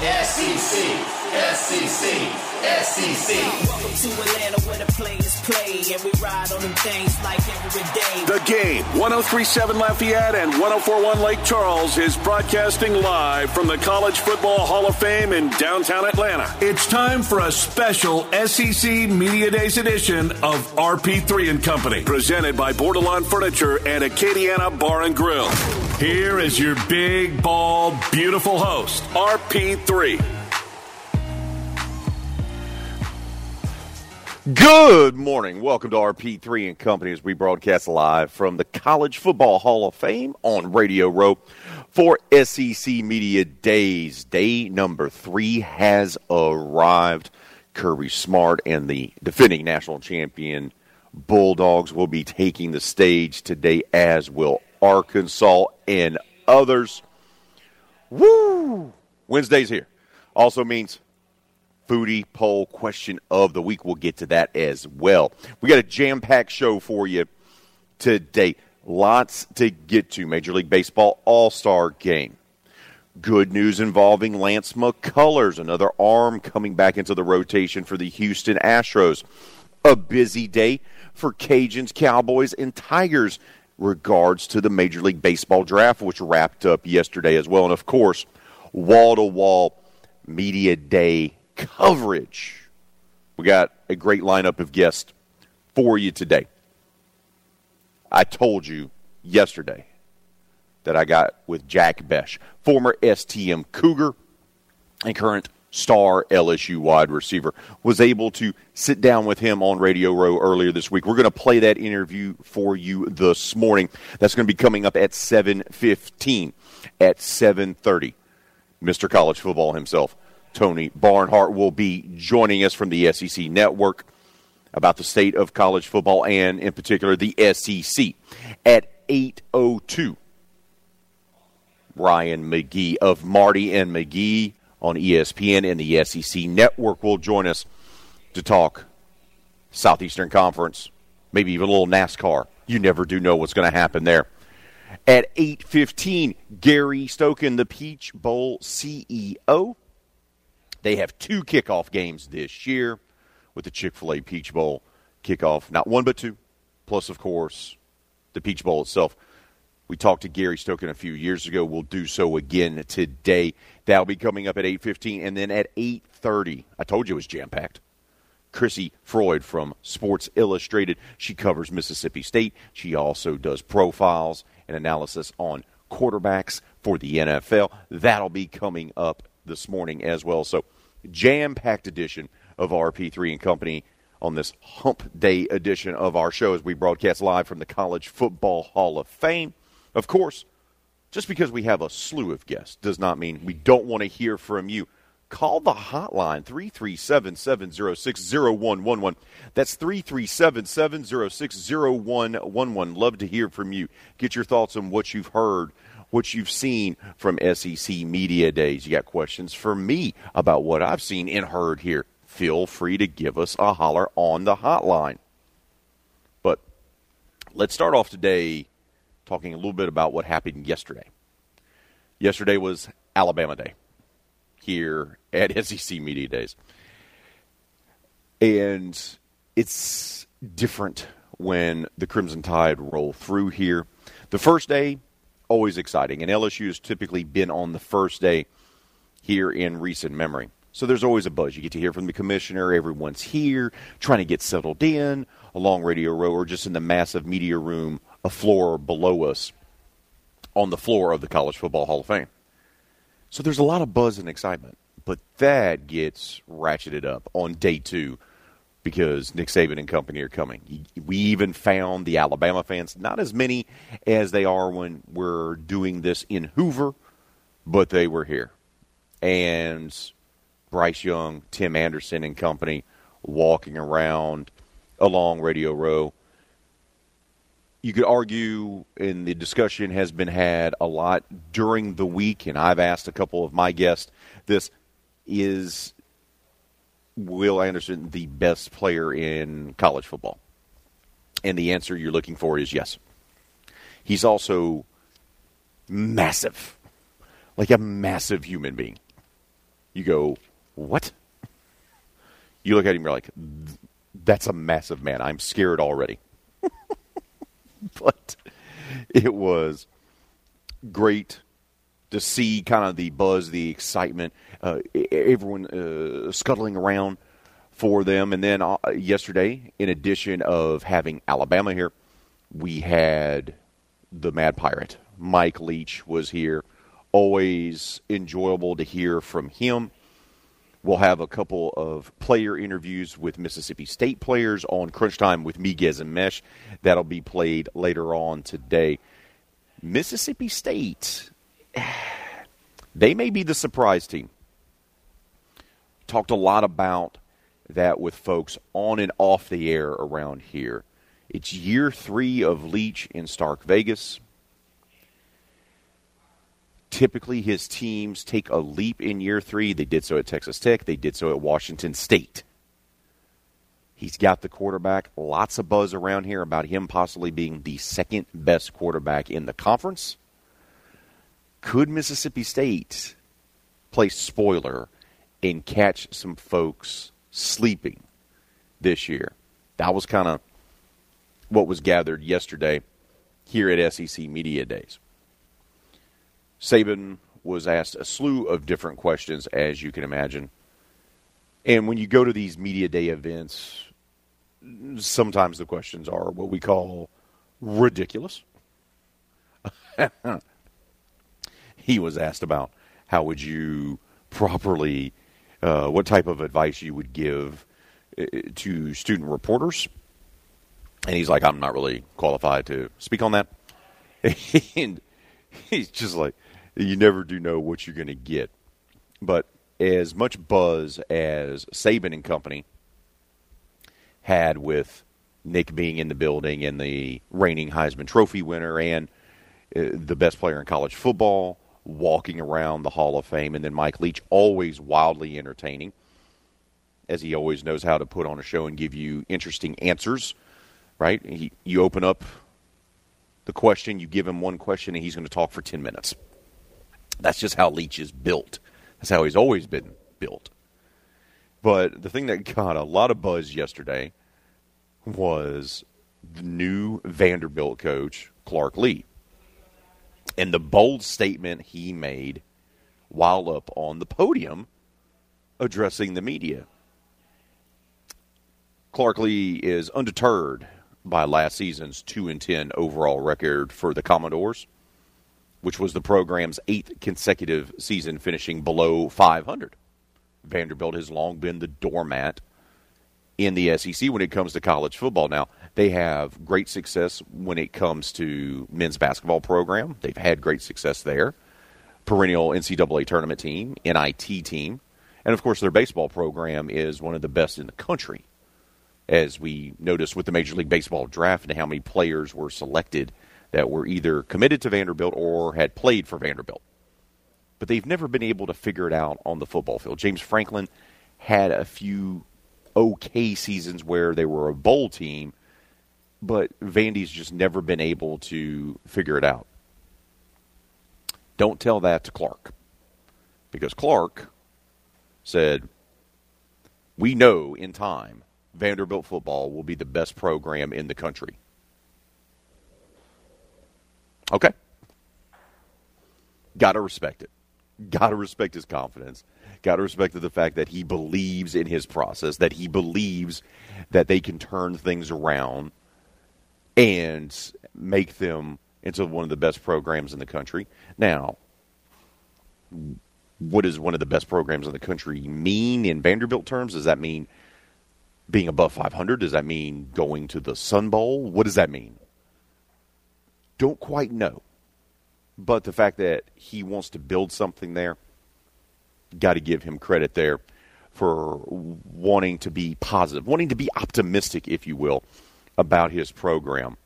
SEC, SEC, SEC. Welcome to Atlanta where the players play, and we ride on them things like every day. The game, 1037 Lafayette and 1041 Lake Charles, is broadcasting live from the College Football Hall of Fame in downtown Atlanta. It's time for a special SEC Media Days edition of RP3 and Company, presented by Bordelon Furniture and Acadiana Bar and Grill. Here is your big, bald, beautiful host, RP3. Good morning. Welcome to RP3 and Company as we broadcast live from the College Football Hall of Fame on Radio Row for SEC Media Days. Day number three has arrived. Kirby Smart and the defending national champion Bulldogs will be taking the stage today, as will Arkansas and others. Woo! Wednesday's here. Also means foodie poll question of the week. We'll get to that as well. We got a jam packed show for you today. Lots to get to. Major League Baseball All Star game. Good news involving Lance McCullers, another arm coming back into the rotation for the Houston Astros. A busy day for Cajuns, Cowboys, and Tigers regards to the Major League Baseball draft, which wrapped up yesterday as well. And of course, wall to wall media day coverage. We got a great lineup of guests for you today. I told you yesterday that I got with Jack Besh, former STM Cougar and current star LSU wide receiver, was able to sit down with him on Radio Row earlier this week. We're going to play that interview for you this morning. That's going to be coming up at 7:15 at 7:30. Mr. College Football himself, Tony Barnhart will be joining us from the SEC network about the state of college football and in particular the SEC at 802 Ryan McGee of Marty and McGee on ESPN and the SEC network will join us to talk Southeastern Conference, maybe even a little NASCAR. You never do know what's going to happen there. At 8:15, Gary Stokan, the Peach Bowl CEO. They have two kickoff games this year with the Chick-fil-A Peach Bowl kickoff, not one but two, plus of course the Peach Bowl itself. We talked to Gary Stokan a few years ago. We'll do so again today. That'll be coming up at 8:15 and then at 8:30. I told you it was jam-packed. Chrissy Freud from Sports Illustrated. She covers Mississippi State. She also does profiles and analysis on quarterbacks for the NFL. That'll be coming up this morning as well. So, jam packed edition of RP3 and Company on this hump day edition of our show as we broadcast live from the College Football Hall of Fame. Of course, just because we have a slew of guests does not mean we don't want to hear from you. Call the hotline 337 706 0111. That's 337 706 0111. Love to hear from you. Get your thoughts on what you've heard, what you've seen from SEC Media Days. You got questions for me about what I've seen and heard here. Feel free to give us a holler on the hotline. But let's start off today talking a little bit about what happened yesterday. Yesterday was Alabama Day here at SEC Media Days. And it's different when the Crimson Tide roll through here. The first day, always exciting, and LSU has typically been on the first day here in recent memory. So there's always a buzz. You get to hear from the commissioner. Everyone's here, trying to get settled in along Radio Row or just in the massive media room, a floor below us on the floor of the College Football Hall of Fame. So there's a lot of buzz and excitement, but that gets ratcheted up on day two because Nick Saban and company are coming. We even found the Alabama fans, not as many as they are when we're doing this in Hoover, but they were here. And Bryce Young, Tim Anderson, and company walking around along Radio Row. You could argue, and the discussion has been had a lot during the week, and I've asked a couple of my guests this is Will Anderson the best player in college football? And the answer you're looking for is yes. He's also massive, like a massive human being. You go, what? You look at him, you're like, that's a massive man. I'm scared already. but it was great to see kind of the buzz, the excitement, uh, everyone uh, scuttling around for them. And then uh, yesterday, in addition of having Alabama here, we had the Mad Pirate. Mike Leach was here. Always enjoyable to hear from him. We'll have a couple of player interviews with Mississippi State players on Crunch Time with Miguez and Mesh. That'll be played later on today. Mississippi State, they may be the surprise team. Talked a lot about that with folks on and off the air around here. It's year three of Leach in Stark Vegas. Typically, his teams take a leap in year three. They did so at Texas Tech, they did so at Washington State. He's got the quarterback. Lots of buzz around here about him possibly being the second best quarterback in the conference. Could Mississippi State play spoiler and catch some folks sleeping this year? That was kind of what was gathered yesterday here at SEC Media Days. Saban was asked a slew of different questions, as you can imagine. And when you go to these media day events, sometimes the questions are what we call ridiculous. he was asked about how would you properly, uh, what type of advice you would give uh, to student reporters. And he's like, I'm not really qualified to speak on that. and he's just like, you never do know what you're going to get. But as much buzz as Saban and company had with Nick being in the building and the reigning Heisman Trophy winner and uh, the best player in college football walking around the Hall of Fame, and then Mike Leach always wildly entertaining, as he always knows how to put on a show and give you interesting answers. Right? He, you open up the question, you give him one question, and he's going to talk for ten minutes. That's just how Leach is built. That's how he's always been built. But the thing that got a lot of buzz yesterday was the new Vanderbilt coach, Clark Lea, And the bold statement he made while up on the podium addressing the media. Clark Lea is undeterred by last season's 2 and 10 overall record for the Commodores which was the program's eighth consecutive season finishing below 500. Vanderbilt has long been the doormat in the SEC when it comes to college football. Now, they have great success when it comes to men's basketball program. They've had great success there. Perennial NCAA tournament team, NIT team. And of course, their baseball program is one of the best in the country. As we noticed with the Major League Baseball draft and how many players were selected that were either committed to Vanderbilt or had played for Vanderbilt. But they've never been able to figure it out on the football field. James Franklin had a few okay seasons where they were a bowl team, but Vandy's just never been able to figure it out. Don't tell that to Clark. Because Clark said, We know in time Vanderbilt football will be the best program in the country. Okay. Got to respect it. Got to respect his confidence. Got to respect the fact that he believes in his process, that he believes that they can turn things around and make them into one of the best programs in the country. Now, what does one of the best programs in the country mean in Vanderbilt terms? Does that mean being above 500? Does that mean going to the Sun Bowl? What does that mean? Don't quite know. But the fact that he wants to build something there, got to give him credit there for wanting to be positive, wanting to be optimistic, if you will, about his program.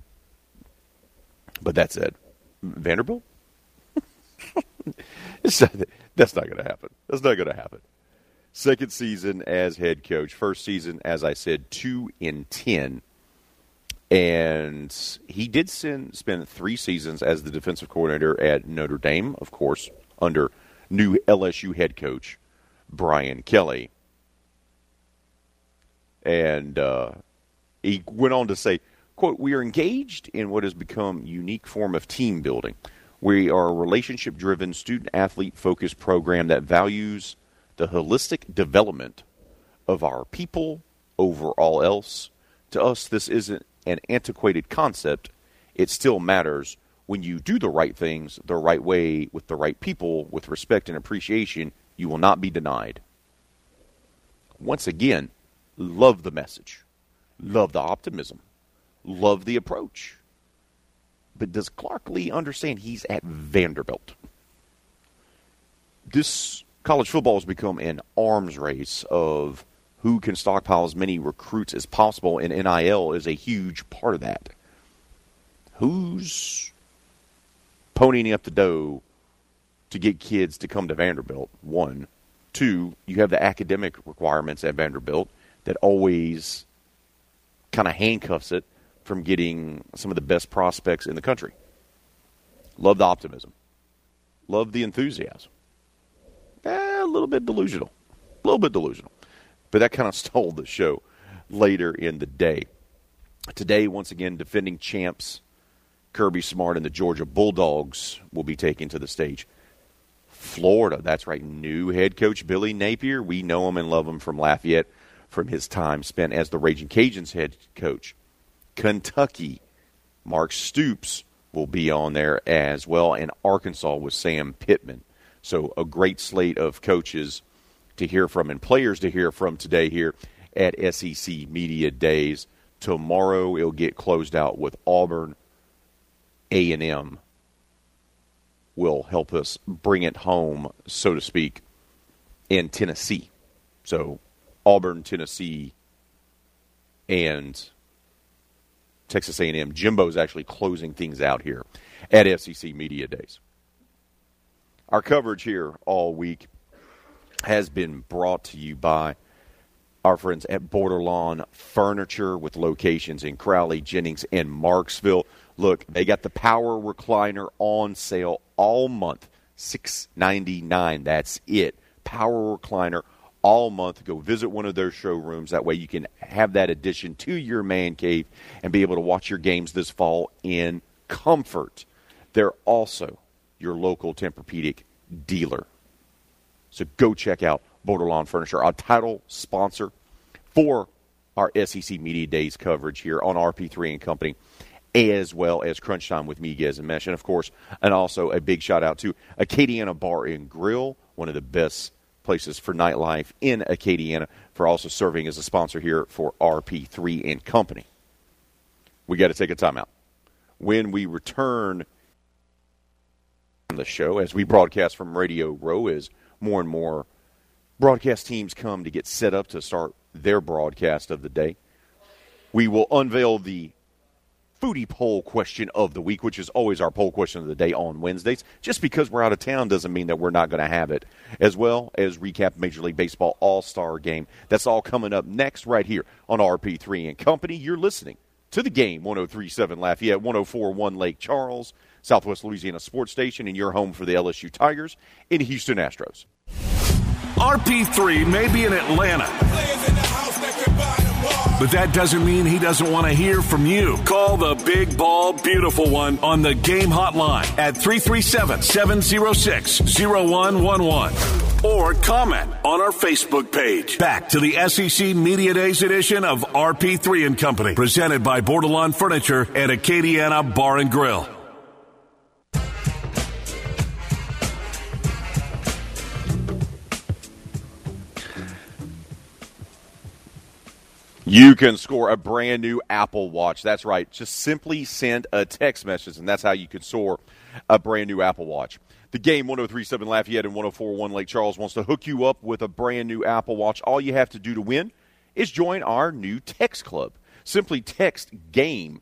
But that said, Vanderbilt? that's not going to happen. That's not going to happen. Second season as head coach. First season, as I said, two in ten and he did send, spend three seasons as the defensive coordinator at Notre Dame, of course, under new LSU head coach Brian Kelly. And uh, he went on to say, quote, we are engaged in what has become unique form of team building. We are a relationship driven, student athlete focused program that values the holistic development of our people over all else. To us, this isn't an antiquated concept. It still matters when you do the right things the right way with the right people with respect and appreciation. You will not be denied. Once again, love the message, love the optimism, love the approach. But does Clark Lea understand he's at Vanderbilt? This college football has become an arms race of who can stockpile as many recruits as possible, and NIL is a huge part of that. Who's ponying up the dough to get kids to come to Vanderbilt? One. Two, you have the academic requirements at Vanderbilt that always kind of handcuffs it from getting some of the best prospects in the country. Love the optimism. Love the enthusiasm. Eh, a little bit delusional. A little bit delusional. But that kind of stole the show later in the day. Today, once again, defending champs Kirby Smart and the Georgia Bulldogs will be taken to the stage. Florida, that's right, new head coach Billy Napier. We know him and love him from Lafayette from his time spent as the Raging Cajuns head coach. Kentucky, Mark Stoops will be on there as well, and Arkansas with Sam Pittman. So a great slate of coaches to hear from and players to hear from today here at SEC Media Days. Tomorrow it'll get closed out with Auburn A&M will help us bring it home, so to speak, in Tennessee. So Auburn, Tennessee, and Texas A&M. Jimbo's actually closing things out here at SEC Media Days. Our coverage here all week has been brought to you by our friends at Bordelon Furniture with locations in Crowley, Jennings, and Marksville. Look, they got the power recliner on sale all month, six ninety nine. That's it. Power recliner all month. Go visit one of their showrooms. That way you can have that addition to your man cave and be able to watch your games this fall in comfort. They're also your local Tempur-Pedic dealer. So go check out Bordelon Furniture, our title sponsor for our SEC Media Days coverage here on RP3 and Company, as well as Crunch Time with Miguez and Mesh. And of course, and also a big shout out to Acadiana Bar and Grill, one of the best places for nightlife in Acadiana, for also serving as a sponsor here for RP3 and Company. We got to take a timeout. When we return the show, as we broadcast from Radio Row, as more and more broadcast teams come to get set up to start their broadcast of the day, we will unveil the foodie poll question of the week, which is always our poll question of the day on Wednesdays. Just because we're out of town doesn't mean that we're not going to have it, as well as recap Major League Baseball All Star Game. That's all coming up next, right here on RP3 and Company. You're listening to the game 1037 Lafayette, 1041 Lake Charles, Southwest Louisiana Sports Station, and your home for the LSU Tigers in Houston Astros. RP3 may be in Atlanta. But that doesn't mean he doesn't want to hear from you. Call the big, bald, beautiful one on the game hotline at 337 706 0111 or comment on our Facebook page. Back to the SEC Media Days edition of RP3 and Company, presented by Bordelon Furniture and Acadiana Bar and Grill. You can score a brand new Apple Watch. That's right. Just simply send a text message, and that's how you can score a brand new Apple Watch. The game 1037 Lafayette and 1041 Lake Charles wants to hook you up with a brand new Apple Watch. All you have to do to win is join our new text club. Simply text GAME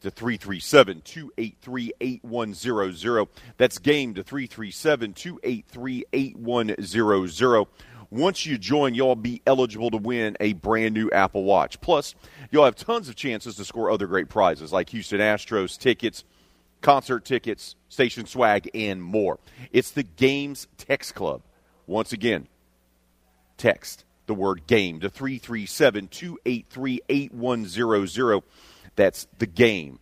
to 337 283 8100. That's GAME to 337 283 8100. Once you join, you'll be eligible to win a brand new Apple Watch. Plus, you'll have tons of chances to score other great prizes like Houston Astros tickets, concert tickets, station swag, and more. It's the Games Text Club. Once again, text the word game to 337 283 8100. That's the game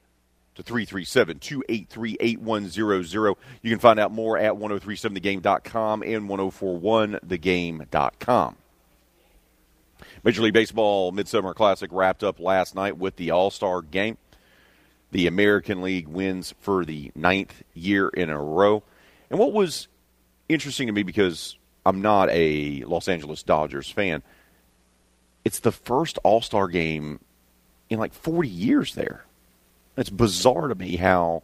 to 337 283 8100. You can find out more at 1037thegame.com and 1041thegame.com. Major League Baseball Midsummer Classic wrapped up last night with the All Star game. The American League wins for the ninth year in a row. And what was interesting to me because I'm not a Los Angeles Dodgers fan, it's the first All Star game in like 40 years there. It's bizarre to me how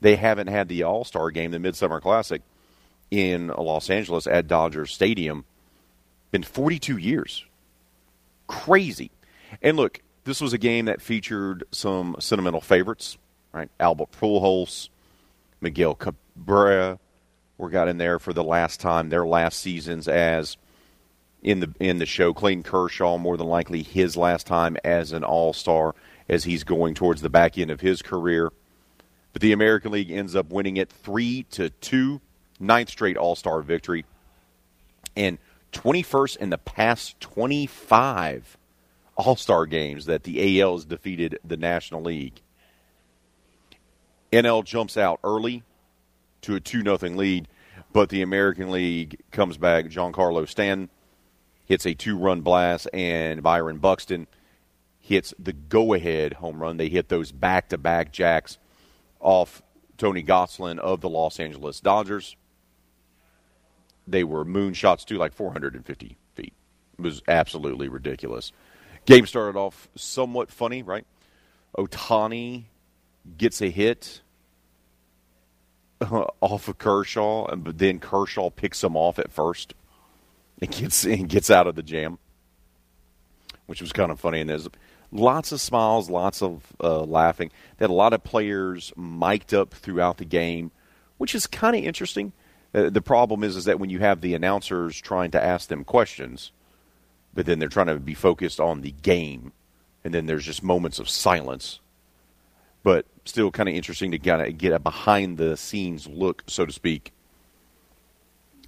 they haven't had the All Star game, the Midsummer Classic, in Los Angeles at Dodger Stadium in 42 years. Crazy. And look, this was a game that featured some sentimental favorites, right? Albert Pujols, Miguel Cabrera were got in there for the last time, their last seasons as in the in the show. Clayton Kershaw, more than likely his last time as an All Star as he's going towards the back end of his career. But the American League ends up winning it three to two, ninth straight All Star victory, and 21st in the past 25 All Star games that the AL has defeated the National League. NL jumps out early to a 2 0 lead, but the American League comes back. Giancarlo Stanton hits a two run blast, and Byron Buxton hits the go ahead home run. They hit those back to back jacks off Tony Gonsolin of the Los Angeles Dodgers. They were moonshots too, like 450 feet. It was absolutely ridiculous. Game started off somewhat funny, right? Ohtani gets a hit off of Kershaw, but then Kershaw picks him off at first and gets and gets out of the jam, which was kind of funny. And there's lots of smiles, lots of uh, laughing. They had a lot of players mic'd up throughout the game, which is kind of interesting. Uh, the problem is, is that when you have the announcers trying to ask them questions, but then they're trying to be focused on the game, and then there's just moments of silence. But still, kind of interesting to kind of get a behind the scenes look, so to speak,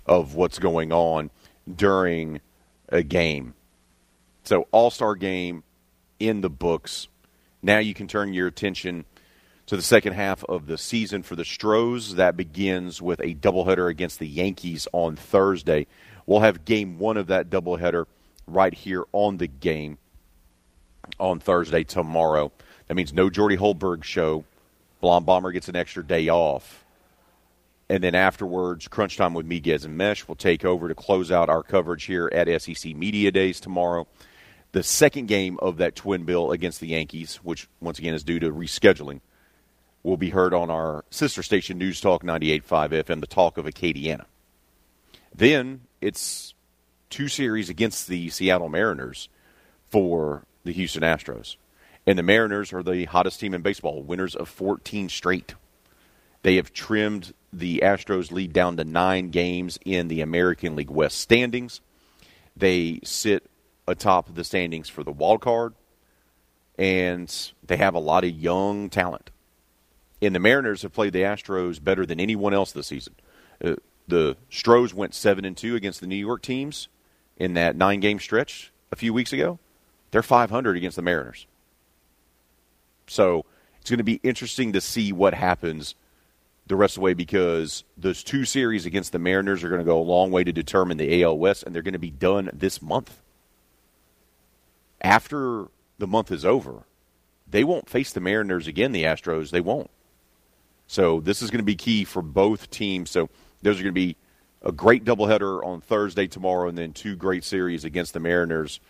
of what's going on during a game. So, All Star game in the books. Now you can turn your attention to the second half of the season for the Stros. That begins with a doubleheader against the Yankees on Thursday. We'll have game one of that doubleheader right here on the game on Thursday tomorrow. That means no Jordy Holberg show. Blonde Bomber gets an extra day off. And then afterwards, Crunch Time with Miguez and Mesh will take over to close out our coverage here at SEC Media Days tomorrow. The second game of that twin bill against the Yankees, which once again is due to rescheduling, will be heard on our sister station News Talk 98.5 FM, the talk of Acadiana. Then it's two series against the Seattle Mariners for the Houston Astros. And the Mariners are the hottest team in baseball, winners of 14 straight. They have trimmed the Astros lead down to nine games in the American League West standings. They sit atop the standings for the wild card, and they have a lot of young talent. And the Mariners have played the Astros better than anyone else this season. Uh, the Stros went seven and two against the New York teams in that nine game stretch a few weeks ago. They're 500 against the Mariners. So it's going to be interesting to see what happens the rest of the way because those two series against the Mariners are going to go a long way to determine the AL West, and they're going to be done this month. After the month is over, they won't face the Mariners again, the Astros. They won't. So this is going to be key for both teams. So those are going to be a great doubleheader on Thursday tomorrow, and then two great series against the Mariners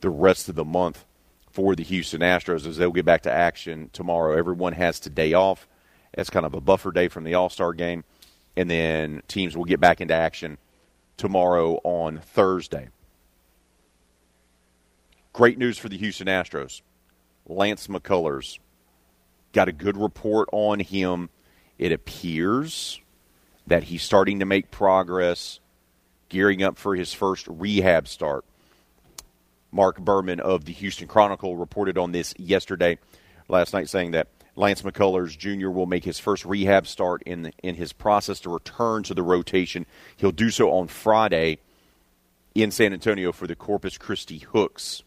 the rest of the month for the Houston Astros as they'll get back to action tomorrow. Everyone has today off. It's kind of a buffer day from the All Star game, and then teams will get back into action tomorrow on Thursday. Great news for the Houston Astros. Lance McCullers got a good report on him it appears that he's starting to make progress, gearing up for his first rehab start. Mark Berman of the Houston Chronicle reported on this yesterday, last night, saying that Lance McCullers Jr. will make his first rehab start in in his process to return to the rotation. He'll do so on Friday, in San Antonio for the Corpus Christi Hooks.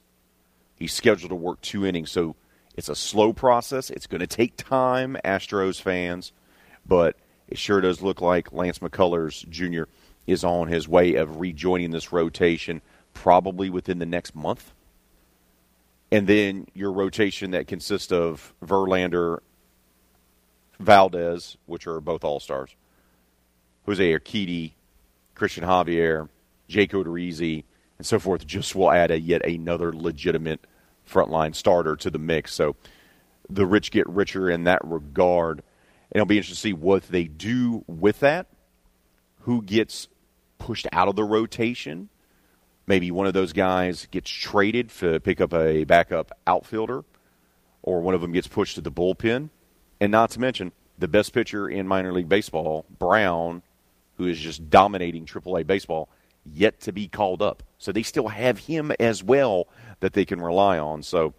He's scheduled to work two innings, so it's a slow process. It's going to take time, Astros fans, but it sure does look like Lance McCullers Jr. is on his way of rejoining this rotation probably within the next month. And then your rotation that consists of Verlander, Valdez, which are both All Stars, Jose Urquidy, Christian Javier, Jake Odorizzi, and so forth, just will add a yet another legitimate frontline starter to the mix. So the rich get richer in that regard. And it'll be interesting to see what they do with that. Who gets pushed out of the rotation? Maybe one of those guys gets traded to pick up a backup outfielder, or one of them gets pushed to the bullpen. And not to mention, the best pitcher in minor league baseball, Brown, who is just dominating AAA baseball, yet to be called up. So they still have him as well that they can rely on. So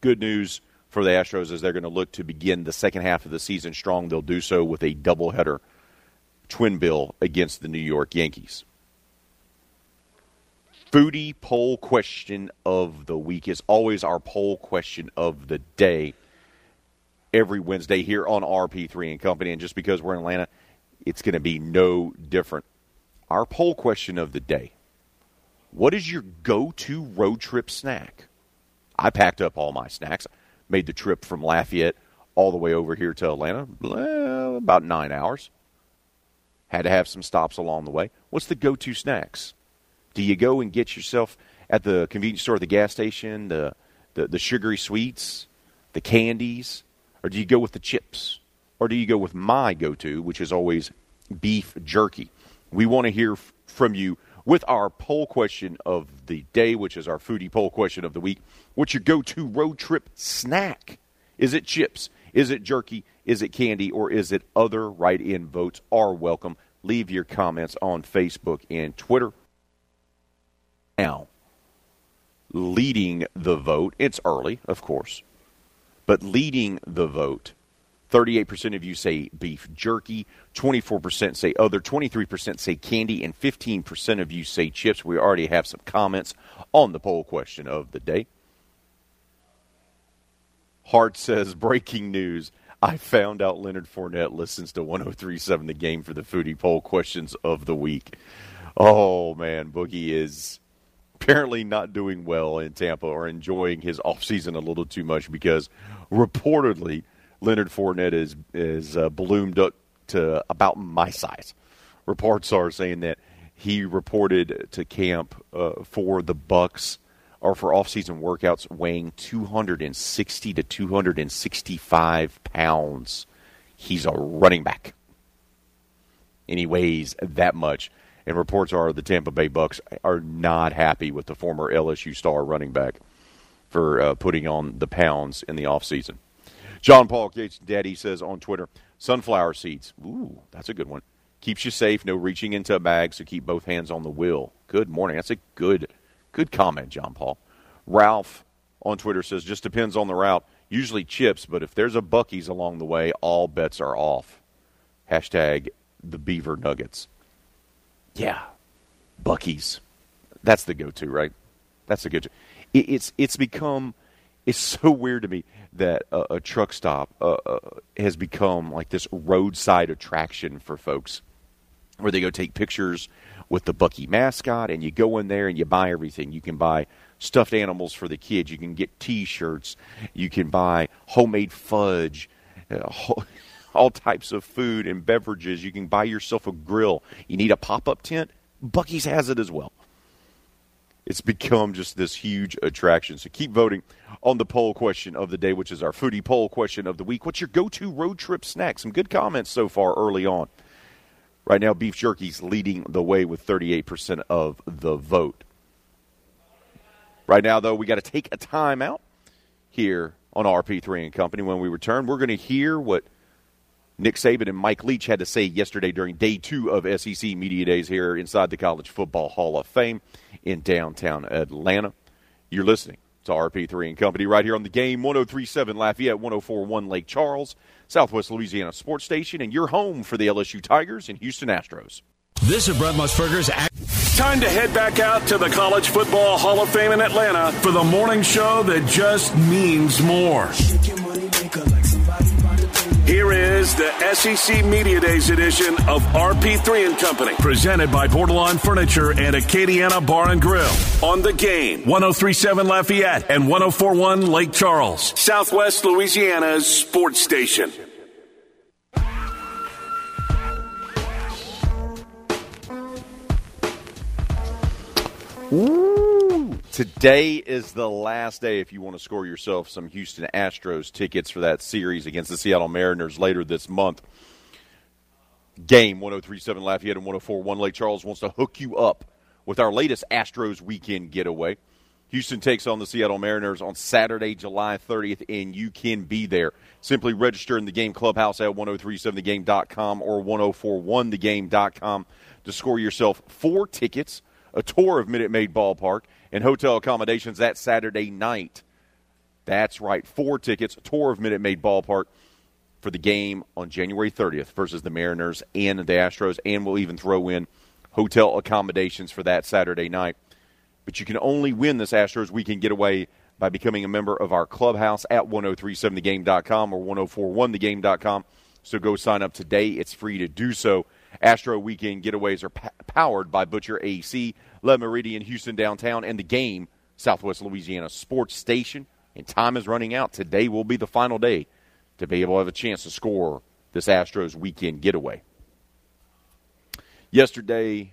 good news for the Astros as they're going to look to begin the second half of the season strong. They'll do so with a doubleheader twin bill against the New York Yankees. Foodie poll question of the week is always our poll question of the day every Wednesday here on RP3 and Company. And just because we're in Atlanta, it's going to be no different. Our poll question of the day What is your go to road trip snack? I packed up all my snacks, made the trip from Lafayette all the way over here to Atlanta, well, about nine hours. Had to have some stops along the way. What's the go to snacks? Do you go and get yourself at the convenience store, the gas station, the, the, the sugary sweets, the candies, or do you go with the chips? Or do you go with my go to, which is always beef jerky? We want to hear f- from you with our poll question of the day, which is our foodie poll question of the week. What's your go to road trip snack? Is it chips? Is it jerky? Is it candy? Or is it other? Write in votes are welcome. Leave your comments on Facebook and Twitter. Now, leading the vote, it's early, of course, but leading the vote 38% of you say beef jerky, 24% say other, 23% say candy, and 15% of you say chips. We already have some comments on the poll question of the day. Hart says, breaking news. I found out Leonard Fournette listens to 1037 the game for the foodie poll questions of the week. Oh, man, Boogie is apparently not doing well in Tampa or enjoying his offseason a little too much because reportedly – Leonard Fournette is is uh, ballooned up to about my size. Reports are saying that he reported to camp uh, for the Bucs or for off-season workouts weighing 260 to 265 pounds. He's a running back, and he weighs that much. And reports are the Tampa Bay Bucs are not happy with the former LSU star running back for uh, putting on the pounds in the offseason. John Paul Gates Daddy says on Twitter, sunflower seeds. Ooh, that's a good one. Keeps you safe, no reaching into a bag, so keep both hands on the wheel. Good morning. That's a good good comment, John Paul. Ralph on Twitter says, just depends on the route. Usually chips, but if there's a Buc-ee's along the way, all bets are off. Hashtag the Beaver Nuggets. Yeah, Buc-ee's. That's the go-to, right? That's the go-to. it's it's become it's so weird to me that a, a truck stop uh, uh, has become like this roadside attraction for folks where they go take pictures with the Buc-ee mascot and you go in there and you buy everything. You can buy stuffed animals for the kids, you can get t shirts, you can buy homemade fudge. Uh, all types of food and beverages. You can buy yourself a grill. You need a pop up tent? Buc-ee's has it as well it's become just this huge attraction. So keep voting on the poll question of the day, which is our foodie poll question of the week. What's your go to road trip snack? Some good comments so far early on. Right now, beef jerky's leading the way with 38% of the vote. Right now, though, we got to take a time out here on RP3 and Company. When we return, we're going to hear what Nick Saban and Mike Leach had to say yesterday during day two of SEC Media Days here inside the College Football Hall of Fame in downtown Atlanta. You're listening to RP3 and Company right here on the game 1037 Lafayette, 1041 Lake Charles, Southwest Louisiana Sports Station, and your home for the LSU Tigers and Houston Astros. This is Brent Musburger's. Time to head back out to the College Football Hall of Fame in Atlanta for the morning show that just means more. The SEC Media Days edition of RP3 and Company, presented by Bordelon Furniture and Acadiana Bar and Grill. On the game, 1037 Lafayette and 1041 Lake Charles, Southwest Louisiana's sports station. Ooh. Today is the last day if you want to score yourself some Houston Astros tickets for that series against the Seattle Mariners later this month. Game 1037 Lafayette and 1041 Lake Charles wants to hook you up with our latest Astros weekend getaway. Houston takes on the Seattle Mariners on Saturday, July 30th, and you can be there. Simply register in the game clubhouse at 1037thegame.com or 1041thegame.com to score yourself four tickets a tour of Minute Maid Ballpark, and hotel accommodations that Saturday night. That's right, four tickets, tour of Minute Maid Ballpark for the game on January 30th versus the Mariners and the Astros, and we'll even throw in hotel accommodations for that Saturday night. But you can only win this Astros weekend getaway by becoming a member of our clubhouse at 1037thegame.com or 1041thegame.com. So go sign up today. It's free to do so. Astro weekend getaways are p- powered by Butcher AC, Le Meridien, Houston downtown, and the game, Southwest Louisiana Sports Station. And time is running out. Today will be the final day to be able to have a chance to score this Astros weekend getaway. Yesterday,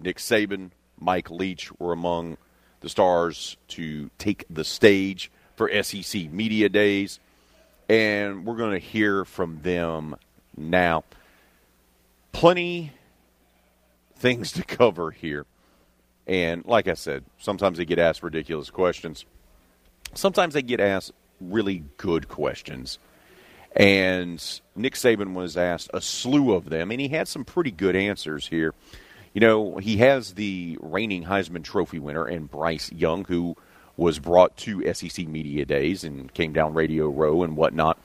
Nick Saban, Mike Leach were among the stars to take the stage for SEC Media Days, and we're going to hear from them now. Plenty things to cover here. And like I said, sometimes they get asked ridiculous questions. Sometimes they get asked really good questions. And Nick Saban was asked a slew of them, and he had some pretty good answers here. You know, he has the reigning Heisman Trophy winner and Bryce Young, who was brought to SEC Media Days and came down Radio Row and whatnot.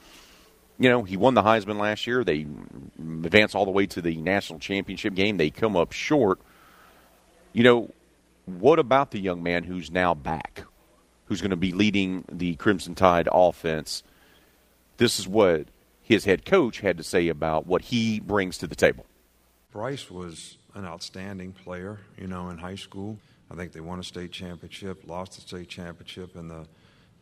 You know, he won the Heisman last year. They advance all the way to the national championship game. They come up short. You know, what about the young man who's now back, who's going to be leading the Crimson Tide offense? This is what his head coach had to say about what he brings to the table. Bryce was an outstanding player, you know, in high school. I think they won a state championship, lost the state championship in the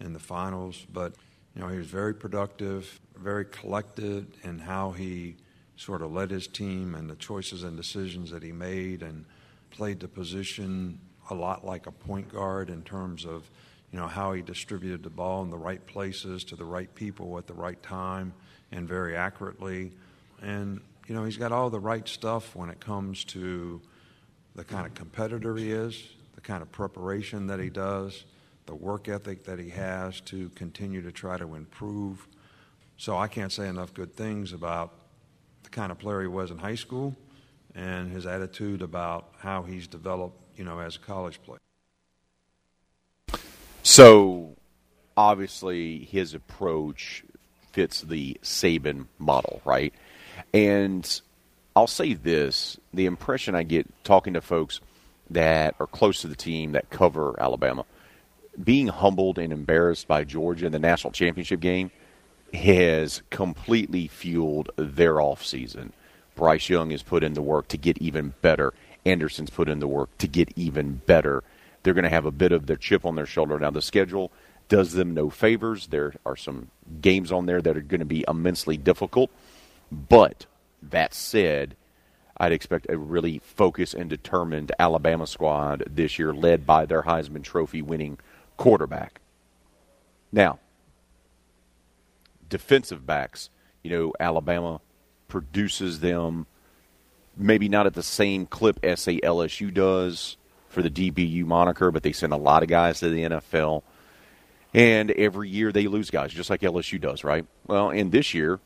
in the finals, but you know, he was very productive, very collected in how he sort of led his team and the choices and decisions that he made and played the position a lot like a point guard in terms of you know how he distributed the ball in the right places to the right people at the right time and very accurately. And you know he's got all the right stuff when it comes to the kind of competitor he is the kind of preparation that he does the work ethic that he has to continue to try to improve. So i can't say enough good things about the kind of player he was in high school and his attitude about how he's developed you know, as a college player. So, obviously, his approach fits the Saban model, right? And I'll say this the impression I get talking to folks that are close to the team that cover Alabama, being humbled and embarrassed by Georgia in the national championship game has completely fueled their offseason. Bryce Young has put in the work to get even better. Anderson's put in the work to get even better. They're going to have a bit of their chip on their shoulder. Now, the schedule does them no favors. There are some games on there that are going to be immensely difficult. But that said, I'd expect a really focused and determined Alabama squad this year, led by their Heisman Trophy winning quarterback. Now, defensive backs, you know, Alabama produces them maybe not at the same clip as say LSU does for the DBU moniker, but they send a lot of guys to the NFL. And every year they lose guys, just like LSU does, right? Well, and this year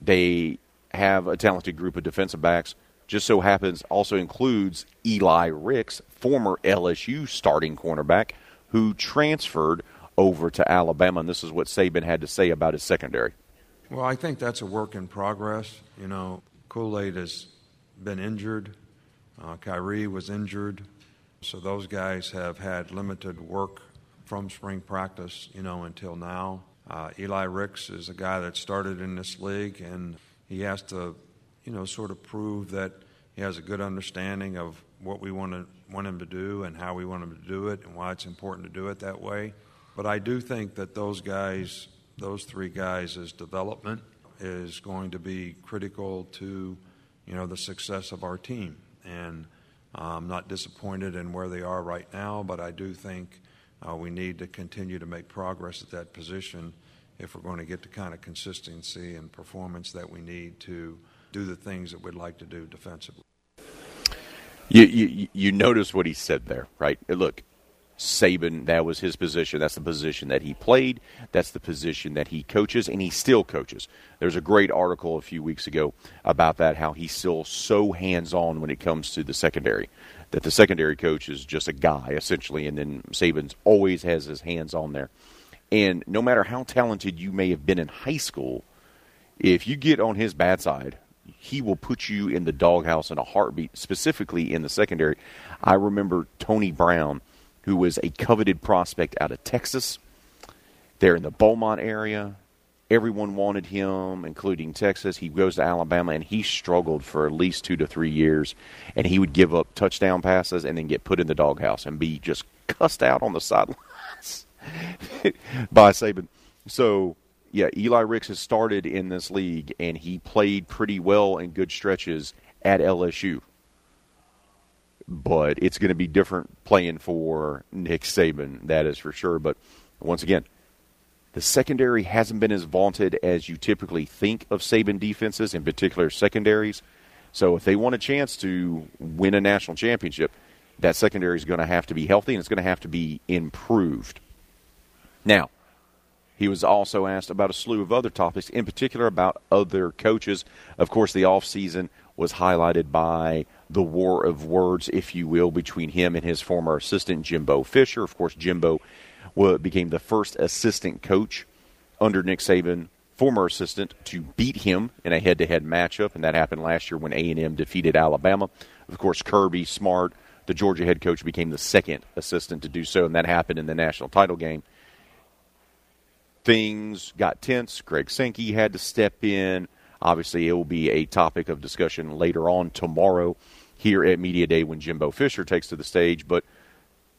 they have a talented group of defensive backs. Just so happens also includes Eli Ricks, former LSU starting cornerback, who transferred over to Alabama. And this is what Saban had to say about his secondary. Well, I think that's a work in progress. You know, Kool Aid is been injured Uh, Kyrie was injured, so those guys have had limited work from spring practice, you know, until now. Uh, Eli Ricks is a guy that started in this league, and he has to, you know, sort of prove that he has a good understanding of what we want to want him to do and how we want him to do it and why it's important to do it that way. But I do think that those guys, those three guys' as development is going to be critical to, you know, the success of our team. And I'm not disappointed in where they are right now, but I do think uh, we need to continue to make progress at that position if we're going to get the kind of consistency and performance that we need to do the things that we'd like to do defensively. You, you, you notice what he said there, right? Look, Saban, that was his position. That's the position that he played. That's the position that he coaches, and he still coaches. There's a great article a few weeks ago about that, how he's still so hands on when it comes to the secondary. That the secondary coach is just a guy, essentially, and then Saban's always has his hands on there. And no matter how talented you may have been in high school, if you get on his bad side, he will put you in the doghouse in a heartbeat, specifically in the secondary. I remember Tony Brown, who was a coveted prospect out of Texas. There in the Beaumont area. Everyone wanted him, including Texas. He goes to Alabama, and he struggled for at least two to three years. And he would give up touchdown passes and then get put in the doghouse and be just cussed out on the sidelines by Saban. So yeah, Eli Ricks has started in this league, and he played pretty well in good stretches at LSU. But it's going to be different playing for Nick Saban, that is for sure. But once again, the secondary hasn't been as vaunted as you typically think of Saban defenses, in particular secondaries. So if they want a chance to win a national championship, that secondary is going to have to be healthy and it's going to have to be improved. Now, he was also asked about a slew of other topics, in particular about other coaches. Of course, the offseason was highlighted by the war of words, if you will, between him and his former assistant, Jimbo Fisher. Of course, Jimbo uh, became the first assistant coach under Nick Saban, former assistant, to beat him in a head-to-head matchup, and that happened last year when A&M defeated Alabama. Of course, Kirby Smart, the Georgia head coach, became the second assistant to do so, and that happened in the national title game things got tense. Greg Sankey had to step in. Obviously, it will be a topic of discussion later on tomorrow here at Media Day when Jimbo Fisher takes to the stage. But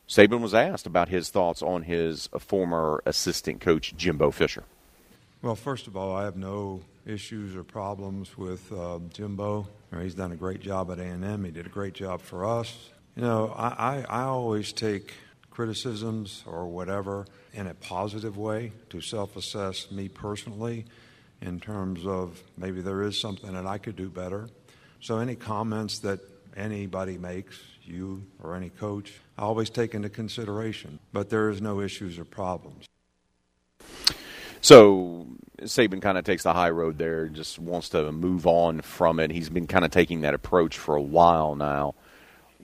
Saban was asked about his thoughts on his former assistant coach, Jimbo Fisher. Well, first of all, I have no issues or problems with uh, Jimbo. He's done a great job at A&M. He did a great job for us. You know, I, I, I always take criticisms or whatever in a positive way to self assess me personally in terms of maybe there is something that I could do better. So, any comments that anybody makes, you or any coach, I always take into consideration, but there is no issues or problems. So, Saban kind of takes the high road there, just wants to move on from it. He's been kind of taking that approach for a while now.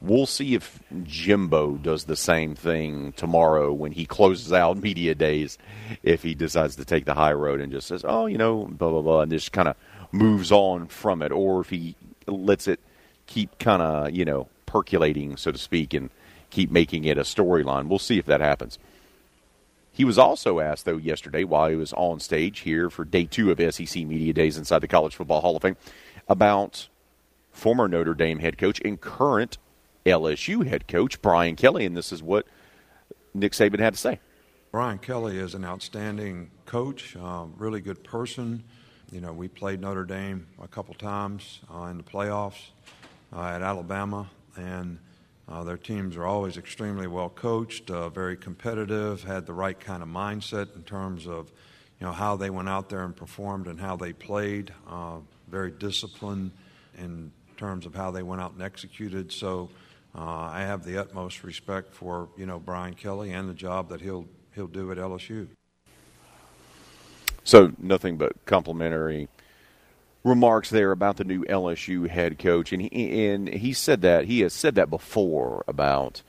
We'll see if Jimbo does the same thing tomorrow when he closes out media days, if he decides to take the high road and just says, oh, you know, blah, blah, blah, and just kind of moves on from it, or if he lets it keep kind of, you know, percolating, so to speak, and keep making it a storyline. We'll see if that happens. He was also asked, though, yesterday while he was on stage here for day two of SEC Media Days inside the College Football Hall of Fame about former Notre Dame head coach and current LSU head coach Brian Kelly, and this is what Nick Saban had to say. Brian Kelly is an outstanding coach, um, really good person. You know, we played Notre Dame a couple times uh, in the playoffs uh, at Alabama, and uh, their teams are always extremely well coached, uh, very competitive, had the right kind of mindset in terms of, you know, how they went out there and performed and how they played. Uh, very disciplined in terms of how they went out and executed. So uh, I have the utmost respect for you know Brian Kelly and the job that he'll he'll do at LSU. So nothing but complimentary remarks there about the new LSU head coach, and he and he said that he has said that before about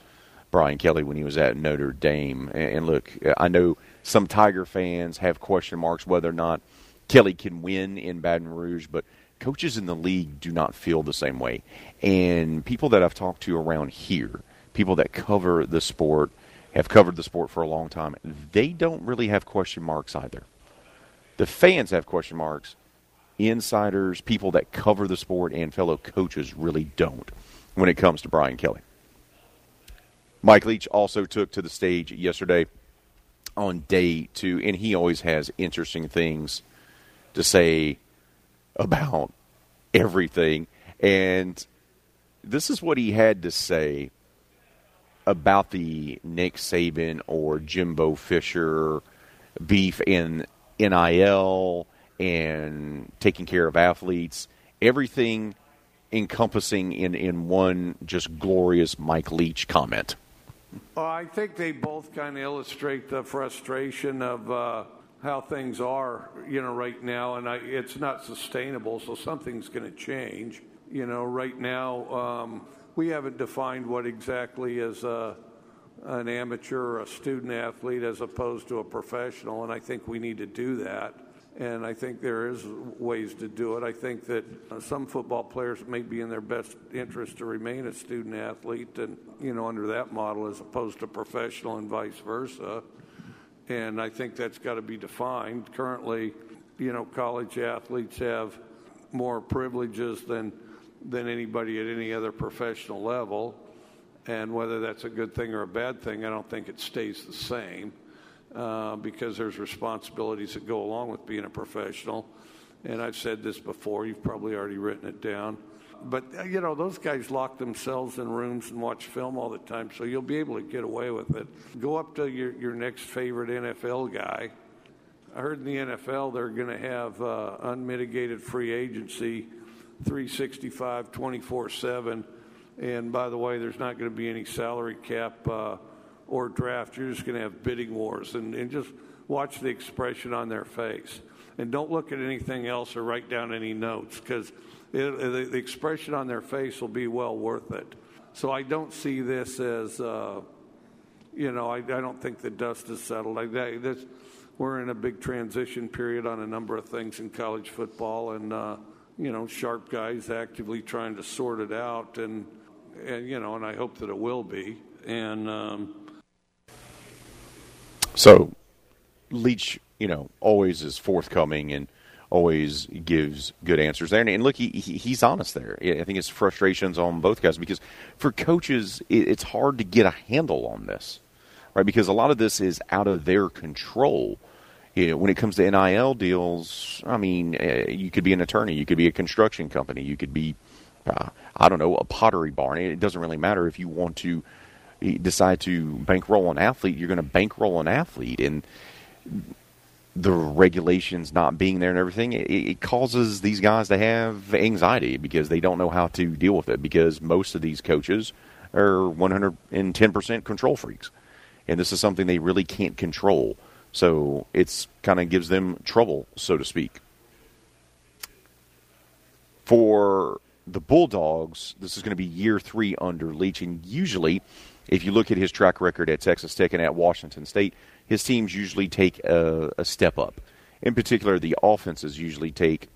Brian Kelly when he was at Notre Dame. And look, I know some Tiger fans have question marks whether or not Kelly can win in Baton Rouge, but coaches in the league do not feel the same way. And people that I've talked to around here, people that cover the sport, have covered the sport for a long time, they don't really have question marks either. The fans have question marks. Insiders, people that cover the sport, and fellow coaches really don't when it comes to Brian Kelly. Mike Leach also took to the stage yesterday on day two, and he always has interesting things to say about everything. And this is what he had to say about the Nick Saban or Jimbo Fisher beef in NIL and taking care of athletes, everything encompassing in, in one just glorious Mike Leach comment. Well, I think they both kind of illustrate the frustration of uh, how things are, you know, right now, and I, it's not sustainable. So something's going to change. You know, right now um, we haven't defined what exactly is a, an amateur or a student athlete as opposed to a professional, and I think we need to do that. And I think there is ways to do it. I think that some football players may be in their best interest to remain a student athlete, and you know, under that model, as opposed to professional, and vice versa and I think that's got to be defined. Currently, you know, college athletes have more privileges than than anybody at any other professional level, and whether that's a good thing or a bad thing, I don't think it stays the same uh, because there's responsibilities that go along with being a professional. And I've said this before; you've probably already written it down but uh, you know those guys lock themselves in rooms and watch film all the time, so you'll be able to get away with it. Go up to your your next favorite NFL guy. I heard in the NFL they're going to have uh, unmitigated free agency, 365, 24 seven. And by the way, there's not going to be any salary cap uh, or draft. You're just going to have bidding wars, and, and just watch the expression on their face. And don't look at anything else or write down any notes because it, the, the, expression on their face will be well worth it. So I don't see this as, uh, you know, I, I, don't think the dust is settled. I, this, we're in a big transition period on a number of things in college football, and uh, you know, sharp guys actively trying to sort it out, and and you know, and I hope that it will be. And um, so, Leach, you know, always is forthcoming and always gives good answers there. And, look, he, he, he's honest there. I think it's frustrations on both guys because for coaches, it's hard to get a handle on this, right? Because a lot of this is out of their control. You know, when it comes to NIL deals, I mean, uh, you could be an attorney, you could be a construction company, you could be, uh, I don't know, a pottery barn. It doesn't really matter if you want to decide to bankroll an athlete, you're going to bankroll an athlete. And the regulations not being there and everything, it, it, causes these guys to have anxiety because they don't know how to deal with it because most of these coaches are 110% control freaks. And this is something they really can't control. So it's kind of gives them trouble, so to speak. For the Bulldogs, this is going to be year three under Leach. And usually, if you look at his track record at Texas Tech and at Washington State, his teams usually take a, a step up. In particular, the offenses usually take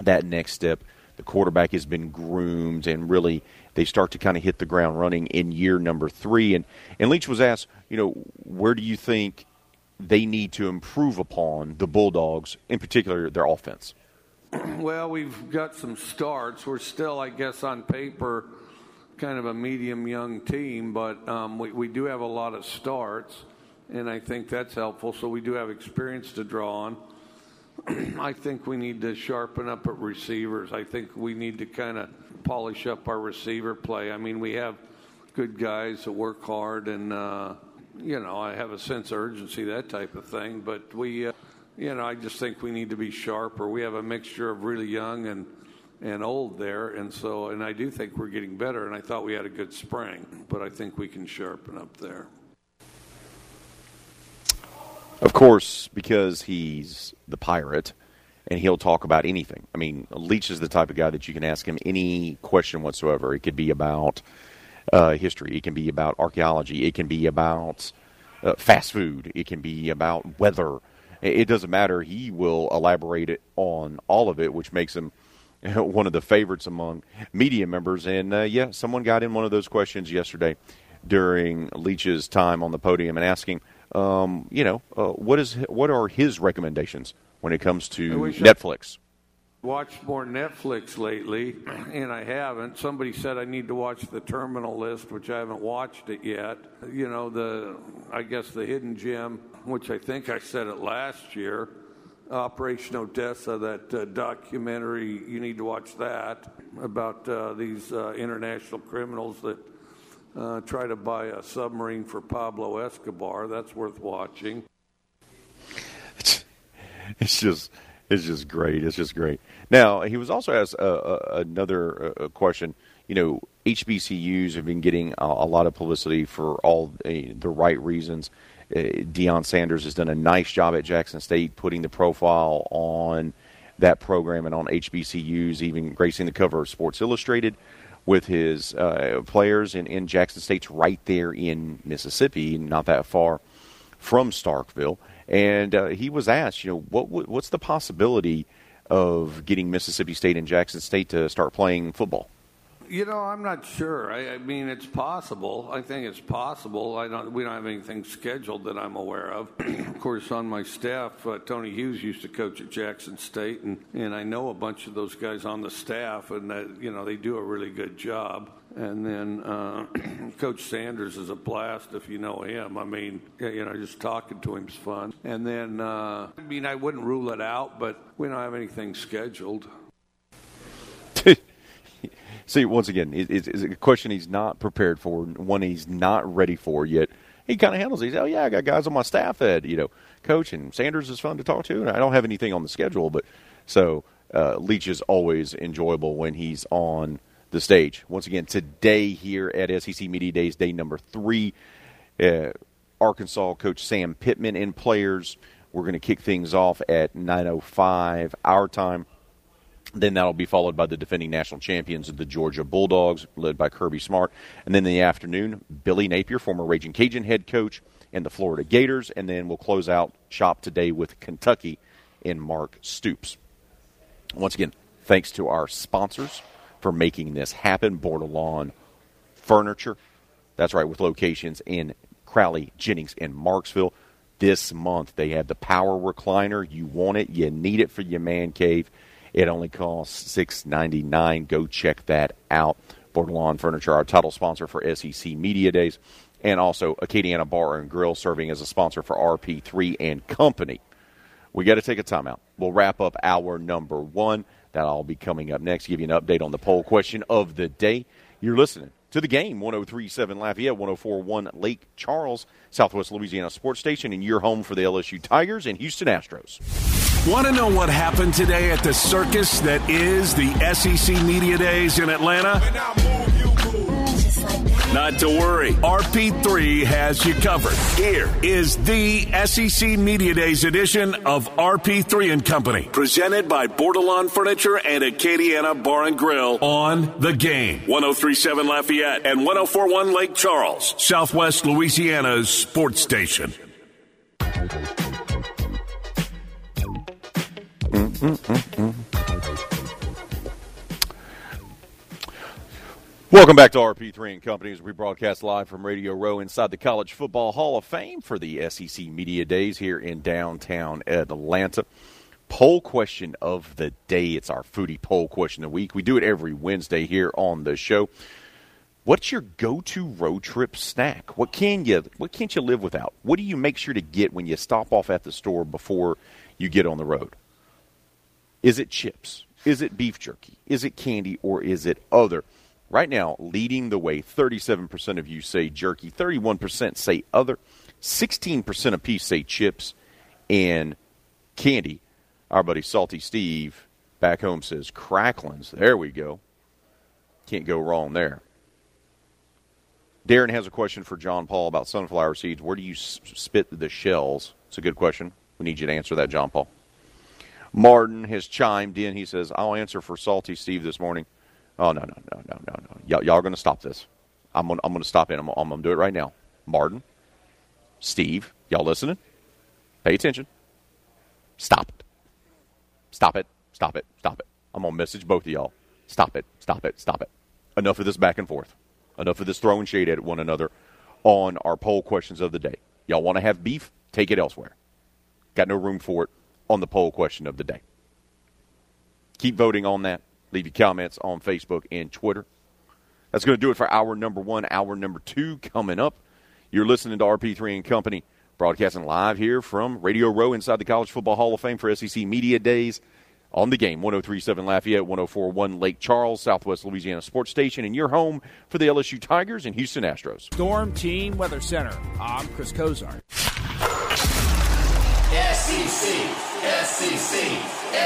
that next step. The quarterback has been groomed, and really they start to kind of hit the ground running in year number three. And and Leach was asked, you know, where do you think they need to improve upon the Bulldogs, in particular their offense? Well, we've got some starts. We're still, I guess, on paper, kind of a medium young team, but um, we, we do have a lot of starts and I think that's helpful. So we do have experience to draw on. I think we need to sharpen up at receivers. I think we need to kind of polish up our receiver play. I mean, we have good guys that work hard, and uh, you know, I have a sense of urgency, that type of thing. But we, uh, you know, I just think we need to be sharper. We have a mixture of really young and and old there, and so, and I do think we're getting better. And I thought we had a good spring, but I think we can sharpen up there. Of course, because he's the pirate and he'll talk about anything. I mean, Leach is the type of guy that you can ask him any question whatsoever. It could be about uh, history, it can be about archaeology, it can be about uh, fast food, it can be about weather. It doesn't matter. He will elaborate on all of it, which makes him one of the favorites among media members. And uh, yeah, someone got in one of those questions yesterday during Leach's time on the podium and asking, um, you know, uh, what is what are his recommendations when it comes to Netflix? watched more Netflix lately, and I haven't. Somebody said I need to watch the Terminal List, which I haven't watched it yet. You know, the I guess the Hidden Gem, which I think I said it last year. Operation Odessa, that uh, documentary, you need to watch that about uh, these uh, international criminals that uh, try to buy a submarine for Pablo Escobar. That's worth watching. It's, it's just it's just great. It's just great. Now he was also asked uh, uh, another question. You know, HBCUs have been getting a, a lot of publicity for all the right reasons. Uh, Deion Sanders has done a nice job at Jackson State putting the profile on that program and on HBCUs, even gracing the cover of Sports Illustrated with his uh, players. And, in Jackson State's right there in Mississippi, not that far from Starkville. And uh, he was asked, you know, what what's the possibility of getting Mississippi State and Jackson State to start playing football? You know, I'm not sure. I, I, mean, it's possible. I think it's possible. I don't. We don't have anything scheduled that I'm aware of. of course, on my staff, uh, Tony Hughes used to coach at Jackson State, and, and I know a bunch of those guys on the staff, and that, you know they do a really good job. And then uh, Coach Sanders is a blast if you know him. I mean, you know, just talking to him is fun. And then, uh, I mean, I wouldn't rule it out, but we don't have anything scheduled. See, once again, it's, a question he's not prepared for, one he's not ready for yet. He kind of handles it. He's, oh, yeah, I got guys on my staff that, you know, coach, and Sanders is fun to talk to, and I don't have anything on the schedule. But so uh, Leach is always enjoyable when he's on the stage. Once again, today here at SEC Media Days, day number three, uh, Arkansas coach Sam Pittman and players. We're going to kick things off at 9.05 our time. Then that'll be followed by the defending national champions, the Georgia Bulldogs, led by Kirby Smart. And then in the afternoon, Billy Napier, former Raging Cajun head coach, and the Florida Gators. And then we'll close out shop today with Kentucky and Mark Stoops. Once again, thanks to our sponsors for making this happen Bordelon Furniture. That's right, with locations in Crowley, Jennings, and Marksville. This month, they have the power recliner. You want it, you need it for your man cave. It only costs six ninety nine. Go check that out. Bordelon Furniture, our title sponsor for SEC Media Days, and also Acadiana Bar and Grill, serving as a sponsor for RP3 and Company. We got to take a timeout. We'll wrap up our number one. That'll be coming up next. Give you an update on the poll question of the day. You're listening to the game 1037 Lafayette, 1041 Lake Charles, Southwest Louisiana Sports Station, and your home for the LSU Tigers and Houston Astros. Want to know what happened today at the circus that is the SEC Media Days in Atlanta? Not to worry. RP3 has you covered. Here is the SEC Media Days edition of RP3 and Company, presented by Bordelon Furniture and Acadiana Bar and Grill on the game. 1037 Lafayette and 1041 Lake Charles, Southwest Louisiana's sports station. Mm-mm-mm. Welcome back to RP3 and Company as we broadcast live from Radio Row inside the College Football Hall of Fame for the SEC Media Days here in downtown Atlanta. Poll question of the day. It's our foodie poll question of the week. We do it every Wednesday here on the show. What's your go-to road trip snack? What can you what can't you live without? What do you make sure to get when you stop off at the store before you get on the road? Is it chips? Is it beef jerky? Is it candy or is it other? Right now, leading the way, 37% of you say jerky, 31% say other, 16% of peace say chips and candy. Our buddy Salty Steve back home says cracklins. There we go. Can't go wrong there. Darren has a question for John Paul about sunflower seeds. Where do you spit the shells? It's a good question. We need you to answer that, John Paul. Martin has chimed in. He says, I'll answer for Salty Steve this morning. Oh no no no no no no! Y'all, y'all are going to stop this. I'm gonna, I'm going to stop it. I'm, I'm going to do it right now. Martin, Steve, y'all listening? Pay attention. Stop it. Stop it. Stop it. Stop it. I'm going to message both of y'all. Stop it. Stop it. Stop it. Enough of this back and forth. Enough of this throwing shade at one another on our poll questions of the day. Y'all want to have beef? Take it elsewhere. Got no room for it on the poll question of the day. Keep voting on that. Leave your comments on Facebook and Twitter. That's going to do it for hour number one. Hour number two coming up. You're listening to RP3 and Company, broadcasting live here from Radio Row inside the College Football Hall of Fame for SEC Media Days on the game 1037 Lafayette, 1041 Lake Charles, Southwest Louisiana Sports Station, and your home for the LSU Tigers and Houston Astros. Storm Team Weather Center. I'm Chris Kozar. SEC, SEC,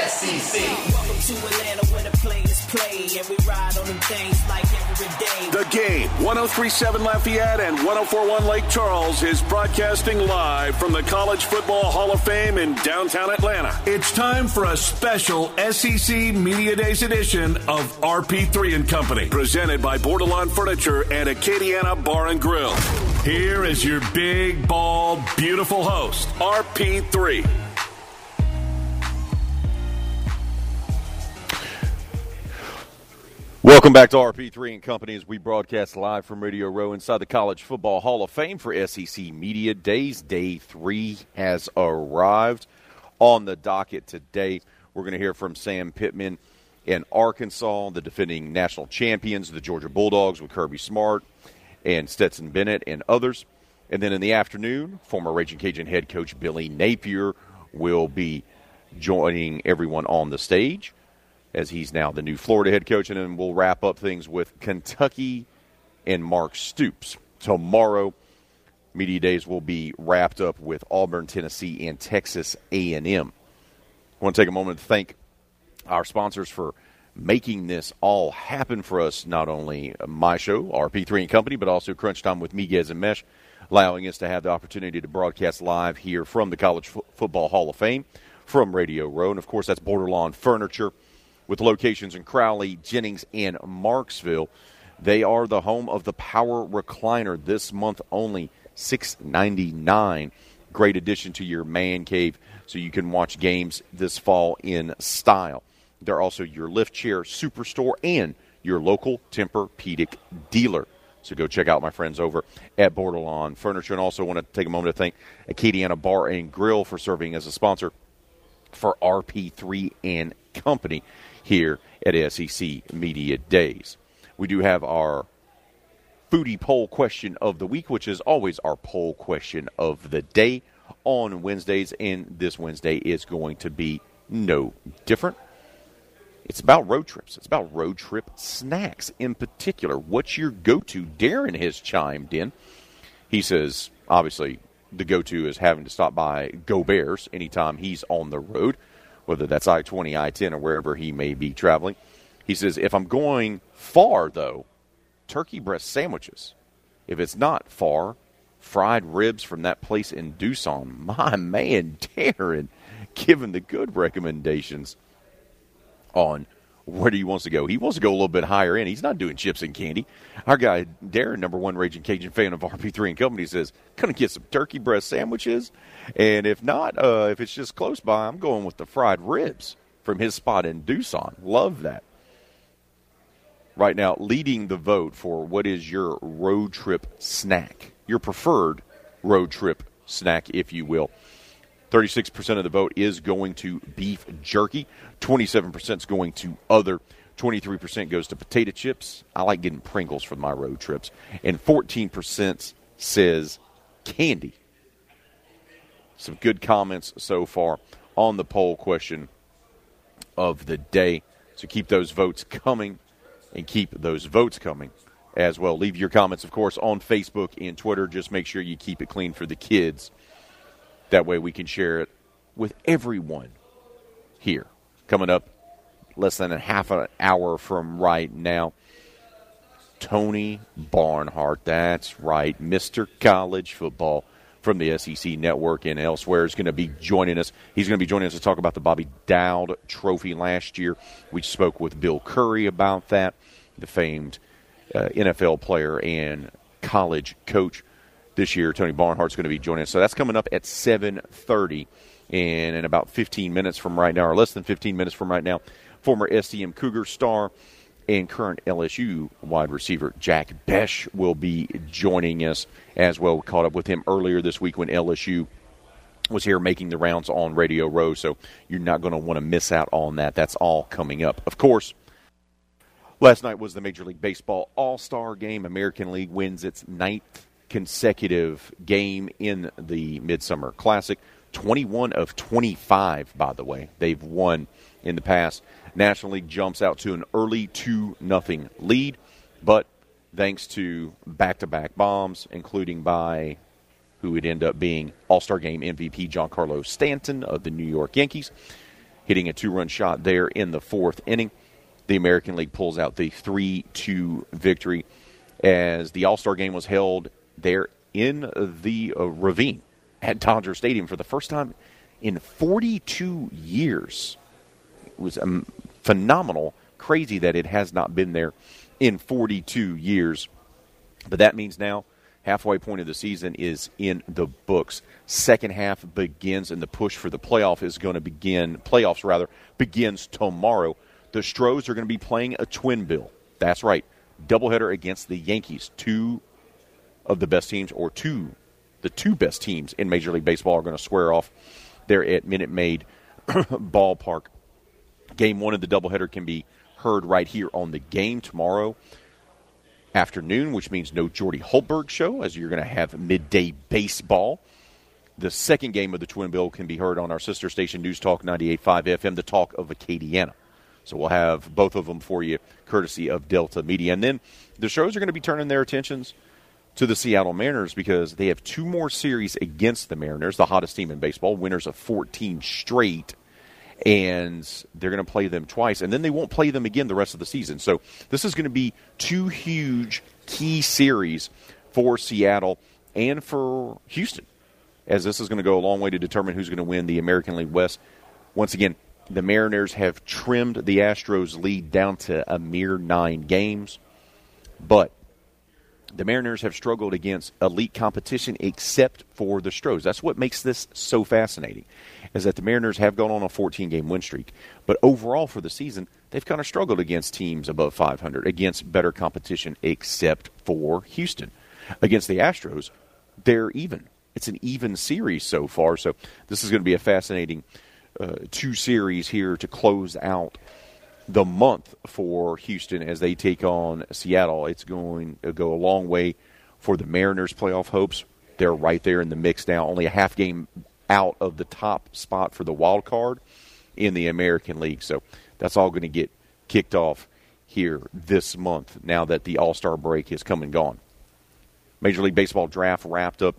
SEC. Welcome to Atlanta where the players play and we ride on them things like every day. The game, 1037 Lafayette and 1041 Lake Charles, is broadcasting live from the College Football Hall of Fame in downtown Atlanta. It's time for a special SEC Media Days edition of RP3 and Company, presented by Bordelon Furniture and Acadiana Bar and Grill. Here is your big, bald, beautiful host, RP3. Welcome back to RP3 and Company as we broadcast live from Radio Row inside the College Football Hall of Fame for SEC Media Days. Day three has arrived on the docket today. We're going to hear from Sam Pittman in Arkansas, the defending national champions, the Georgia Bulldogs, with Kirby Smart and Stetson Bennett and others. And then in the afternoon, former Raging Cajun head coach Billy Napier will be joining everyone on the stage as he's now the new Florida head coach. And then we'll wrap up things with Kentucky and Mark Stoops. Tomorrow, media days will be wrapped up with Auburn, Tennessee, and Texas A&M. I want to take a moment to thank our sponsors for making this all happen for us. Not only my show, RP3 and Company, but also Crunch Time with Miguez and Mesh, allowing us to have the opportunity to broadcast live here from the College F- Football Hall of Fame from Radio Row. And of course, that's Bordelon Furniture with locations in Crowley, Jennings, and Marksville. They are the home of the Power Recliner this month only, six ninety nine. Great addition to your man cave, so you can watch games this fall in style. They're also your lift chair superstore and your local Tempur-Pedic dealer. So go check out my friends over at Bordelon Furniture. And also want to take a moment to thank Acadiana Bar and Grill for serving as a sponsor for RP3 and Company here at SEC Media Days. We do have our foodie poll question of the week, which is always our poll question of the day on Wednesdays, and this Wednesday is going to be no different. It's about road trips. It's about road trip snacks in particular. What's your go to? Darren has chimed in. He says, obviously, the go to is having to stop by Go Bears anytime he's on the road, whether that's I 20, I 10, or wherever he may be traveling. He says, if I'm going far, though, turkey breast sandwiches. If it's not far, fried ribs from that place in Duson. My man, Darren, giving the good recommendations on where do he wants to go. He wants to go a little bit higher in. He's not doing chips and candy. Our guy, Darren, number one Raging Cajun fan of RP3 and Company, says, to get some turkey breast sandwiches. And if not, uh, if it's just close by, I'm going with the fried ribs from his spot in Duson. Love that. Right now, leading the vote for what is your road trip snack, your preferred road trip snack, if you will. 36% of the vote is going to beef jerky. 27% is going to other. 23% goes to potato chips. I like getting Pringles for my road trips. And 14% says candy. Some good comments so far on the poll question of the day. So keep those votes coming and keep those votes coming as well. Leave your comments, of course, on Facebook and Twitter. Just make sure you keep it clean for the kids. That way we can share it with everyone here. Coming up less than a half an hour from right now, Tony Barnhart. That's right, Mr. College Football from the SEC Network and elsewhere is going to be joining us. He's going to be joining us to talk about the Bobby Dodd Trophy last year. We spoke with Bill Curry about that, the famed uh, NFL player and college coach this year. Tony Barnhart's going to be joining us. So that's coming up at 7:30 and in about 15 minutes from right now, or less than 15 minutes from right now, former STM Cougar star and current LSU wide receiver Jack Bech will be joining us as well. We caught up with him earlier this week when LSU was here making the rounds on Radio Row, so you're not going to want to miss out on that. That's all coming up. Of course, last night was the Major League Baseball All Star game. American League wins its ninth consecutive game in the Midsummer Classic. 21 of 25, by the way, they've won in the past. National League jumps out to an early 2 nothing lead, but thanks to back to back bombs, including by who would end up being All Star Game MVP Giancarlo Stanton of the New York Yankees, hitting a two run shot there in the fourth inning. The American League pulls out the 3 2 victory as the All Star Game was held there in the uh, ravine at Dodger Stadium for the first time in 42 years. It was um, phenomenal, crazy that it has not been there in 42 years. But that means now halfway point of the season is in the books. Second half begins, and the push for the playoff is going to begin. Playoffs rather begins tomorrow. The Stros are going to be playing a twin bill. That's right, doubleheader against the Yankees. Two of the best teams, or two, the two best teams in Major League Baseball, are going to square off there at Minute Maid Ballpark. Game one of the doubleheader can be heard right here on the game tomorrow afternoon, which means no Jordy Hultberg show, as you're going to have midday baseball. The second game of the Twin Bill can be heard on our sister station, News Talk 98.5 FM, the talk of Acadiana. So we'll have both of them for you, courtesy of Delta Media. And then the shows are going to be turning their attentions to the Seattle Mariners because they have two more series against the Mariners, the hottest team in baseball, winners of 14 straight and they're going to play them twice, and then they won't play them again the rest of the season. So this is going to be two huge key series for Seattle and for Houston, as this is going to go a long way to determine who's going to win the American League West. Once again, the Mariners have trimmed the Astros' lead down to a mere nine games, but the Mariners have struggled against elite competition except for the Stros. That's what makes this so fascinating is that the Mariners have gone on a 14 game win streak. But overall for the season, they've kind of struggled against teams above 500, against better competition, except for Houston. Against the Astros, they're even. It's an even series so far. So this is going to be a fascinating uh, two series here to close out the month for Houston as they take on Seattle. It's going to go a long way for the Mariners' playoff hopes. They're right there in the mix now, only a half game out of the top spot for the wild card in the American League. So that's all going to get kicked off here this month now that the All Star break has come and gone. Major League Baseball draft wrapped up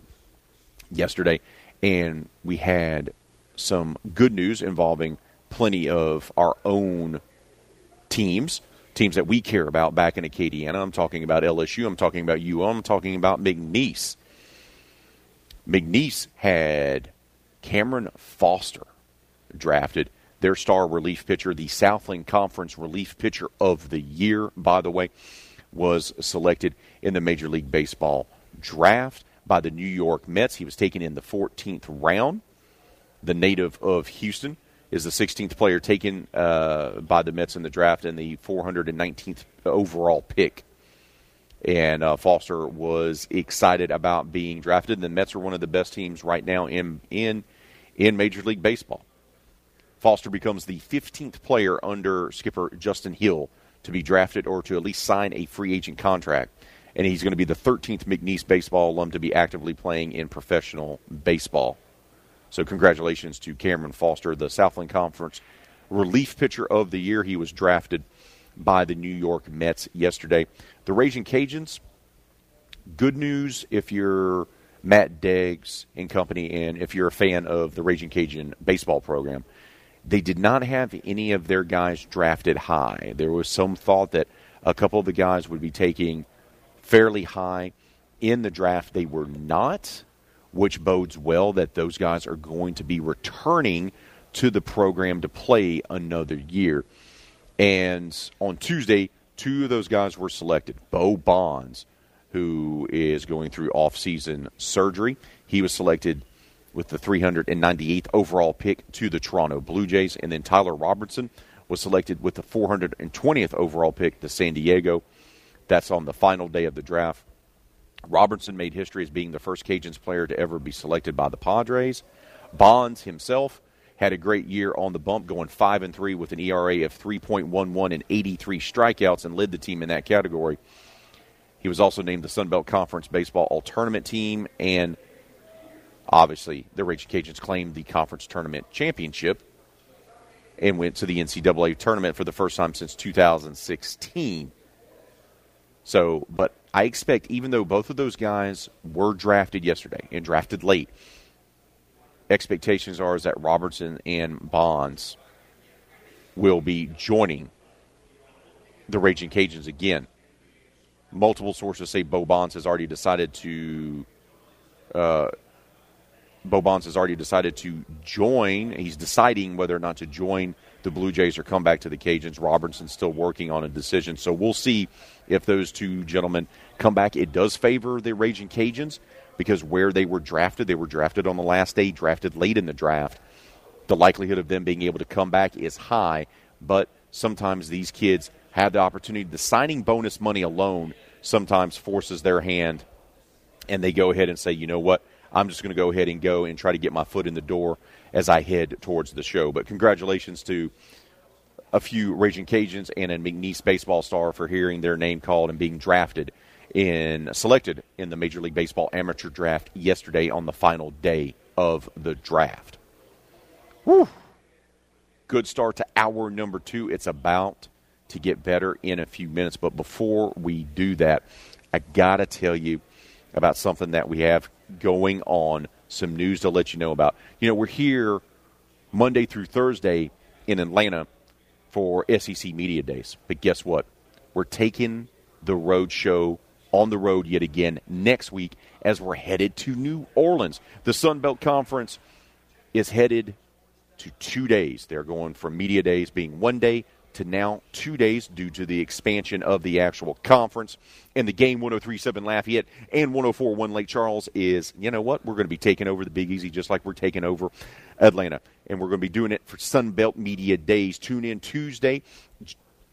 yesterday, and we had some good news involving plenty of our own teams, teams that we care about back in Acadiana. I'm talking about LSU. I'm talking about UO. I'm talking about McNeese. McNeese had Cameron Foster drafted, their star relief pitcher, the Southland Conference relief pitcher of the year, by the way, was selected in the Major League Baseball draft by the New York Mets. He was taken in the 14th round. The native of Houston is the 16th player taken uh, by the Mets in the draft and the 419th overall pick. And uh, Foster was excited about being drafted. The Mets are one of the best teams right now in in in Major League Baseball. Foster becomes the 15th player under skipper Justin Hill to be drafted or to at least sign a free agent contract. And he's going to be the 13th McNeese baseball alum to be actively playing in professional baseball. So, congratulations to Cameron Foster, the Southland Conference relief pitcher of the year. He was drafted by the New York Mets yesterday. The Raging Cajuns, good news if you're Matt Deggs and company, and if you're a fan of the Raging Cajun baseball program, they did not have any of their guys drafted high. There was some thought that a couple of the guys would be taking fairly high in the draft. They were not, which bodes well that those guys are going to be returning to the program to play another year. And on Tuesday, two of those guys were selected. Bo Bonds who is going through off-season surgery. He was selected with the 398th overall pick to the Toronto Blue Jays, and then Tyler Robertson was selected with the 420th overall pick to San Diego. That's on the final day of the draft. Robertson made history as being the first Cajuns player to ever be selected by the Padres. Bonds himself had a great year on the bump, going five and three with an ERA of 3.11 and 83 strikeouts, and led the team in that category. He was also named the Sun Belt Conference Baseball All Tournament Team, and obviously the Raging Cajuns claimed the conference tournament championship and went to the NCAA tournament for the first time since 2016. So, but I expect, even though both of those guys were drafted yesterday and drafted late, expectations are is that Robertson and Bonds will be joining the Raging Cajuns again. Multiple sources say Bo Bonds has already decided to. Uh, Bo Bonds has already decided to join. He's deciding whether or not to join the Blue Jays or come back to the Cajuns. Robertson's still working on a decision, so we'll see if those two gentlemen come back. It does favor the Raging Cajuns because where they were drafted, they were drafted on the last day, drafted late in the draft. The likelihood of them being able to come back is high, but sometimes these kids have the opportunity. The signing bonus money alone sometimes forces their hand, and they go ahead and say, you know what? I'm just going to go ahead and go and try to get my foot in the door as I head towards the show. But congratulations to a few Raging Cajuns and a McNeese baseball star for hearing their name called and being drafted in selected in the Major League Baseball amateur draft yesterday on the final day of the draft. Whew. Good start to hour number two. It's about to get better in a few minutes, but before we do that, I gotta tell you about something that we have going on, some news to let you know about. You know, we're here Monday through Thursday in Atlanta for SEC Media Days. But guess what? We're taking the road show on the road yet again next week as we're headed to New Orleans. The Sun Belt Conference is headed to two days. They're going from Media Days being one day to now two days due to the expansion of the actual conference. And the game 1037 Lafayette and 1041 Lake Charles is, you know what? We're going to be taking over the Big Easy just like we're taking over Atlanta. And we're going to be doing it for Sunbelt Media Days. Tune in Tuesday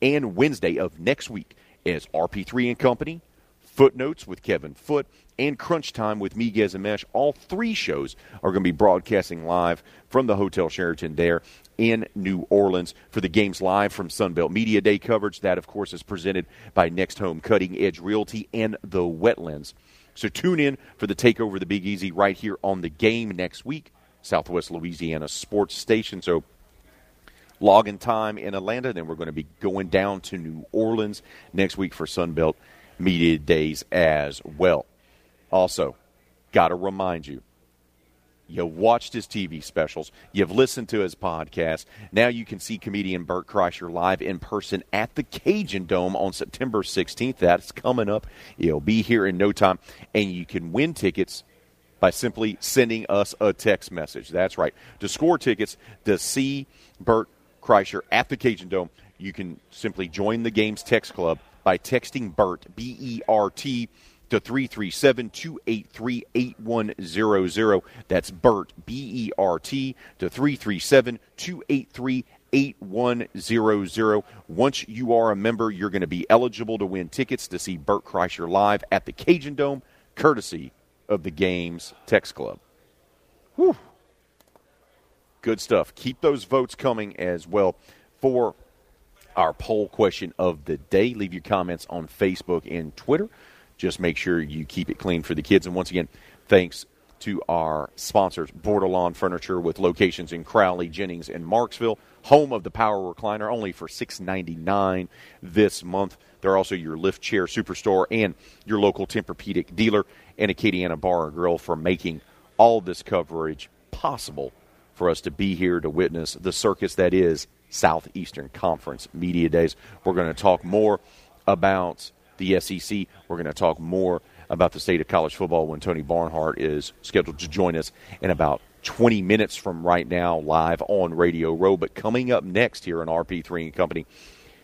and Wednesday of next week as RP3 and Company, Footnotes with Kevin Foote, and Crunch Time with me, Mesh. All three shows are going to be broadcasting live from the Hotel Sheraton there in New Orleans for the games live from Sunbelt Media Day coverage. That, of course, is presented by Next Home Cutting Edge Realty and the Wetlands. So tune in for the takeover the Big Easy right here on the game next week, Southwest Louisiana Sports Station. So login time in Atlanta. Then we're going to be going down to New Orleans next week for Sunbelt Media Days as well. Also, got to remind you You've watched his TV specials. You've listened to his podcast. Now you can see comedian Bert Kreischer live in person at the Cajun Dome on September 16th. That's coming up. It'll be here in no time. And you can win tickets by simply sending us a text message. That's right. To score tickets to see Bert Kreischer at the Cajun Dome, you can simply join the game's text club by texting Bert, B E R T to 337 283 8100. That's Bert, B E R T, to 337 283 8100. Once you are a member, you're going to be eligible to win tickets to see Bert Kreischer live at the Cajun Dome, courtesy of the Games Text Club. Whew. Good stuff. Keep those votes coming as well for our poll question of the day. Leave your comments on Facebook and Twitter. Just make sure you keep it clean for the kids. And once again, thanks to our sponsors, Bordelon Furniture, with locations in Crowley, Jennings, and Marksville, home of the Power Recliner, only for six ninety nine this month. They're also your lift chair superstore and your local Tempur-Pedic dealer, and Acadiana Bar and Grill for making all this coverage possible for us to be here to witness the circus that is Southeastern Conference Media Days. We're going to talk more about the SEC. We're going to talk more about the state of college football when Tony Barnhart is scheduled to join us in about 20 minutes from right now, live on Radio Row. But coming up next here on RP3 and Company,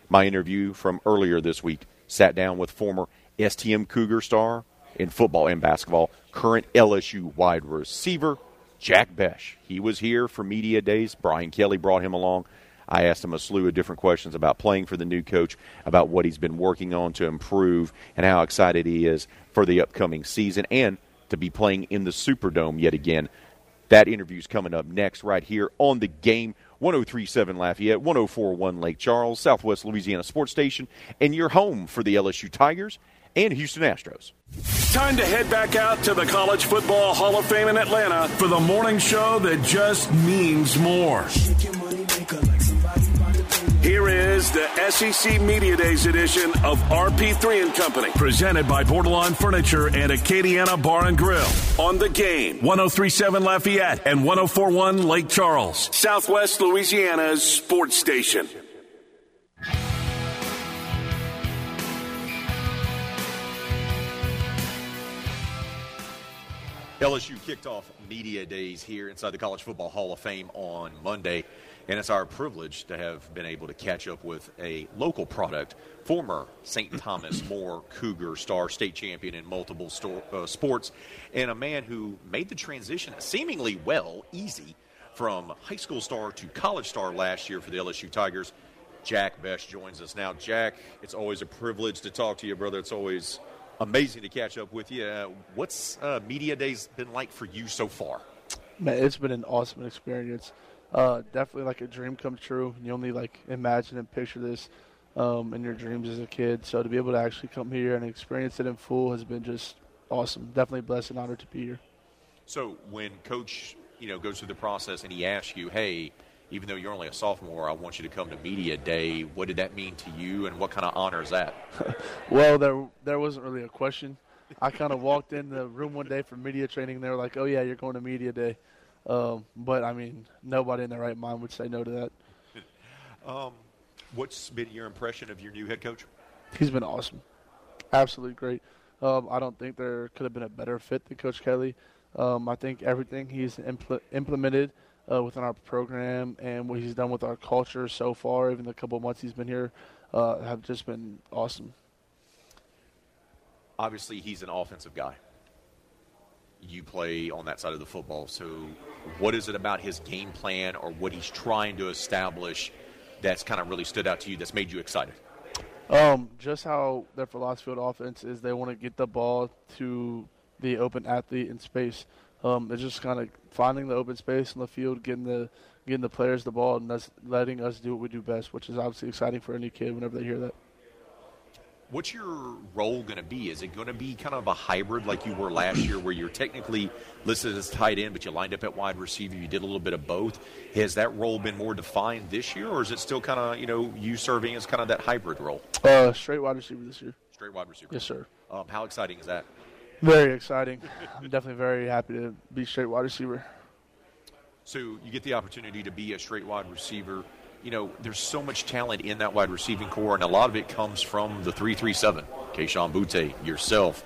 my interview from earlier this week sat down with former STM Cougar star in football and basketball, current LSU wide receiver Jack Bech. He was here for media days. Brian Kelly brought him along. I asked him a slew of different questions about playing for the new coach, about what he's been working on to improve, and how excited he is for the upcoming season and to be playing in the Superdome yet again. That interview is coming up next, right here on the game. 1037 Lafayette, 1041 Lake Charles, Southwest Louisiana Sports Station, and your home for the LSU Tigers and Houston Astros. Time to head back out to the College Football Hall of Fame in Atlanta for the morning show that just means more. Here is the SEC Media Days edition of RP3 and Company, presented by Bordelon Furniture and Acadiana Bar and Grill. On the game, 1037 Lafayette and 1041 Lake Charles, Southwest Louisiana's sports station. LSU kicked off media days here inside the College Football Hall of Fame on Monday, and it's our privilege to have been able to catch up with a local product, former St. Thomas More Cougar star, state champion in multiple sto- uh, sports, and a man who made the transition seemingly well, easy, from high school star to college star last year for the LSU Tigers. Jack Bech joins us now. Jack, it's always a privilege to talk to you, brother. It's always amazing to catch up with you. Uh, what's uh, media days been like for you so far? Man, it's been an awesome experience. Uh, definitely like a dream come true. You only like imagine and picture this um, in your dreams as a kid. So to be able to actually come here and experience it in full has been just awesome. Definitely blessed and honored to be here. So when coach, you know, goes through the process and he asks you, "Hey, even though you're only a sophomore, I want you to come to media day." What did that mean to you, and what kind of honor is that? well, there there wasn't really a question. I kind of walked in the room one day for media training. and They were like, "Oh yeah, you're going to media day," um, but I mean, nobody in their right mind would say no to that. Um, what's been your impression of your new head coach? He's been awesome, absolutely great. Um, I don't think there could have been a better fit than Coach Kelly. Um, I think everything he's impl- implemented uh, within our program and what he's done with our culture so far, even the couple of months he's been here, uh, have just been awesome. Obviously, he's an offensive guy. You play on that side of the football. So, what is it about his game plan or what he's trying to establish that's kind of really stood out to you that's made you excited? Um, just how their philosophy of offense is they want to get the ball to the open athlete in space. Um, it's just kind of finding the open space in the field, getting the getting the players the ball, and us, letting us do what we do best, which is obviously exciting for any kid whenever they hear that. What's your role going to be? Is it going to be kind of a hybrid like you were last year, where you're technically listed as tight end, but you lined up at wide receiver? You did a little bit of both. Has that role been more defined this year, or is it still kind of you know you serving as kind of that hybrid role? Uh, straight wide receiver this year. Straight wide receiver. Yes, sir. Um, how exciting is that? Very exciting. I'm definitely very happy to be straight wide receiver. So you get the opportunity to be a straight wide receiver. You know, there's so much talent in that wide receiving corps, and a lot of it comes from the 337. Kayshon Boutte, yourself.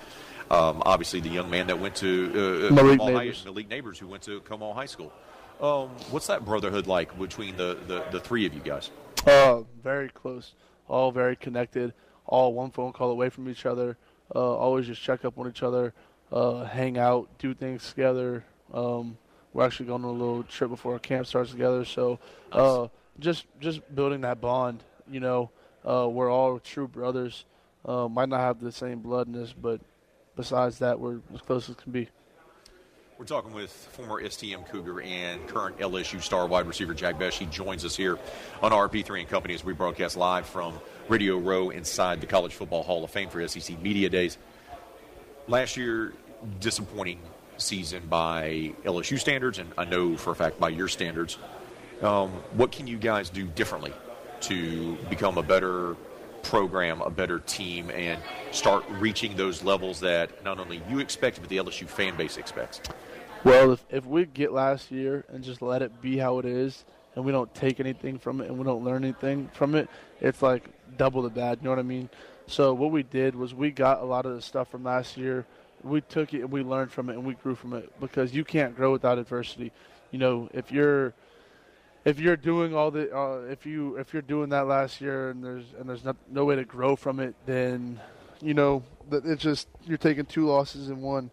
Um, obviously, the young man that went to uh, Malik Comeaux Nabers. High, Malik Nabers, who went to Comeaux High School. Um, what's that brotherhood like between the, the, the three of you guys? Uh, very close. All very connected. All one phone call away from each other. Uh, always just check up on each other. Uh, hang out, do things together. Um, we're actually going on a little trip before our camp starts together. So, uh, just just building that bond. You know, uh, we're all true brothers. Uh, might not have the same blood in us, but besides that, we're as close as can be. We're talking with former STM Cougar and current LSU star wide receiver Jack Bech. He joins us here on RP3 and Company as we broadcast live from Radio Row inside the College Football Hall of Fame for SEC Media Days. Last year, disappointing season by LSU standards, and I know for a fact by your standards. Um, what can you guys do differently to become a better program, a better team, and start reaching those levels that not only you expect, but the LSU fan base expects? Well, if, if we get last year and just let it be how it is, and we don't take anything from it and we don't learn anything from it, it's like double the bad. You know what I mean? So what we did was we got a lot of the stuff from last year. We took it and we learned from it and we grew from it because you can't grow without adversity. You know, if you're if you're doing all the uh, if you if you're doing that last year and there's and there's no, no way to grow from it, then you know it's just you're taking two losses in one.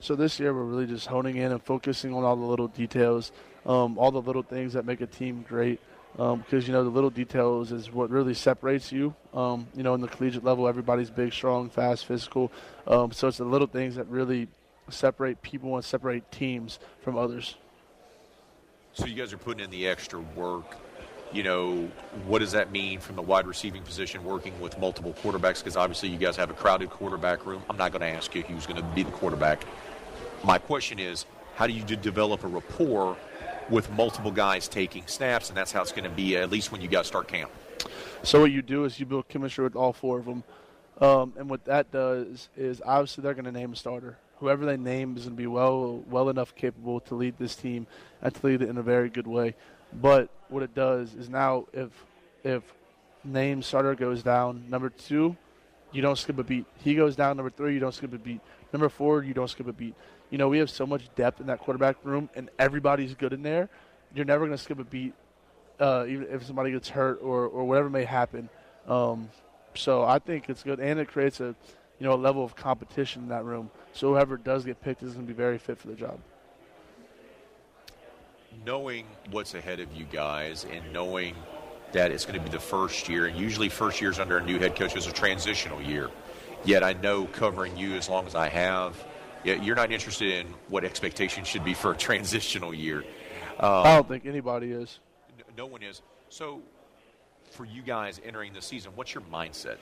So this year we're really just honing in and focusing on all the little details, um, all the little things that make a team great, um, because you know the little details is what really separates you. Um, you know, in the collegiate level, everybody's big, strong, fast, physical. Um, so it's the little things that really separate people and separate teams from others. So you guys are putting in the extra work. You know, what does that mean from the wide receiving position, working with multiple quarterbacks? Because obviously you guys have a crowded quarterback room. I'm not going to ask you who's going to be the quarterback. My question is, how do you develop a rapport with multiple guys taking snaps, and that's how it's going to be at least when you guys start camp. So what you do is you build chemistry with all four of them, um, and what that does is obviously they're going to name a starter. Whoever they name is going to be well well enough capable to lead this team and to lead it in a very good way. But what it does is now if if name starter goes down, number two, you don't skip a beat. He goes down, number three, you don't skip a beat. Number four, you don't skip a beat you know, we have so much depth in that quarterback room, and everybody's good in there. You're never going to skip a beat, uh, even if somebody gets hurt or, or whatever may happen. Um, so I think it's good, and it creates a you know a level of competition in that room. So whoever does get picked is going to be very fit for the job. Knowing what's ahead of you guys, and knowing that it's going to be the first year, and usually first years under a new head coach is a transitional year. Yet I know covering you as long as I have you're not interested in what expectations should be for a transitional year. Um, I don't think anybody is. No one is. So, for you guys entering the season, what's your mindset?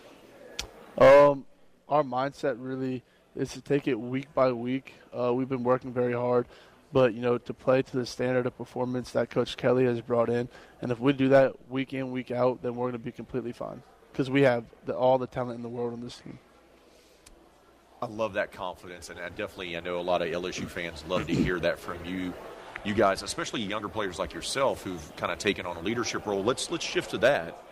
Um, our mindset really is to take it week by week. Uh, we've been working very hard, but you know, to play to the standard of performance that Coach Kelly has brought in, and if we do that week in, week out, then we're going to be completely fine because we have the, all the talent in the world on this team. I love that confidence, and I definitely I know a lot of LSU fans love to hear that from you, you guys, especially younger players like yourself who've kind of taken on a leadership role. Let's let's shift to that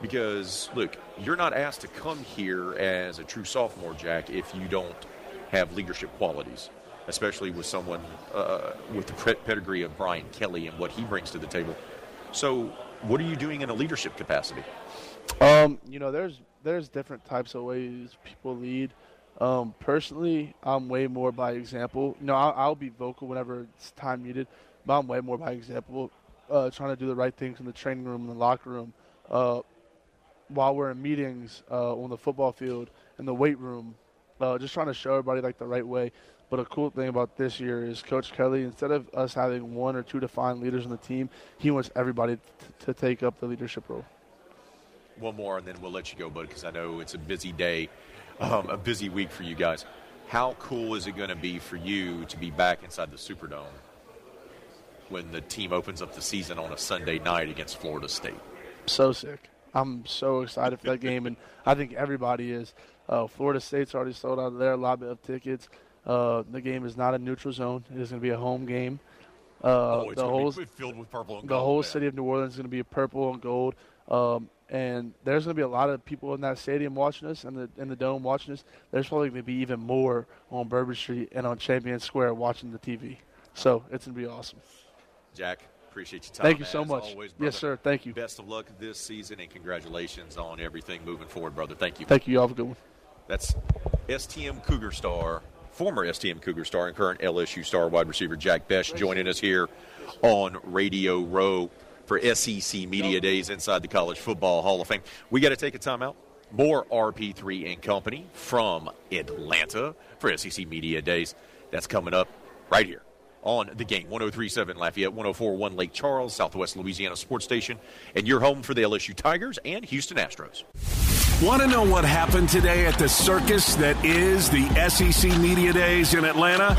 because look, you're not asked to come here as a true sophomore, Jack, if you don't have leadership qualities, especially with someone uh, with the pedigree of Brian Kelly and what he brings to the table. So, what are you doing in a leadership capacity? Um, you know, there's there's different types of ways people lead. Um, personally, I'm way more by example. You know, I'll, I'll, be vocal whenever it's time needed, but I'm way more by example, uh, trying to do the right things in the training room, in the locker room, uh, while we're in meetings uh, on the football field, in the weight room, uh, just trying to show everybody like the right way. But a cool thing about this year is Coach Kelly, instead of us having one or two defined leaders on the team, he wants everybody t- to take up the leadership role. One more, and then we'll let you go, bud, because I know it's a busy day um, a busy week for you guys. How cool is it going to be for you to be back inside the Superdome when the team opens up the season on a Sunday night against Florida State? So sick. I'm so excited for that game, and I think everybody is. Uh, Florida State's already sold out of their lot of tickets. Uh, the game is not a neutral zone. It is going to be a home game. Uh, oh, the whole, filled with purple and the gold. whole man. city of New Orleans is going to be purple and gold. Um, and there's going to be a lot of people in that stadium watching us and the in the dome watching us. There's probably going to be even more on Bourbon Street and on Champion Square watching the TV. So it's going to be awesome. Jack, appreciate your time. Thank you so much. Always, yes, sir. Thank you. Best of luck this season and congratulations on everything moving forward, brother. Thank you. Thank you. Y'all have a good one. That's STM Cougar star, former STM Cougar star, and current LSU star wide receiver Jack Bech joining us here on Radio Row for SEC Media Days inside the College Football Hall of Fame. We got to take a timeout. More RP3 and Company from Atlanta for SEC Media Days. That's coming up right here on the game 1037 Lafayette, 1041 Lake Charles, Southwest Louisiana Sports Station, and your home for the LSU Tigers and Houston Astros. Want to know what happened today at the circus that is the SEC Media Days in Atlanta?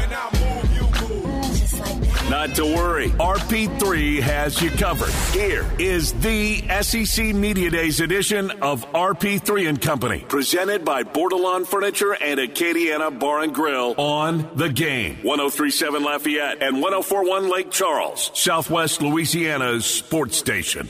Not to worry. RP3 has you covered. Here is the SEC Media Days edition of RP3 and Company, presented by Bordelon Furniture and Acadiana Bar and Grill on The Game. 1037 Lafayette and 1041 Lake Charles, Southwest Louisiana's sports station.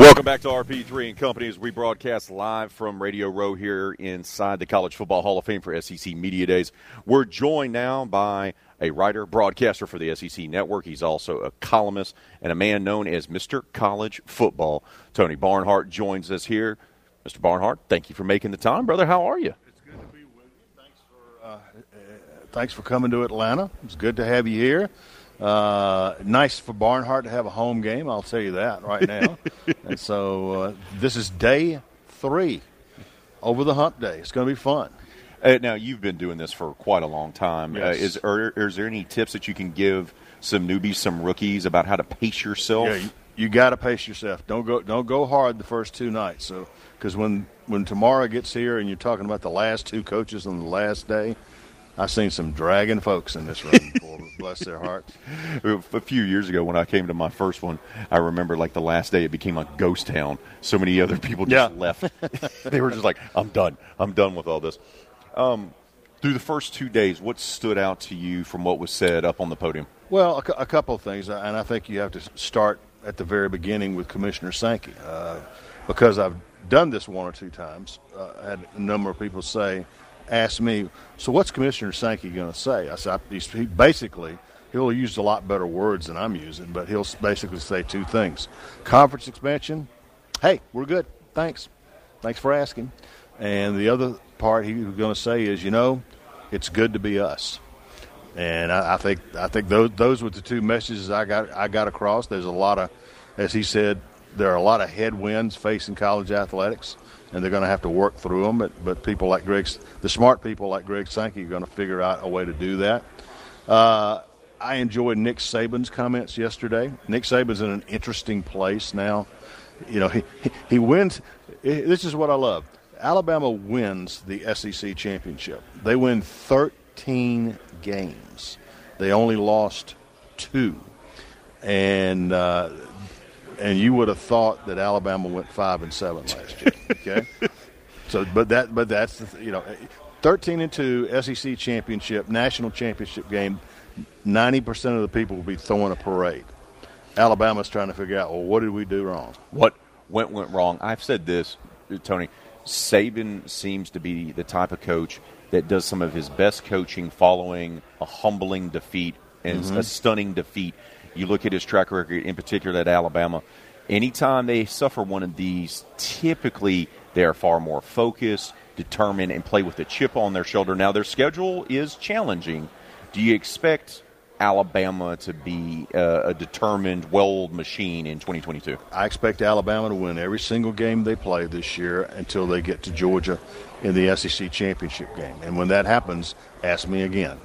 Welcome back to RP3 and Company as we broadcast live from Radio Row here inside the College Football Hall of Fame for SEC Media Days. We're joined now by a writer, broadcaster for the SEC Network. He's also a columnist and a man known as Mr. College Football. Tony Barnhart joins us here. Mr. Barnhart, thank you for making the time, brother. How are you? It's good to be with you. Thanks for uh, uh, thanks for coming to Atlanta. It's good to have you here. Uh, nice for Barnhart to have a home game. I'll tell you that right now. and so uh, this is day three over the hump day. It's going to be fun. Uh, now you've been doing this for quite a long time. Yes. Uh, is, are, is there any tips that you can give some newbies, some rookies about how to pace yourself? Yeah, you, you got to pace yourself. Don't go don't go hard the first two nights. So because when when tomorrow gets here and you're talking about the last two coaches on the last day, I've seen some dragging folks in this room. Boy, bless their hearts. a few years ago when I came to my first one, I remember like the last day it became a ghost town. So many other people just Yeah. left. they were just like, "I'm done. I'm done with all this." Um, through the first two days, what stood out to you from what was said up on the podium? Well, a, a couple of things, and I think you have to start at the very beginning with Commissioner Sankey, uh, because I've done this one or two times. Uh, I had a number of people say, ask me, so what's Commissioner Sankey going to say? I said, he basically he'll use a lot better words than I'm using, but he'll basically say two things: conference expansion. Hey, we're good. Thanks. Thanks for asking. And the other part he was going to say is, you know, it's good to be us. And I, I think I think those those were the two messages I got I got across. There's a lot of, as he said, there are a lot of headwinds facing college athletics, and they're going to have to work through them. But but people like Greg, the smart people like Greg Sankey, are going to figure out a way to do that. Uh, I enjoyed Nick Saban's comments yesterday. Nick Saban's in an interesting place now. You know, he he, he wins. This is what I love. Alabama wins the SEC championship. They win 13 games. They only lost two, and uh, and you would have thought that Alabama went five and seven last year. Okay, so but that but that's the you know, 13 and two SEC championship, national championship game. 90 percent of the people will be throwing a parade. Alabama's trying to figure out well, what did we do wrong? What went went wrong? I've said this, Tony. Saban seems to be the type of coach that does some of his best coaching following a humbling defeat and Mhm. a stunning defeat. You look at his track record, in particular at Alabama. Anytime they suffer one of these, typically they are far more focused, determined, and play with a chip on their shoulder. Now their schedule is challenging. Do you expect Alabama to be uh, a determined, well-oiled machine in 2022? I expect Alabama to win every single game they play this year until they get to Georgia in the SEC championship game. And when that happens, ask me again.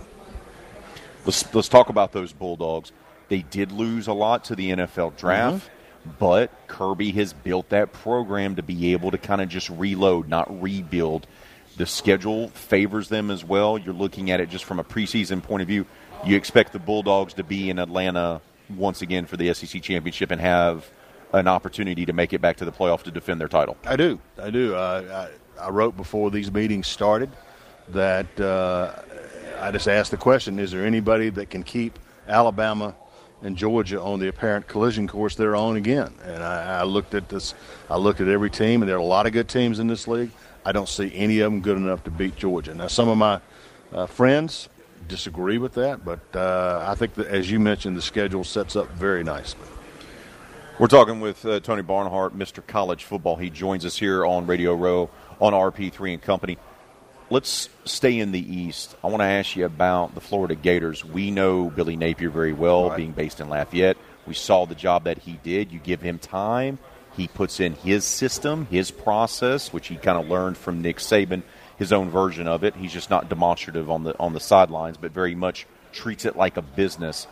Let's let's talk about those Bulldogs. They did lose a lot to the NFL draft, but Kirby has built that program to be able to kind of just reload, not rebuild. The schedule favors them as well. You're looking at it just from a preseason point of view. You expect the Bulldogs to be in Atlanta once again for the SEC championship and have an opportunity to make it back to the playoff to defend their title. I do. I do. Uh, I, I wrote before these meetings started that uh, I just asked the question is there anybody that can keep Alabama and Georgia on the apparent collision course they're on again? And I, I looked at this, I looked at every team, and there are a lot of good teams in this league. I don't see any of them good enough to beat Georgia. Now, some of my uh, friends disagree with that, but uh, I think that, as you mentioned, the schedule sets up very nicely. We're talking with uh, Tony Barnhart, Mr. College Football. He joins us here on Radio Row on RP3 and Company. Let's stay in the East. I want to ask you about the Florida Gators. We know Billy Napier very well, being based in Lafayette. We saw the job that he did. You give him time, he puts in his system, his process, which he kind of learned from Nick Saban, his own version of it. He's just not demonstrative on the on the sidelines, but very much treats it like a business.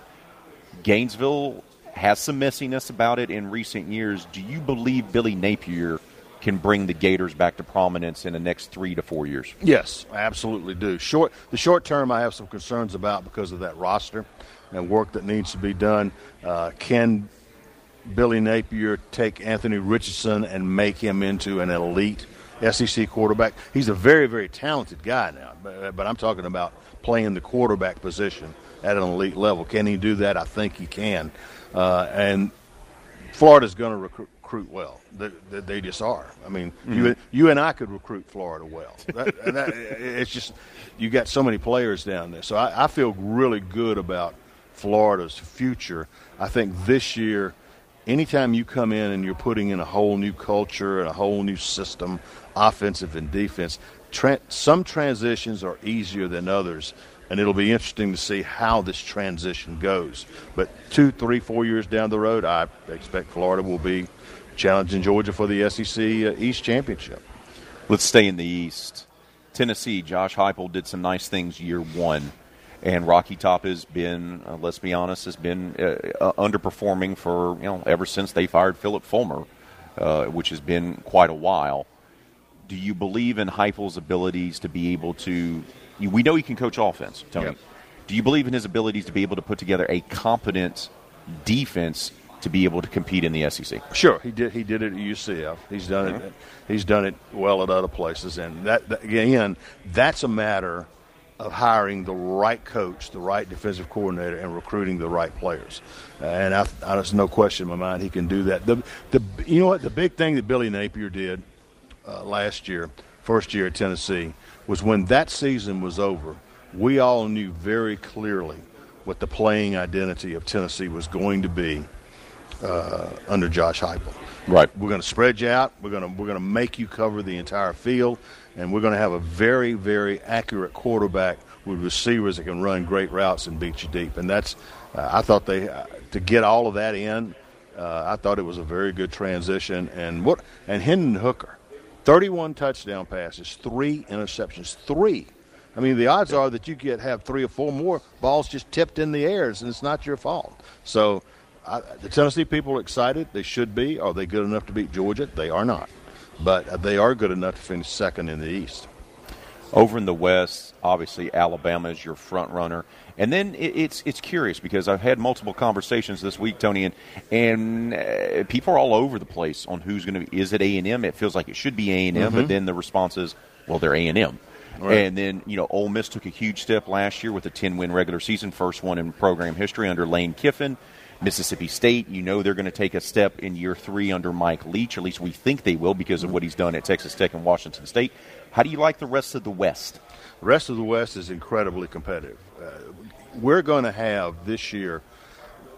Gainesville has some messiness about it in recent years. Do you believe Billy Napier can bring the Gators back to prominence in the next three to four years? Yes, I absolutely do. Short the short term, I have some concerns about because of that roster and work that needs to be done. Uh, can Billy Napier take Anthony Richardson and make him into an elite SEC quarterback? He's a very very talented guy now, but, but I'm talking about playing the quarterback position at an elite level. Can he do that? I think he can. Uh, and Florida's going to recruit, recruit well. They, they, they just are. I mean, you Mhm. you and I could recruit Florida well. That, and that, it's just you got so many players down there. So I, I feel really good about Florida's future. I think this year anytime you come in and you're putting in a whole new culture and a whole new system, offensive and defense, tra- some transitions are easier than others. And it'll be interesting to see how this transition goes. But two, three, four years down the road, I expect Florida will be challenging Georgia for the SEC uh, East Championship. Let's stay in the East. Tennessee, Josh Heupel did some nice things year one, and Rocky Top has been, uh, let's be honest, has been uh, uh, underperforming for you know ever since they fired Phillip Fulmer, uh, which has been quite a while. Do you believe in Heupel's abilities to be able to? We know he can coach offense, Tony. Yep. Do you believe in his abilities to be able to put together a competent defense to be able to compete in the SEC? Sure, he did. He did it at UCF. He's done Mm-hmm. it. He's done it well at other places, and that, that again, that's a matter of hiring the right coach, the right defensive coordinator, and recruiting the right players. Uh, and I, I, there's no question in my mind he can do that. The, the, you know what? The big thing that Billy Napier did uh, last year, first year at Tennessee, was when that season was over, we all knew very clearly what the playing identity of Tennessee was going to be uh, under Josh Heupel. Right. We're going to spread you out. We're going to we're going to make you cover the entire field, and we're going to have a very very accurate quarterback with receivers that can run great routes and beat you deep. And that's uh, I thought they uh, to get all of that in. Uh, I thought it was a very good transition. And what and Hendon Hooker, 31 touchdown passes, three interceptions, three. I mean, the odds are that you get have three or four more balls just tipped in the airs, and it's not your fault. So, I, the Tennessee people are excited. They should be. Are they good enough to beat Georgia? They are not, but they are good enough to finish second in the East. Over in the West, obviously Alabama is your front runner, and then it, it's it's curious because I've had multiple conversations this week, Tony, and and uh, people are all over the place on who's going to. Be. Is it A and M? It feels like it should be A and M, but Mhm. then the response is, well, they're A and M. Right. And then you know, Ole Miss took a huge step last year with a ten-win regular season, first one in program history under Lane Kiffin. Mississippi State, you know they're going to take a step in year three under Mike Leach. At least we think they will because of what he's done at Texas Tech and Washington State. How do you like the rest of the West? The rest of the West is incredibly competitive. Uh, we're going to have this year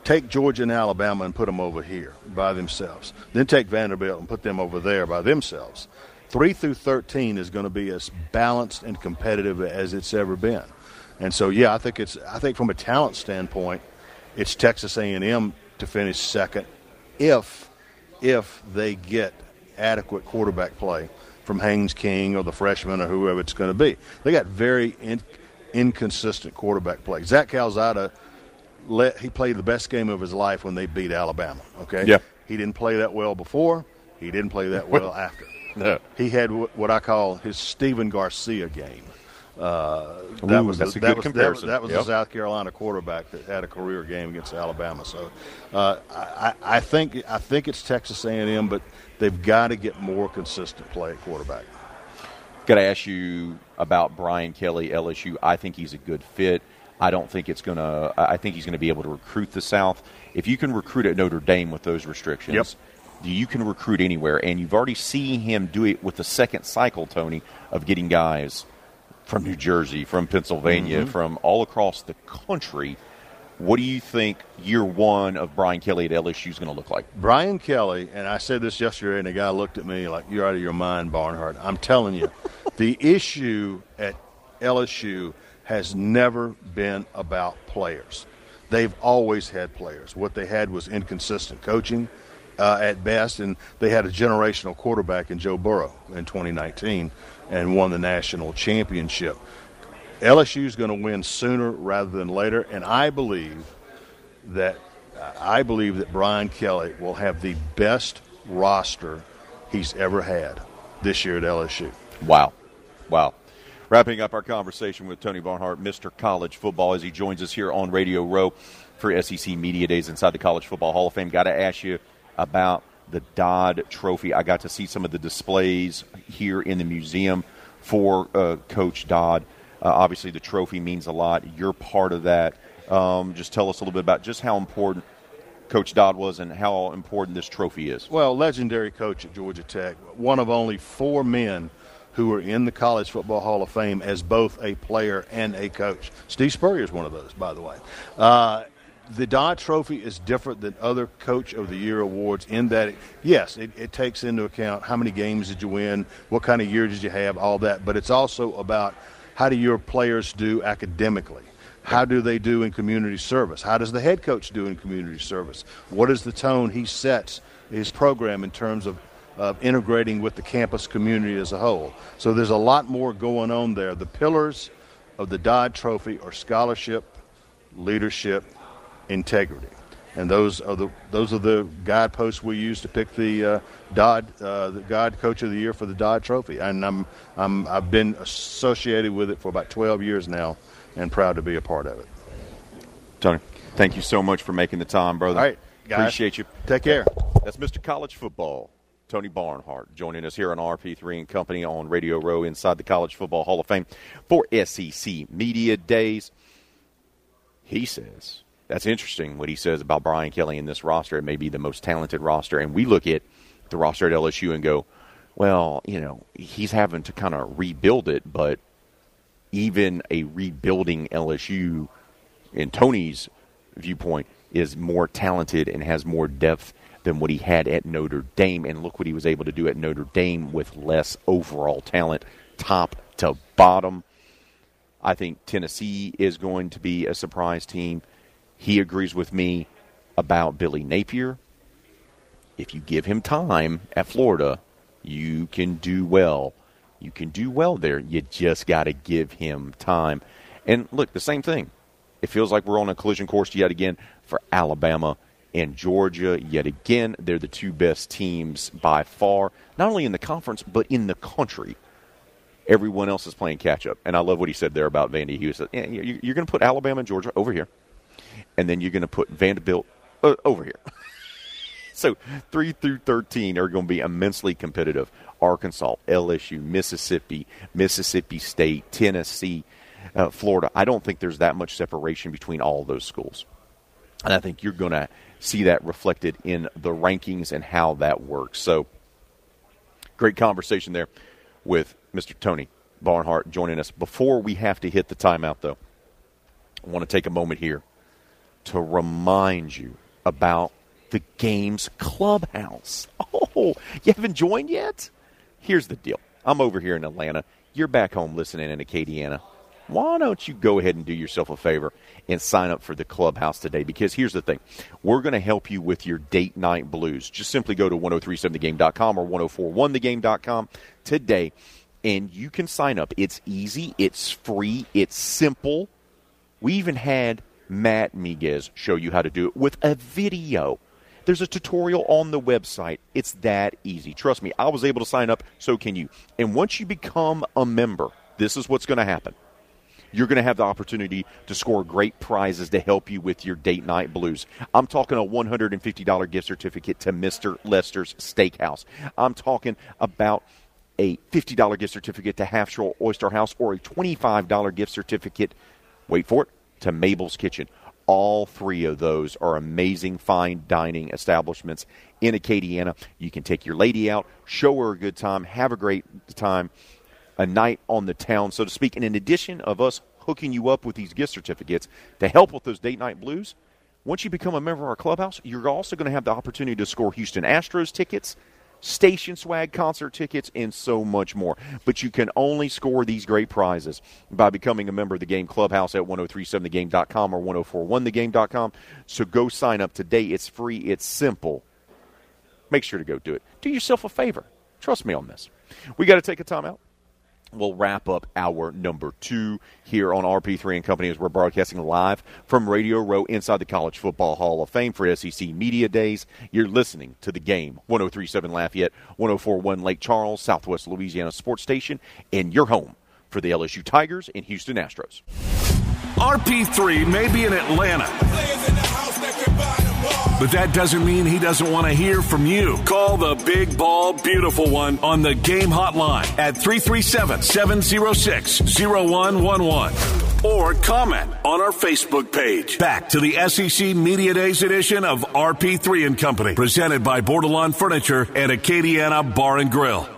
take Georgia and Alabama and put them over here by themselves. Then take Vanderbilt and put them over there by themselves. Three through thirteen is going to be as balanced and competitive as it's ever been. And so, yeah, I think it's. I think from a talent standpoint, it's Texas A&M to finish second, if if they get adequate quarterback play from Haynes King or the freshman or whoever it's going to be. They got very in, inconsistent quarterback play. Zach Calzada, let, he played the best game of his life when they beat Alabama. Okay. Yeah. He didn't play that well before. He didn't play that well after. No. He had what I call his Stephen Garcia game. Uh, that Ooh, was that's a that good was, comparison. That was, that was Yep. the South Carolina quarterback that had a career game against Alabama. So uh, I, I think I think it's Texas A&M, but they've got to get more consistent play at quarterback. Got to ask you about Brian Kelly, LSU. I think he's a good fit. I don't think it's going to. I think he's going to be able to recruit the South. If you can recruit at Notre Dame with those restrictions, Yep. you can recruit anywhere. And you've already seen him do it with the second cycle, Tony, of getting guys from New Jersey, from Pennsylvania, Mhm. from all across the country. What do you think year one of Brian Kelly at LSU is going to look like? Brian Kelly, and I said this yesterday, and a guy looked at me like, You're out of your mind, Barnhart. I'm telling you, the issue at LSU has never been about players. They've always had players. What they had was inconsistent coaching uh, at best, and they had a generational quarterback in Joe Burrow in 2019 and won the national championship. LSU is going to win sooner rather than later, and I believe that I believe that Brian Kelly will have the best roster he's ever had this year at LSU. Wow. Wow. Wrapping up our conversation with Tony Barnhart, Mr. College Football, as he joins us here on Radio Row for SEC Media Days inside the College Football Hall of Fame. Got to ask you about the Dodd Trophy. I got to see some of the displays here in the museum for uh, Coach Dodd. Uh, obviously, the trophy means a lot. You're part of that. Um, just tell us a little bit about just how important Coach Dodd was and how important this trophy is. Well, legendary coach at Georgia Tech, one of only four men who are in the College Football Hall of Fame as both a player and a coach. Steve Spurrier is one of those, by the way. Uh, the Dodd Trophy is different than other Coach of the Year awards in that, it, yes, it, it, takes into account how many games did you win, what kind of year did you have, all that. But it's also about how do your players do academically. How do they do in community service? How does the head coach do in community service? What is the tone he sets his program in terms of of integrating with the campus community as a whole. So there's a lot more going on there. The pillars of the Dodd Trophy are scholarship, leadership, integrity. And those are the those are the guideposts we use to pick the uh, Dodd uh, the God Coach of the Year for the Dodd Trophy. And I'm I'm I've been associated with it for about 12 years now, and proud to be a part of it. Tony, thank you so much for making the time, brother. All right, guys, appreciate you. Take care. That's Mr. College Football. Tony Barnhart joining us here on RP3 and Company on Radio Row inside the College Football Hall of Fame for SEC Media Days. He says that's interesting what he says about Brian Kelly in this roster. It may be the most talented roster, and we look at the roster at LSU and go, well, you know, he's having to kind of rebuild it, but even a rebuilding LSU, in Tony's viewpoint, is more talented and has more depth than what he had at Notre Dame. And look what he was able to do at Notre Dame with less overall talent, top to bottom. I think Tennessee is going to be a surprise team. He agrees with me about Billy Napier. If you give him time at Florida, you can do well. You can do well there. You just got to give him time. And look, the same thing. It feels like we're on a collision course yet again for Alabama and Georgia. Yet again, they're the two best teams by far, not only in the conference, but in the country. Everyone else is playing catch up. And I love what he said there about Vandy. He yeah, You're going to put Alabama and Georgia over here, and then you're going to put Vanderbilt uh, over here. so 3 through 13 are going to be immensely competitive. Arkansas, LSU, Mississippi, Mississippi State, Tennessee, uh, Florida. I don't think there's that much separation between all those schools. And I think you're going to see that reflected in the rankings and how that works. So, great conversation there with Mr. Tony Barnhart joining us. Before we have to hit the timeout, though, I want to take a moment here to remind you about the game's clubhouse. Oh, you haven't joined yet? Here's the deal I'm over here in Atlanta. You're back home listening in Acadiana why don't you go ahead and do yourself a favor and sign up for the clubhouse today? Because here's the thing we're going to help you with your date night blues. Just simply go to 1037thegame.com or 1041thegame.com today and you can sign up. It's easy, it's free, it's simple. We even had Matt Miguez show you how to do it with a video. There's a tutorial on the website. It's that easy. Trust me, I was able to sign up, so can you. And once you become a member, this is what's going to happen you're going to have the opportunity to score great prizes to help you with your date night blues. I'm talking a $150 gift certificate to Mr. Lester's Steakhouse. I'm talking about a $50 gift certificate to Half Shell Oyster House or a $25 gift certificate, wait for it, to Mabel's Kitchen. All three of those are amazing fine dining establishments in Acadiana. You can take your lady out, show her a good time, have a great time a night on the town, so to speak. And in addition of us hooking you up with these gift certificates to help with those date night blues, once you become a member of our clubhouse, you're also going to have the opportunity to score Houston Astros tickets, station swag concert tickets, and so much more. But you can only score these great prizes by becoming a member of the game clubhouse at 1037thegame.com or 1041thegame.com. So go sign up today. It's free, it's simple. Make sure to go do it. Do yourself a favor. Trust me on this. We got to take a time out we'll wrap up our number two here on RP3 and Company as we're broadcasting live from Radio Row inside the College Football Hall of Fame for SEC Media Days. You're listening to the game 1037 Lafayette, 1041 Lake Charles, Southwest Louisiana Sports Station, and your home for the LSU Tigers and Houston Astros. RP3 may be in Atlanta but that doesn't mean he doesn't want to hear from you. Call the big ball beautiful one on the game hotline at 337 706 0111 or comment on our Facebook page. Back to the SEC Media Days edition of RP3 and Company, presented by Bordelon Furniture and Acadiana Bar and Grill.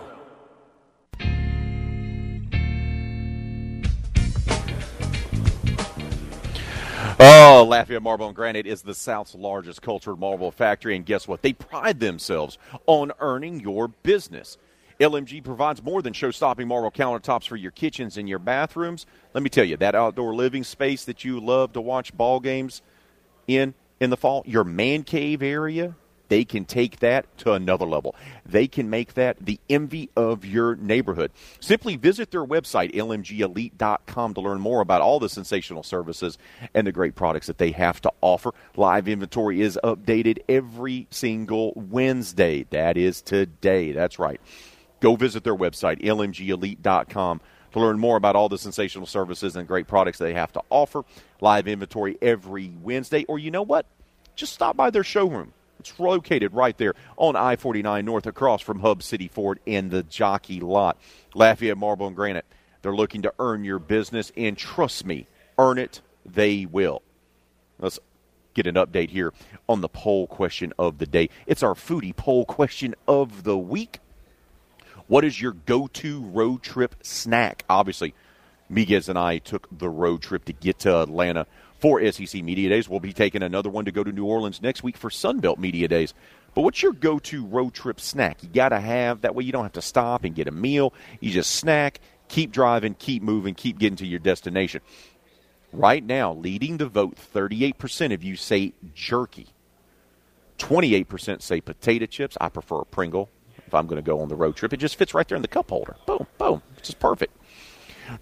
Oh, Lafayette Marble and Granite is the South's largest cultured marble factory, and guess what? They pride themselves on earning your business. LMG provides more than show stopping marble countertops for your kitchens and your bathrooms. Let me tell you, that outdoor living space that you love to watch ball games in in the fall, your man cave area, they can take that to another level. They can make that the envy of your neighborhood. Simply visit their website, lmgelite.com, to learn more about all the sensational services and the great products that they have to offer. Live inventory is updated every single Wednesday. That is today. That's right. Go visit their website, lmgelite.com to learn more about all the sensational services and great products they have to offer. Live inventory every Wednesday. Or you know what? Just stop by their showroom. It's located right there on I 49 North across from Hub City Ford in the jockey lot. Lafayette Marble and Granite. They're looking to earn your business, and trust me, earn it, they will. Let's get an update here on the poll question of the day. It's our foodie poll question of the week. What is your go to road trip snack? Obviously, Miguez and I took the road trip to get to Atlanta for SEC Media Days. We'll be taking another one to go to New Orleans next week for Sunbelt Media Days. But what's your go to road trip snack? You got to have that way you don't have to stop and get a meal. You just snack, keep driving, keep moving, keep getting to your destination. Right now, leading the vote, 38% of you say jerky. 28% say potato chips. I prefer a Pringle if I'm going to go on the road trip. It just fits right there in the cup holder. Boom, boom. It's just perfect.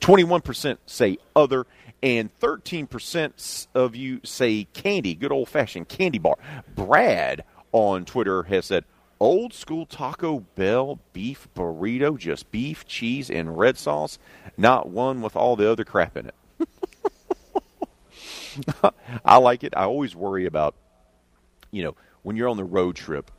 21% say other, and 13% of you say candy, good old fashioned candy bar. Brad on Twitter has said, old school Taco Bell beef burrito, just beef, cheese, and red sauce, not one with all the other crap in it. I like it. I always worry about, you know, when you're on the road trip,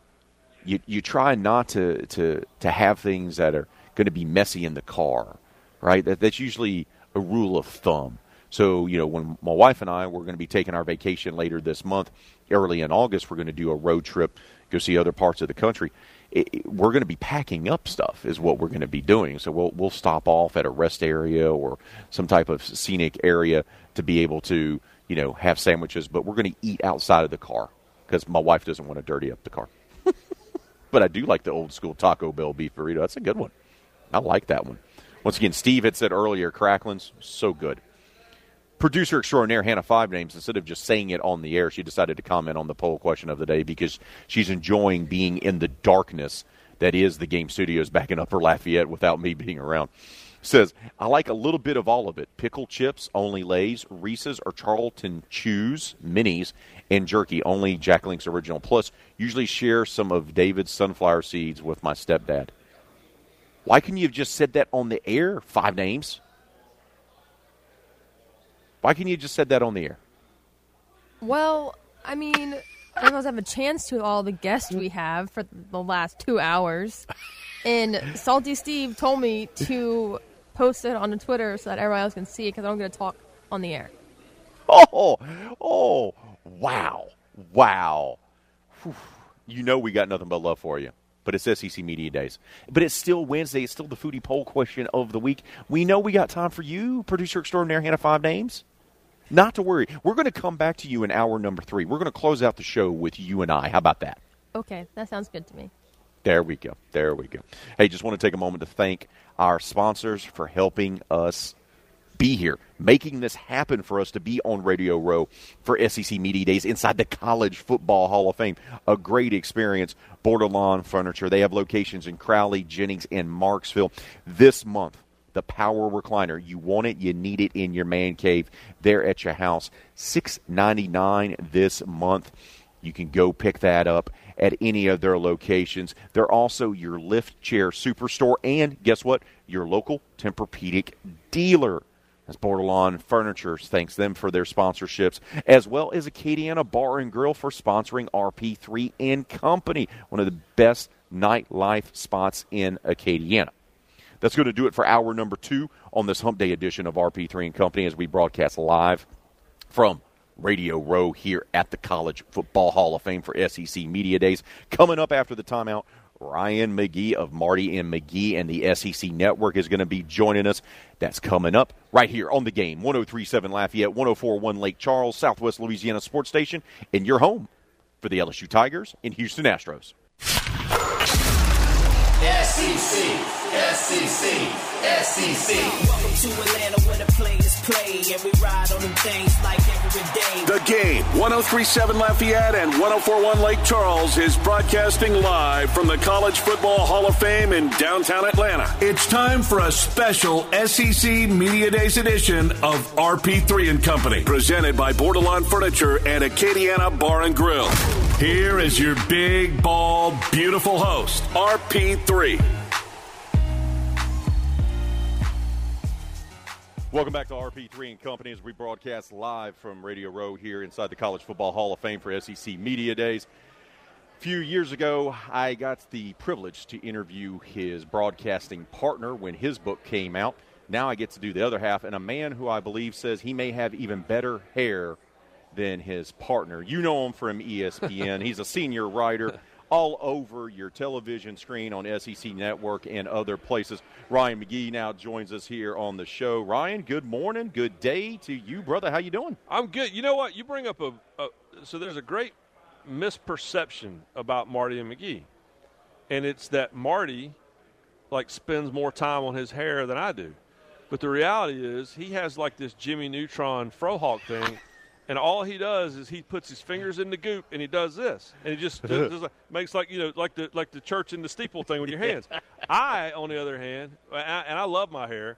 you you try not to to to have things that are going to be messy in the car, right? That that's usually a rule of thumb. So you know, when my wife and I we're going to be taking our vacation later this month, early in August, we're going to do a road trip, go see other parts of the country. It, it, we're going to be packing up stuff, is what we're going to be doing. So we'll we'll stop off at a rest area or some type of scenic area to be able to you know have sandwiches, but we're going to eat outside of the car because my wife doesn't want to dirty up the car. But I do like the old school Taco Bell beef burrito. That's a good one. I like that one. Once again, Steve had said earlier, Cracklins, so good. Producer extraordinaire Hannah Five Names, instead of just saying it on the air, she decided to comment on the poll question of the day because she's enjoying being in the darkness that is the game studios back in Upper Lafayette without me being around. Says, I like a little bit of all of it. Pickle chips, only Lay's, Reese's or Charleston Chews, minis, and jerky, only Jack Link's original. Plus, usually share some of David's sunflower seeds with my stepdad. Why couldn't you have just said that on the air? Five names. Why can't you just said that on the air? Well, I mean, I don't have a chance to all the guests we have for the last two hours. And Salty Steve told me to post it on the Twitter so that everybody else can see it because I'm going to talk on the air. Oh, oh, wow, wow. Whew. You know we got nothing but love for you. But it's SEC Media Days. But it's still Wednesday. It's still the foodie poll question of the week. We know we got time for you, producer extraordinaire Hannah Five Names. Not to worry. We're going to come back to you in hour number three. We're going to close out the show with you and I. How about that? Okay, that sounds good to me. There we go. There we go. Hey, just want to take a moment to thank our sponsors for helping us be here, making this happen for us to be on Radio Row for SEC Media Days inside the College Football Hall of Fame. A great experience. Bordelon Furniture. They have locations in Crowley, Jennings, and Marksville. This month, the Power Recliner. You want it, you need it in your man cave there at your house. Six ninety nine this month. You can go pick that up at any of their locations. They're also your lift chair superstore and guess what? Your local Tempur-Pedic dealer. That's Bordelon Furniture. Thanks them for their sponsorships, as well as Acadiana Bar and Grill for sponsoring RP3 and Company, one of the best nightlife spots in Acadiana. That's going to do it for hour number two on this Hump Day edition of RP3 and Company as we broadcast live from Radio Row here at the College Football Hall of Fame for SEC Media Days. Coming up after the timeout, Ryan McGee of Marty and McGee and the SEC Network is going to be joining us. That's coming up right here on the game. 1037 Lafayette, 1041 Lake Charles, Southwest Louisiana Sports Station, in your home for the LSU Tigers and Houston Astros. SEC, SEC, SEC. Welcome to Atlanta where the players play, and we ride on them things like every day. The game, 1037 Lafayette and 1041 Lake Charles, is broadcasting live from the College Football Hall of Fame in downtown Atlanta. It's time for a special SEC Media Days edition of RP3 and Company, presented by Bordelon Furniture and Acadiana Bar and Grill. Here is your big, bald, beautiful host, RP3. Welcome back to RP3 and Company as we broadcast live from Radio Row here inside the College Football Hall of Fame for SEC Media Days. A few years ago, I got the privilege to interview his broadcasting partner when his book came out. Now I get to do the other half, and a man who I believe says he may have even better hair than his partner. You know him from ESPN. He's a senior writer all over your television screen on SEC Network and other places. Ryan McGee now joins us here on the show. Ryan, good morning, good day to you, brother. How you doing? I'm good. You know what? You bring up a, a so there's a great misperception about Marty and McGee, and it's that Marty like spends more time on his hair than I do. But the reality is he has like this Jimmy Neutron frohawk thing, and all he does is he puts his fingers in the goop and he does this, and he just, just, just like- makes like you know like the like the church in the steeple thing with your hands. I, on the other hand, and I, and I love my hair.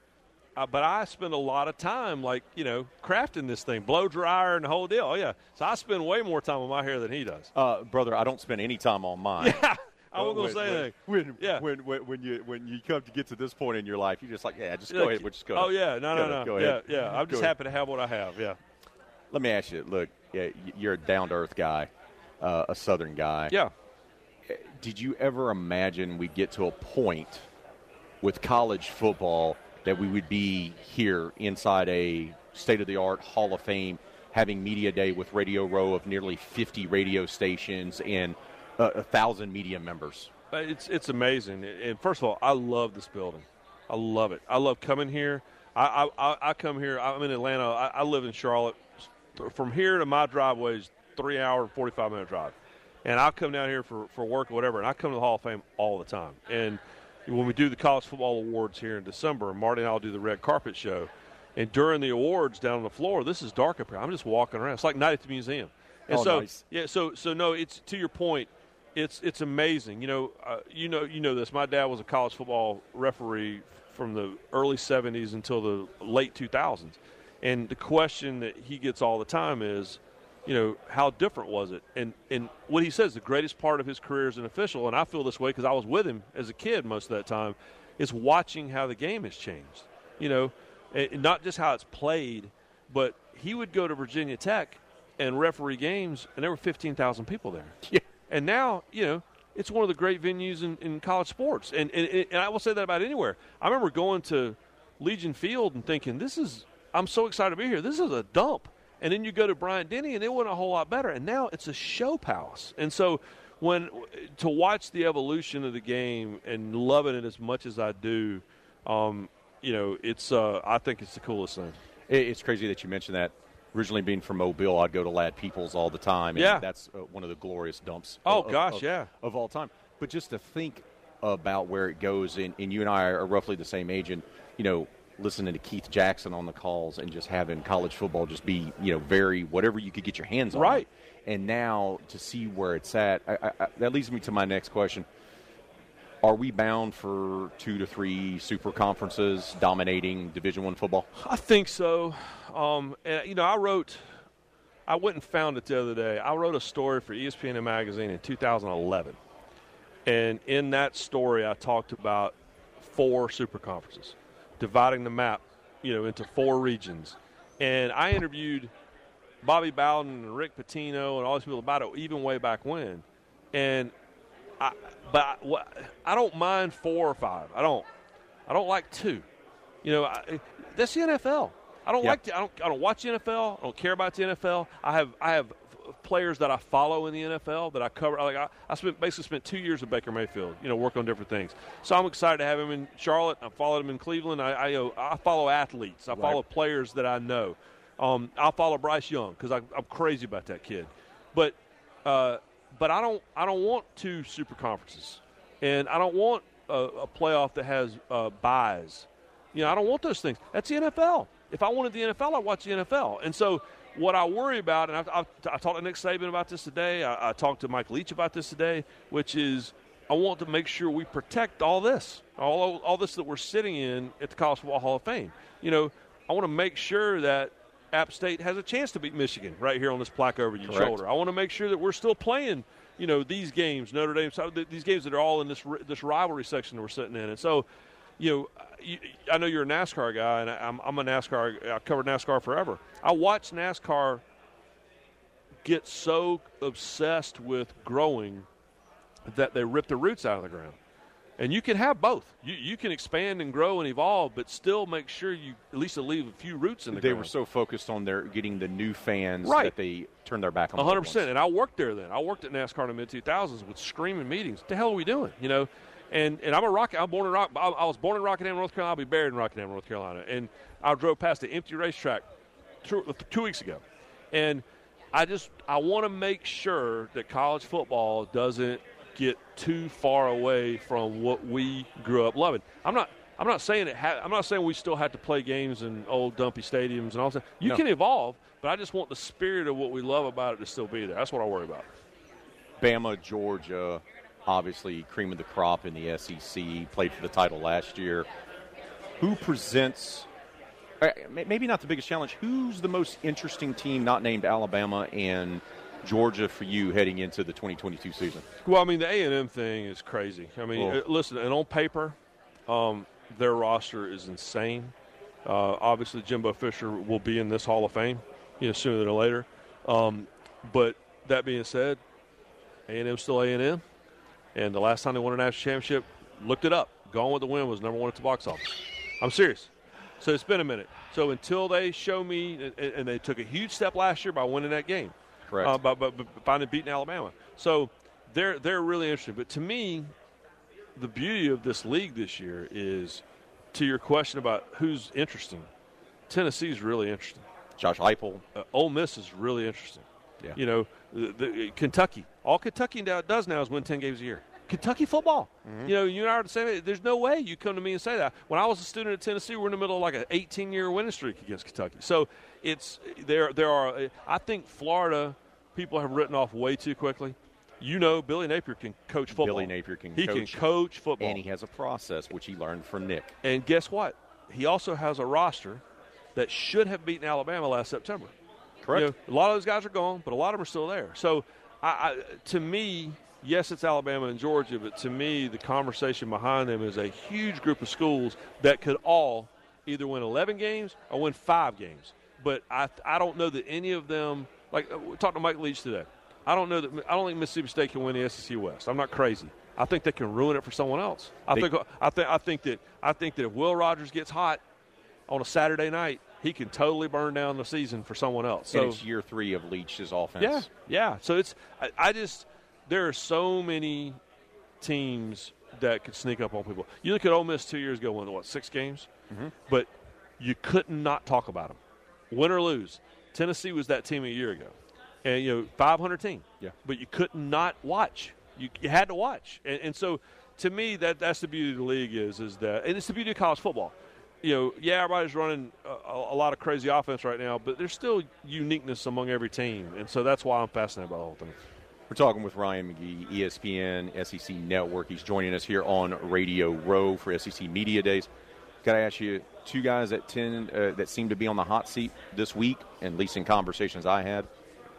Uh, but I spend a lot of time, like you know, crafting this thing, blow dryer and the whole deal. Oh yeah, so I spend way more time on my hair than he does. Uh, brother, I don't spend any time on mine. Yeah, I wasn't gonna say when- anything. When, Yeah. when, when, when you when you come to get to this point in your life, you're just like, yeah, just go ahead. We'll just go. Oh ahead. yeah, no, Go no, ahead, no. Go yeah, ahead. yeah. I'm Go just ahead. happy to have what I have. Yeah. Let me ask you. Look, you're a down to earth guy, uh, a Southern guy. Yeah. Did you ever imagine we'd get to a point with college football that we would be here inside a state of the art Hall of Fame, having media day with Radio Row of nearly 50 radio stations and uh, a thousand media members? Uh, It's it's amazing. And first of all, I love this building. I love it. I love coming here. I I, I- I come here. I'm in Atlanta. I, I live in Charlotte. From here to my driveway is three hour and forty five minute drive, and I come down here for for work or whatever. And I come to the Hall of Fame all the time. And when we do the college football awards here in December, Marty and I'll do the red carpet show. And during the awards down on the floor, this is dark up here. I'm just walking around. It's like night at the museum. And Oh, so nice. yeah, so so no, it's to your point. It's it's amazing. You know, uh, you know, you know this. My dad was a college football referee from the early '70s until the late 2000s, and the question that he gets all the time is, you know, how different was it? And and what he says the greatest part of his career as an official, and I feel this way because I was with him as a kid most of that time, is watching how the game has changed. You know, and not just how it's played, but he would go to Virginia Tech and referee games, and there were 15,000 people there. Yeah. And now, you know, it's one of the great venues in, in college sports. And, and, and I will say that about anywhere. I remember going to Legion Field and thinking, this is, I'm so excited to be here. This is a dump. And then you go to Bryant-Denny, and it wasn't a whole lot better. And now it's a show palace. And so when to watch the evolution of the game and loving it as much as I do, um, you know, it's uh, I think it's the coolest thing. It's crazy that you mentioned that. Originally being from Mobile, I'd go to Ladd-Peebles all the time. And Yeah. that's uh, one of the glorious dumps. Oh, of- gosh, of- yeah. of all time. But just to think about where it goes, and, and you and I are roughly the same age, and you know, listening to Keith Jackson on the calls and just having college football just be you know very whatever you could get your hands on. Right. And now to see where it's at, I, I, I, that leads me to my next question. Are we bound for two to three super conferences dominating Division One football? I think so. Um, and, you know, I wrote, I went and found it the other day. I wrote a story for ESPN magazine in 2011, and in that story, I talked about four super conferences, dividing the map, you know, into four regions, and I interviewed Bobby Bowden and Rick Pitino and all these people about it even way back when, and I, but I, I don't mind four or five. I don't. I don't like two. You know, I, that's the NFL. I don't Yeah. like. The, I don't. I don't watch the NFL. I don't care about the NFL. I have. I have players that I follow in the NFL that I cover. Like I, I spent basically spent two years with Baker Mayfield, you know, work on different things. So I'm excited to have him in Charlotte. I followed him in Cleveland. I I, I follow athletes. I follow players that I know. Um, I'll follow Bryce Young because I'm crazy about that kid. But uh, but I don't I don't want two super conferences, and I don't want a, a playoff that has uh, buys. You know, I don't want those things. That's the NFL. If I wanted the NFL, I'd watch the NFL. And so what I worry about, and I've, I've, i talked to Nick Saban about this today. I, I talked to Mike Leach about this today, which is I want to make sure we protect all this, all all this that we're sitting in at the College Football Hall of Fame. You know, I want to make sure that App State has a chance to beat Michigan right here on this plaque over your Correct. shoulder. I want to make sure that we're still playing, you know, these games, Notre Dame, these games that are all in this this rivalry section that we're sitting in. And so, you know, I know you're a NASCAR guy, and I'm, I'm a NASCAR. I covered NASCAR forever. I watched NASCAR get so obsessed with growing that they rip the roots out of the ground. And you can have both. You, you can expand and grow and evolve, but still make sure you at least leave a few roots in the ground. They ground. were so focused on their getting the new fans Right. that they turned their back on. hundred old ones. percent. And I worked there then. I worked at NASCAR in the mid two thousands with screaming meetings. What the hell are we doing? You know, and and I'm a rock. I'm born in rock. I, was born in Rockingham, North Carolina. I'll be buried in Rockingham, North Carolina. And I drove past the empty racetrack two, two weeks ago, and I just I want to make sure that college football doesn't get too far away from what we grew up loving. I'm not. I'm not saying it. Ha- I'm not saying we still have to play games in old dumpy stadiums and all that. You No. can evolve, but I just want the spirit of what we love about it to still be there. That's what I worry about. Bama, Georgia, obviously cream of the crop in the SEC. Played for the title last year. Who presents? uh, Maybe not the biggest challenge. Who's the most interesting team not named Alabama and Georgia for you heading into the 2022 season? Well, I mean, the A and M thing is crazy. I mean, Well- uh, listen, and on paper, um, their roster is insane. Uh, obviously, Jimbo Fisher will be in this Hall of Fame, you know, sooner than later. Um, but that being said, A and M still A and M, and the last time they won a national championship, looked it up. Gone with the Wind was number one at the box office. I'm serious. So it's been a minute. So until they show me, and, and they took a huge step last year by winning that game, Correct. uh, by, by, by finally beating Alabama. So they're they're really interesting. But to me, the beauty of this league this year is, to your question about who's interesting, Tennessee's really interesting. Josh Heupel. Uh, Ole Miss is really interesting. Yeah. You know, the, the, Kentucky. All Kentucky now does now is win ten games a year. Kentucky football. Mm-hmm. You know, you and I are the same. There's no way you come to me and say that. When I was a student at Tennessee, we we're in the middle of like an 18 year winning streak against Kentucky. So it's there. There are. I think Florida people have written off way too quickly. You know, Billy Napier can coach football. Billy Napier can He coach. can coach football. And he has a process which he learned from Nick. And guess what? He also has a roster that should have beaten Alabama last September. Correct. You know, a lot of those guys are gone, but a lot of them are still there. So, I, I, to me, yes, it's Alabama and Georgia, but to me, the conversation behind them is a huge group of schools that could all either win 11 games or win five games. But I, I don't know that any of them. Like uh, we talked to Mike Leach today. I don't know that I don't think Mississippi State can win the SEC West. I'm not crazy. I think they can ruin it for someone else. I think I think I think that I think that if Will Rogers gets hot on a Saturday night, he can totally burn down the season for someone else. So and it's year three of Leach's offense. yeah, yeah. So it's I, I just there are so many teams that could sneak up on people. You look at Ole Miss two years ago, won what six games, Mhm. but you could not not talk about them, win or lose. Tennessee was that team a year ago, and you know 500 team. Yeah. but you could not watch. You, you had to watch, and, and so to me that that's the beauty of the league is is that, and it's the beauty of college football. You know, yeah, everybody's running a, a lot of crazy offense right now, but there's still uniqueness among every team, and so that's why I'm fascinated by the whole thing. We're talking with Ryan McGee, ESPN, SEC Network. He's joining us here on Radio Row for SEC Media Days. Got to ask you, two guys at ten uh, that seem to be on the hot seat this week, and at least in conversations I had,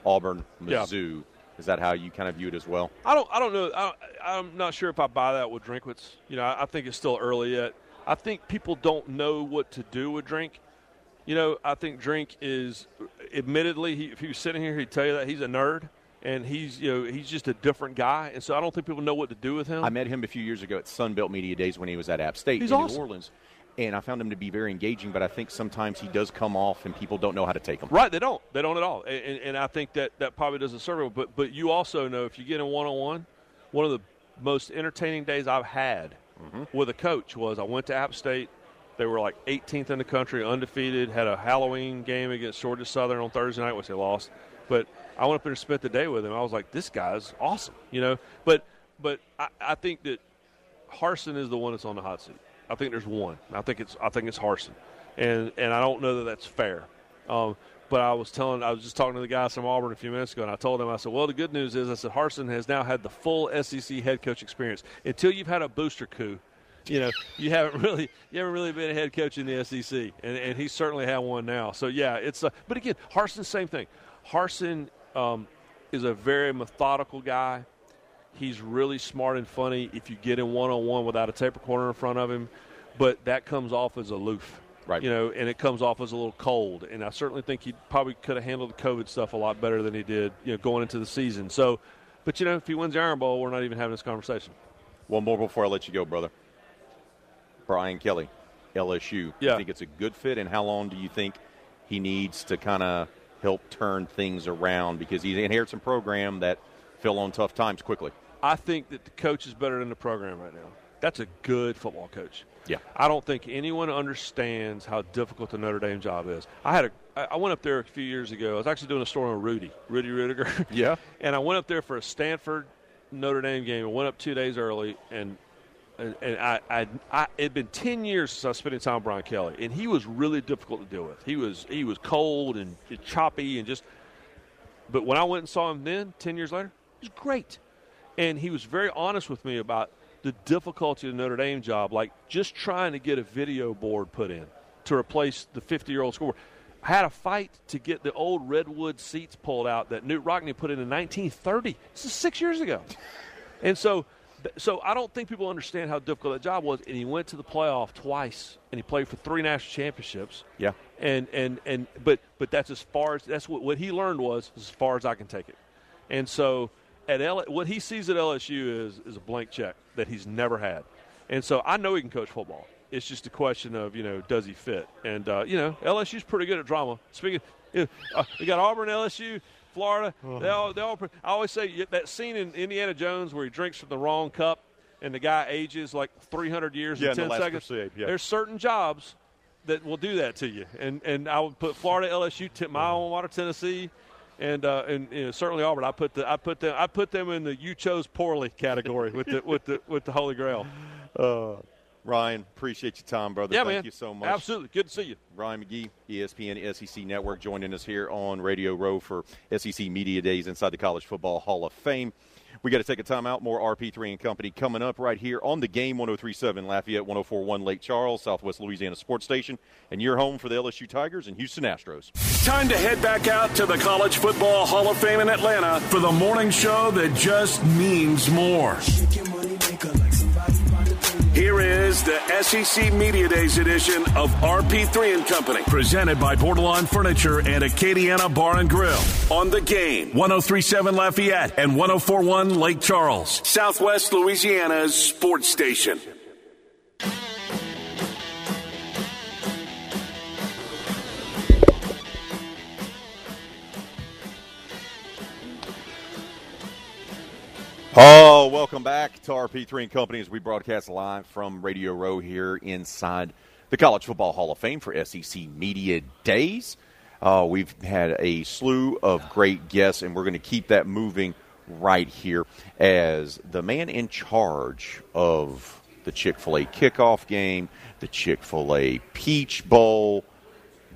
Auburn, Yeah. Mizzou. Is that how you kind of view it as well? I don't. I don't know. I, I'm not sure if I buy that with Drinkwitz. You know, I, I think it's still early yet. I think people don't know what to do with Drink. You know, I think Drink is, admittedly, he, if he was sitting here, he'd tell you that he's a nerd and he's you know he's just a different guy, and so I don't think people know what to do with him. I met him a few years ago at Sunbelt Media Days when he was at App State He's in awesome. New Orleans. and I found him to be very engaging. But I think sometimes he does come off, and people don't know how to take him. Right, they don't. They don't at all. And, and I think that that probably doesn't serve him. But but you also know if you get in one on one, one of the most entertaining days I've had Mm-hmm. with a coach was I went to App State. They were like 18th in the country, undefeated. Had a Halloween game against Georgia Southern on Thursday night, which they lost. But I went up there and spent the day with him. I was like, this guy's awesome, you know. But but I, I think that Harsin is the one that's on the hot seat. I think there's one. I think it's I think it's Harsin, and and I don't know that that's fair. Um, but I was telling, I was just talking to the guys from Auburn a few minutes ago, and I told him, I said, well, the good news is, I said, Harsin has now had the full SEC head coach experience. Until you've had a booster coup, you know, you haven't really, you haven't really been a head coach in the SEC, and, and he certainly had one now. So yeah, it's. Uh, but again, Harsin, same thing. Harsin um, is a very methodical guy. He's really smart and funny if you get in one on one without a tape recorder in front of him, but that comes off as aloof. Right. You know, and it comes off as a little cold. And I certainly think he probably could have handled the COVID stuff a lot better than he did, you know, going into the season. So, but you know, if he wins the Iron Bowl, we're not even having this conversation. One more before I let you go, brother. Brian Kelly, LSU. Yeah. You think it's a good fit, and how long do you think he needs to kind of help turn things around? Because he inherits a program that fell on tough times quickly. I think that the coach is better than the program right now. That's a good football coach. Yeah. I don't think anyone understands how difficult the Notre Dame job is. I had a I went up there a few years ago. I was actually doing a story on Rudy, Rudy Ruettiger. Yeah. and I went up there for a Stanford Notre Dame game. I went up two days early, and and, and I, I, I it had been ten years since I spent spending time with Brian Kelly, and he was really difficult to deal with. He was he was cold and choppy and just. But when I went and saw him then, ten years later, he was great, and he was very honest with me about the difficulty of the Notre Dame job, like just trying to get a video board put in to replace the 50 year old scoreboard. I had a fight to get the old redwood seats pulled out that Knute Rockne put in in 1930. This is six years ago. And so, so I don't think people understand how difficult that job was. And he went to the playoff twice, and he played for three national championships. Yeah. And and and but but that's as far as that's what what he learned was as far as I can take it. And so at L, what he sees at LSU is is a blank check that he's never had. And so I know he can coach football. It's just a question of you know does he fit? And uh, you know LSU's pretty good at drama. Speaking, you know, uh, we got Auburn, LSU, Florida. They all, they all. I always say that scene in Indiana Jones where he drinks from the wrong cup and the guy ages like 300 years Yeah, in in the 10 last seconds. crusade, yeah. There's certain jobs that will do that to you. And and I would put Florida, LSU, t- my own water, Tennessee, and uh, and you know, certainly Auburn. I put the I put them I put them in the you chose poorly category with the with the with the Holy Grail. Uh, Ryan, appreciate your time, brother. Yeah, Thank man. you so much. Absolutely, good to see you. Ryan McGee, ESPN SEC Network, joining us here on Radio Row for SEC Media Days inside the College Football Hall of Fame. We got to take a timeout. More RP3 and Company coming up right here on the game 1037 Lafayette, 1041 Lake Charles, Southwest Louisiana Sports Station, and your home for the LSU Tigers and Houston Astros. Time to head back out to the College Football Hall of Fame in Atlanta for the morning show that just means more. Here is the SEC Media Days edition of RP3 and Company, presented by Bordelon Furniture and Acadiana Bar and Grill. On the game, 1037 Lafayette and 1041 Lake Charles, Southwest Louisiana's sports station. Oh, welcome back to RP3 and Company as we broadcast live from Radio Row here inside the College Football Hall of Fame for SEC Media Days. Uh, we've had a slew of great guests, and we're going to keep that moving right here as the man in charge of the Chick fil A kickoff game, the Chick fil A Peach Bowl.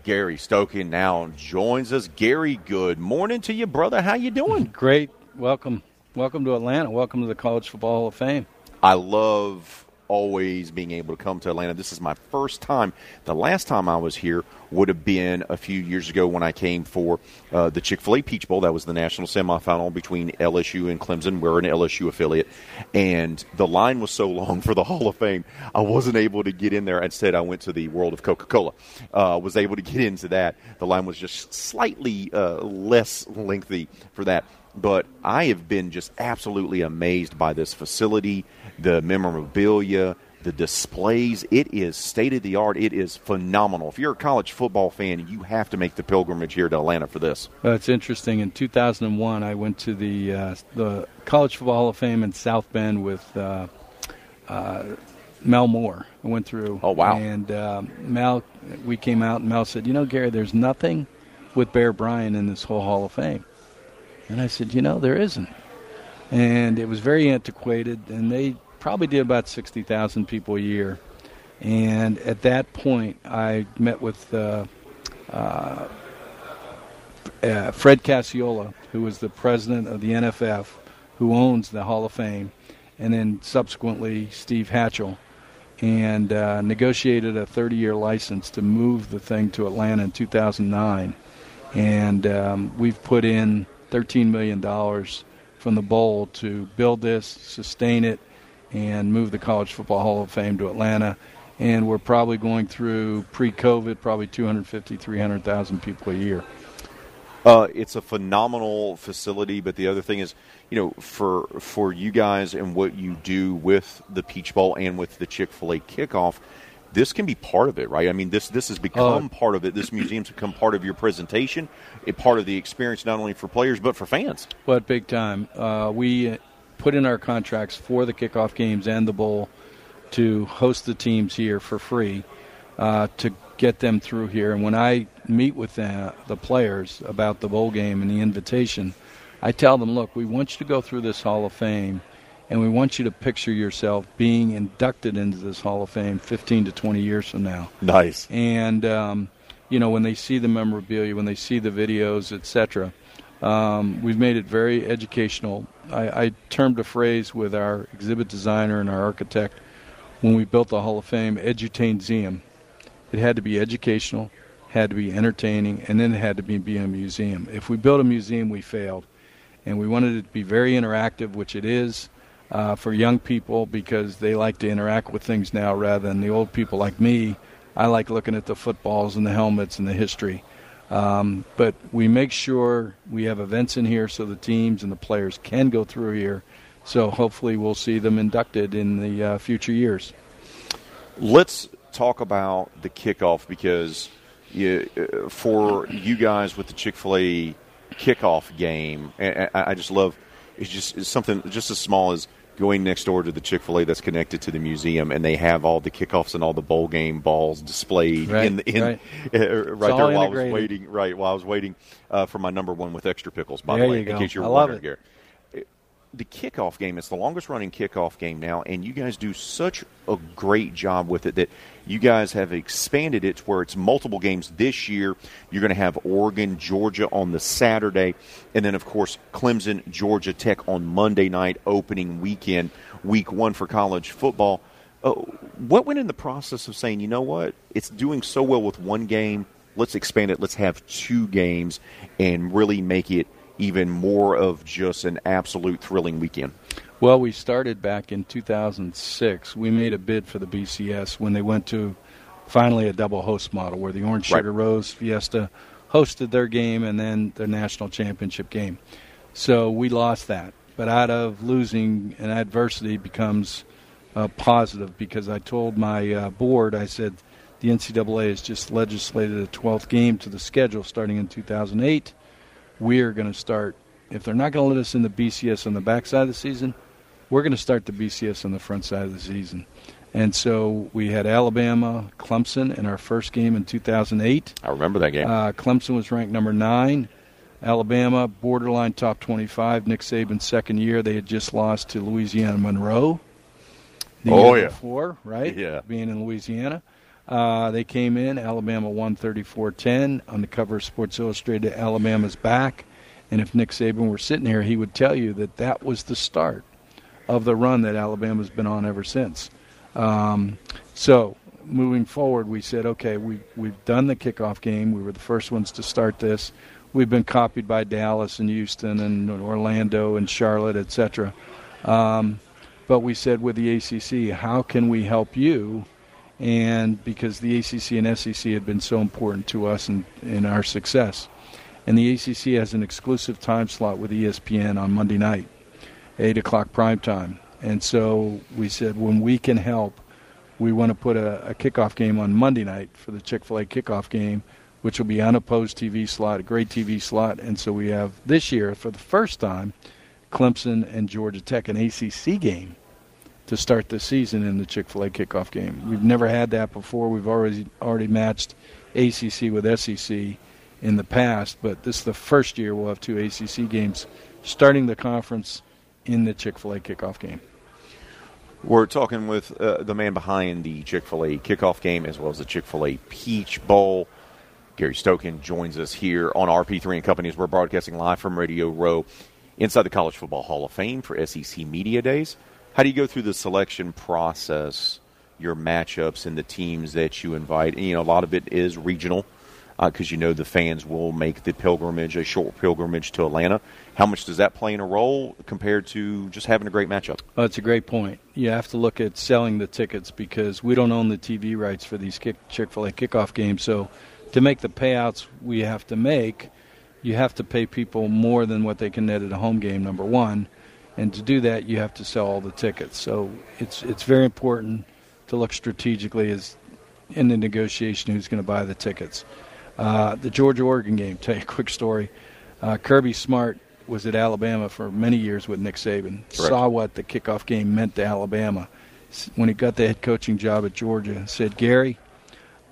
Gary Stokan now joins us. Gary, good morning to you, brother. How you doing? Great. Welcome. Welcome to Atlanta. Welcome to the College Football Hall of Fame. I love always being able to come to Atlanta. This is my first time. The last time I was here would have been a few years ago when I came for uh, the Chick fil A Peach Bowl. That was the national semifinal between LSU and Clemson. We're an LSU affiliate. And the line was so long for the Hall of Fame, I wasn't able to get in there. Instead, I went to the World of Coca Cola. Uh, was able to get into that. The line was just slightly uh, less lengthy for that but I have been just absolutely amazed by this facility, the memorabilia, the displays. It is state of the art. It is phenomenal. If you're a college football fan, you have to make the pilgrimage here to Atlanta for this. Well, it's interesting. In 2001, I went to the uh, the College Football Hall of Fame in South Bend with uh, uh, Mel Moore. I went through. Oh wow! And um, Mel, we came out, and Mel said, "You know, Gary, there's nothing with Bear Bryant in this whole Hall of Fame." And I said, "You know, there isn't." And it was very antiquated, and they probably did about 60,000 people a year. And at that point, I met with uh, uh, uh, Fred Cassiola, who was the president of the NFF, who owns the Hall of Fame, and then subsequently Steve Hatchell, and uh, negotiated a 30 year license to move the thing to Atlanta in 2009. And um, we've put in $13 million from the bowl to build this, sustain it, and move the College Football Hall of Fame to Atlanta. And we're probably going through pre-COVID, probably 250, 300,000 people a year. Uh, it's a phenomenal facility, but the other thing is, you know, for for you guys and what you do with the Peach Bowl and with the Chick Fil A kickoff, this can be part of it, right? I mean, this this has become Uh, part of it. This museum's become part of your presentation, a part of the experience not only for players but for fans. But big time. Uh, we put in our contracts for the kickoff games and the bowl to host the teams here for free uh, to get them through here. And when I meet with the, the players about the bowl game and the invitation, I tell them, look, we want you to go through this Hall of Fame, and we want you to picture yourself being inducted into this Hall of Fame 15 to 20 years from now. Nice. And um, you know, when they see the memorabilia, when they see the videos, etc., um, we've made it very educational. I, I termed a phrase with our exhibit designer and our architect when we built the Hall of Fame, edutainmuseum. It had to be educational, had to be entertaining, and then it had to be, be a museum. If we built a museum, we failed. And we wanted it to be very interactive, which it is uh, for young people because they like to interact with things now rather than the old people like me. I like looking at the footballs and the helmets and the history. Um, but we make sure we have events in here so the teams and the players can go through here. So hopefully we'll see them inducted in the uh, future years. Let's talk about the kickoff because you, uh, for you guys with the Chick Fil A kickoff game, I, I just love it's just it's something just as small as going next door to the Chick Fil A that's connected to the museum, and they have all the kickoffs and all the bowl game balls displayed Right, in, the, in right. uh, right there while I was waiting. Right while I was waiting uh, for my number one with extra pickles. By There the way, in case you're I wondering, it. Gary the kickoff game it's the longest running kickoff game now and you guys do such a great job with it that you guys have expanded it to where it's multiple games this year. You're going to have oregon georgia on the saturday and then of course clemson georgia tech on monday night opening weekend week one for college football. Uh, what went in the process of saying you know what? It's doing so well with one game. Let's expand it. Let's have two games and really make it even more of just an absolute thrilling weekend. Well, we started back in 2006. We made a bid for the BCS when they went to finally a double host model where the Orange Right. Sugar Rose Fiesta hosted their game and then their national championship game. So we lost that. But out of losing, an adversity becomes uh, positive because I told my uh, board, I said, the NCAA has just legislated a 12th game to the schedule starting in 2008 we're going to start. If they're not going to let us in the BCS on the backside of the season, we're going to start the BCS on the front side of the season. And so we had Alabama, Clemson in our first game in 2008. I remember that game. Uh, Clemson was ranked number nine. Alabama, borderline top 25. Nick Saban's second year, they had just lost to Louisiana Monroe. The Oh, year yeah. before, right? Yeah. Being in Louisiana. Uh, they came in. Alabama won 34-10 on the cover of Sports Illustrated. Alabama's back, and if Nick Saban were sitting here, he would tell you that that was the start of the run that Alabama's been on ever since. Um, so moving forward, we said, okay, we we've done the kickoff game. We were the first ones to start this. We've been copied by Dallas and Houston and Orlando and Charlotte, etc. Um, but we said with the ACC, how can we help you? and because the ACC and SEC had been so important to us in, in our success. And the ACC has an exclusive time slot with ESPN on Monday night, 8 o'clock prime time. And so we said, when we can help we want to put a, a kickoff game on Monday night for the Chick Fil A kickoff game, which will be unopposed TV slot, a great TV slot, and so we have this year for the first time, Clemson and Georgia Tech, an ACC game to start the season in the Chick Fil A kickoff game. We've never had that before. We've already already matched ACC with SEC in the past, but this is the first year we'll have two ACC games starting the conference in the Chick Fil A kickoff game. We're talking with uh, the man behind the Chick fil A kickoff game as well as the Chick fil A Peach Bowl. Gary Stokan joins us here on RP3 and Companies. We're broadcasting live from Radio Row inside the College Football Hall of Fame for SEC Media Days. How do you go through the selection process, your matchups, and the teams that you invite? And, you know, a lot of it is regional because uh, you know the fans will make the pilgrimage, a short pilgrimage to Atlanta. How much does that play in a role compared to just having a great matchup? Oh, that's a great point. You have to look at selling the tickets because we don't own the TV rights for these Chick fil A kickoff games. So to make the payouts we have to make, you have to pay people more than what they can net at a home game, number one. And to do that, you have to sell all the tickets. So it's, it's very important to look strategically as in the negotiation who's going to buy the tickets. Uh, the Georgia Oregon game. Tell you a quick story. Uh, Kirby Smart was at Alabama for many years with Nick Saban. Correct. Saw what the kickoff game meant to Alabama. When he got the head coaching job at Georgia, said, "Gary,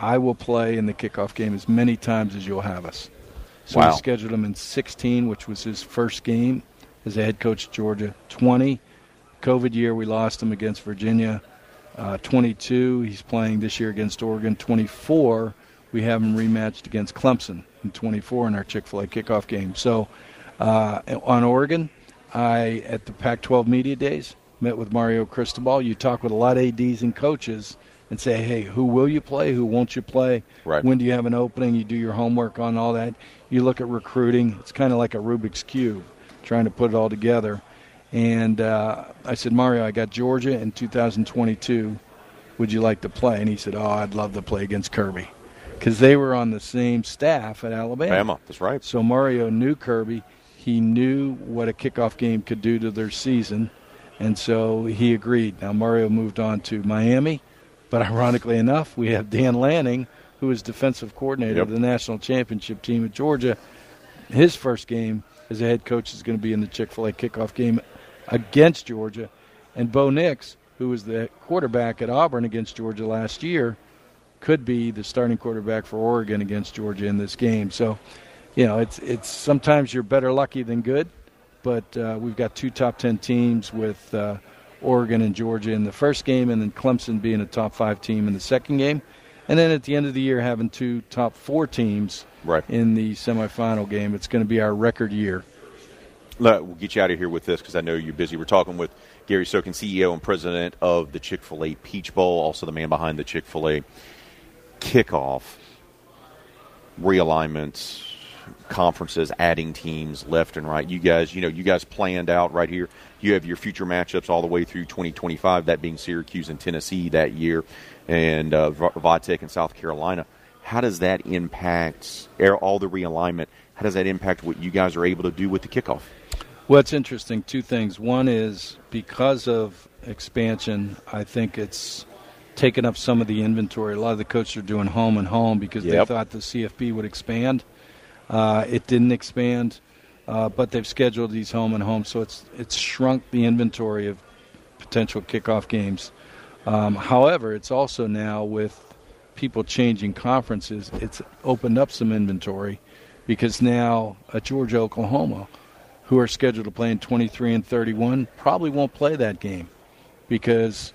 I will play in the kickoff game as many times as you'll have us." So Wow. we scheduled him in 16, which was his first game as a head coach at Georgia. 20, COVID year, we lost him against Virginia. Uh, 22, he's playing this year against Oregon. 24, we have him rematched against Clemson in 24 in our Chick fil A kickoff game. So on Oregon, I, at the Pac 12 Media Days, met with Mario Cristobal. You talk with a lot of ADs and coaches and say, hey, who will you play? Who won't you play? Right. When do you have an opening? You do your homework on all that. You look at recruiting. It's kind of like a Rubik's Cube, trying to put it all together. And uh, I said, Mario, I got Georgia in 2022. Would you like to play? And he said, Oh, I'd love to play against Kirby. Because they were on the same staff at Alabama. Alabama, that's right. So Mario knew Kirby. He knew what a kickoff game could do to their season. And so he agreed. Now, Mario moved on to Miami. But ironically enough, we have Dan Lanning, who is defensive coordinator Yep. of the national championship team at Georgia. His first game as a head coach is going to be in the Chick fil A kickoff game against Georgia. And Bo Nix, who was the quarterback at Auburn against Georgia last year, could be the starting quarterback for Oregon against Georgia in this game. So, you know, it's it's sometimes you're better lucky than good, but uh, we've got two top ten teams with uh, Oregon and Georgia in the first game, and then Clemson being a top five team in the second game, and then at the end of the year having two top four teams Right. in the semifinal game. It's going to be our record year. Look, we'll get you out of here with this because I know you're busy. We're talking with Gary Stokan, CEO and president of the Chick fil A Peach Bowl, also the man behind the Chick fil A kickoff, realignments, conferences, adding teams left and right. You guys, you know, you guys planned out right here. You have your future matchups all the way through 2025, that being Syracuse and Tennessee that year, and uh, Vatech and South Carolina. How does that impact all the realignment? How does that impact what you guys are able to do with the kickoff? Well, it's interesting. Two things. One is because of expansion, I think it's taken up some of the inventory. A lot of the coaches are doing home and home because Yep. they thought the CFP would expand. Uh, it didn't expand, uh, but they've scheduled these home and home, so it's it's shrunk the inventory of potential kickoff games. Um, however, it's also now with people changing conferences, it's opened up some inventory because now a Georgia, Oklahoma, who are scheduled to play in 23 and 31, probably won't play that game because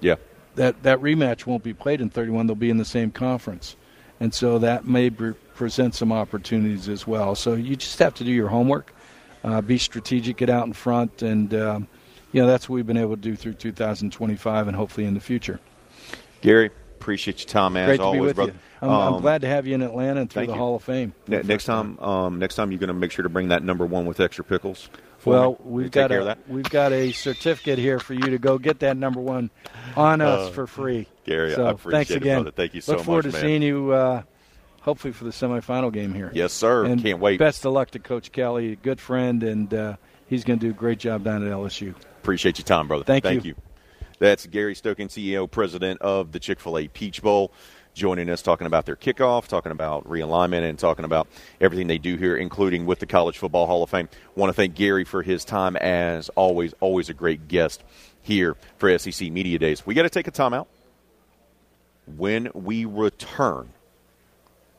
Yeah. that that rematch won't be played in 31. They'll be in the same conference, and so that may pre- present some opportunities as well. So you just have to do your homework, uh, be strategic, get out in front, and um, you know that's what we've been able to do through 2025 and hopefully in the future. Gary, appreciate your time, as Great to always, be with brother. you. I'm, I'm Um, glad to have you in Atlanta and through the you. Hall of Fame. Ne- next time, um, next time you're going to make sure to bring that number one with extra pickles. Well, we've got a that. we've got a certificate here for you to go get that number one on us Uh, for free. Gary, I appreciate thanks it, again. brother. Thank you so much. Look forward to man. seeing you. Uh, hopefully for the semifinal game here. Yes, sir. And Can't wait. Best of luck to Coach Kelly, a good friend, and uh, he's going to do a great job down at LSU. Appreciate your time, brother. Thank Thank you. you. That's Gary Stokan, CEO, president of the Chick fil A Peach Bowl, joining us talking about their kickoff, talking about realignment, and talking about everything they do here, including with the College Football Hall of Fame. want to thank Gary for his time, as always, always a great guest here for SEC Media Days. We got to take a timeout. When we return,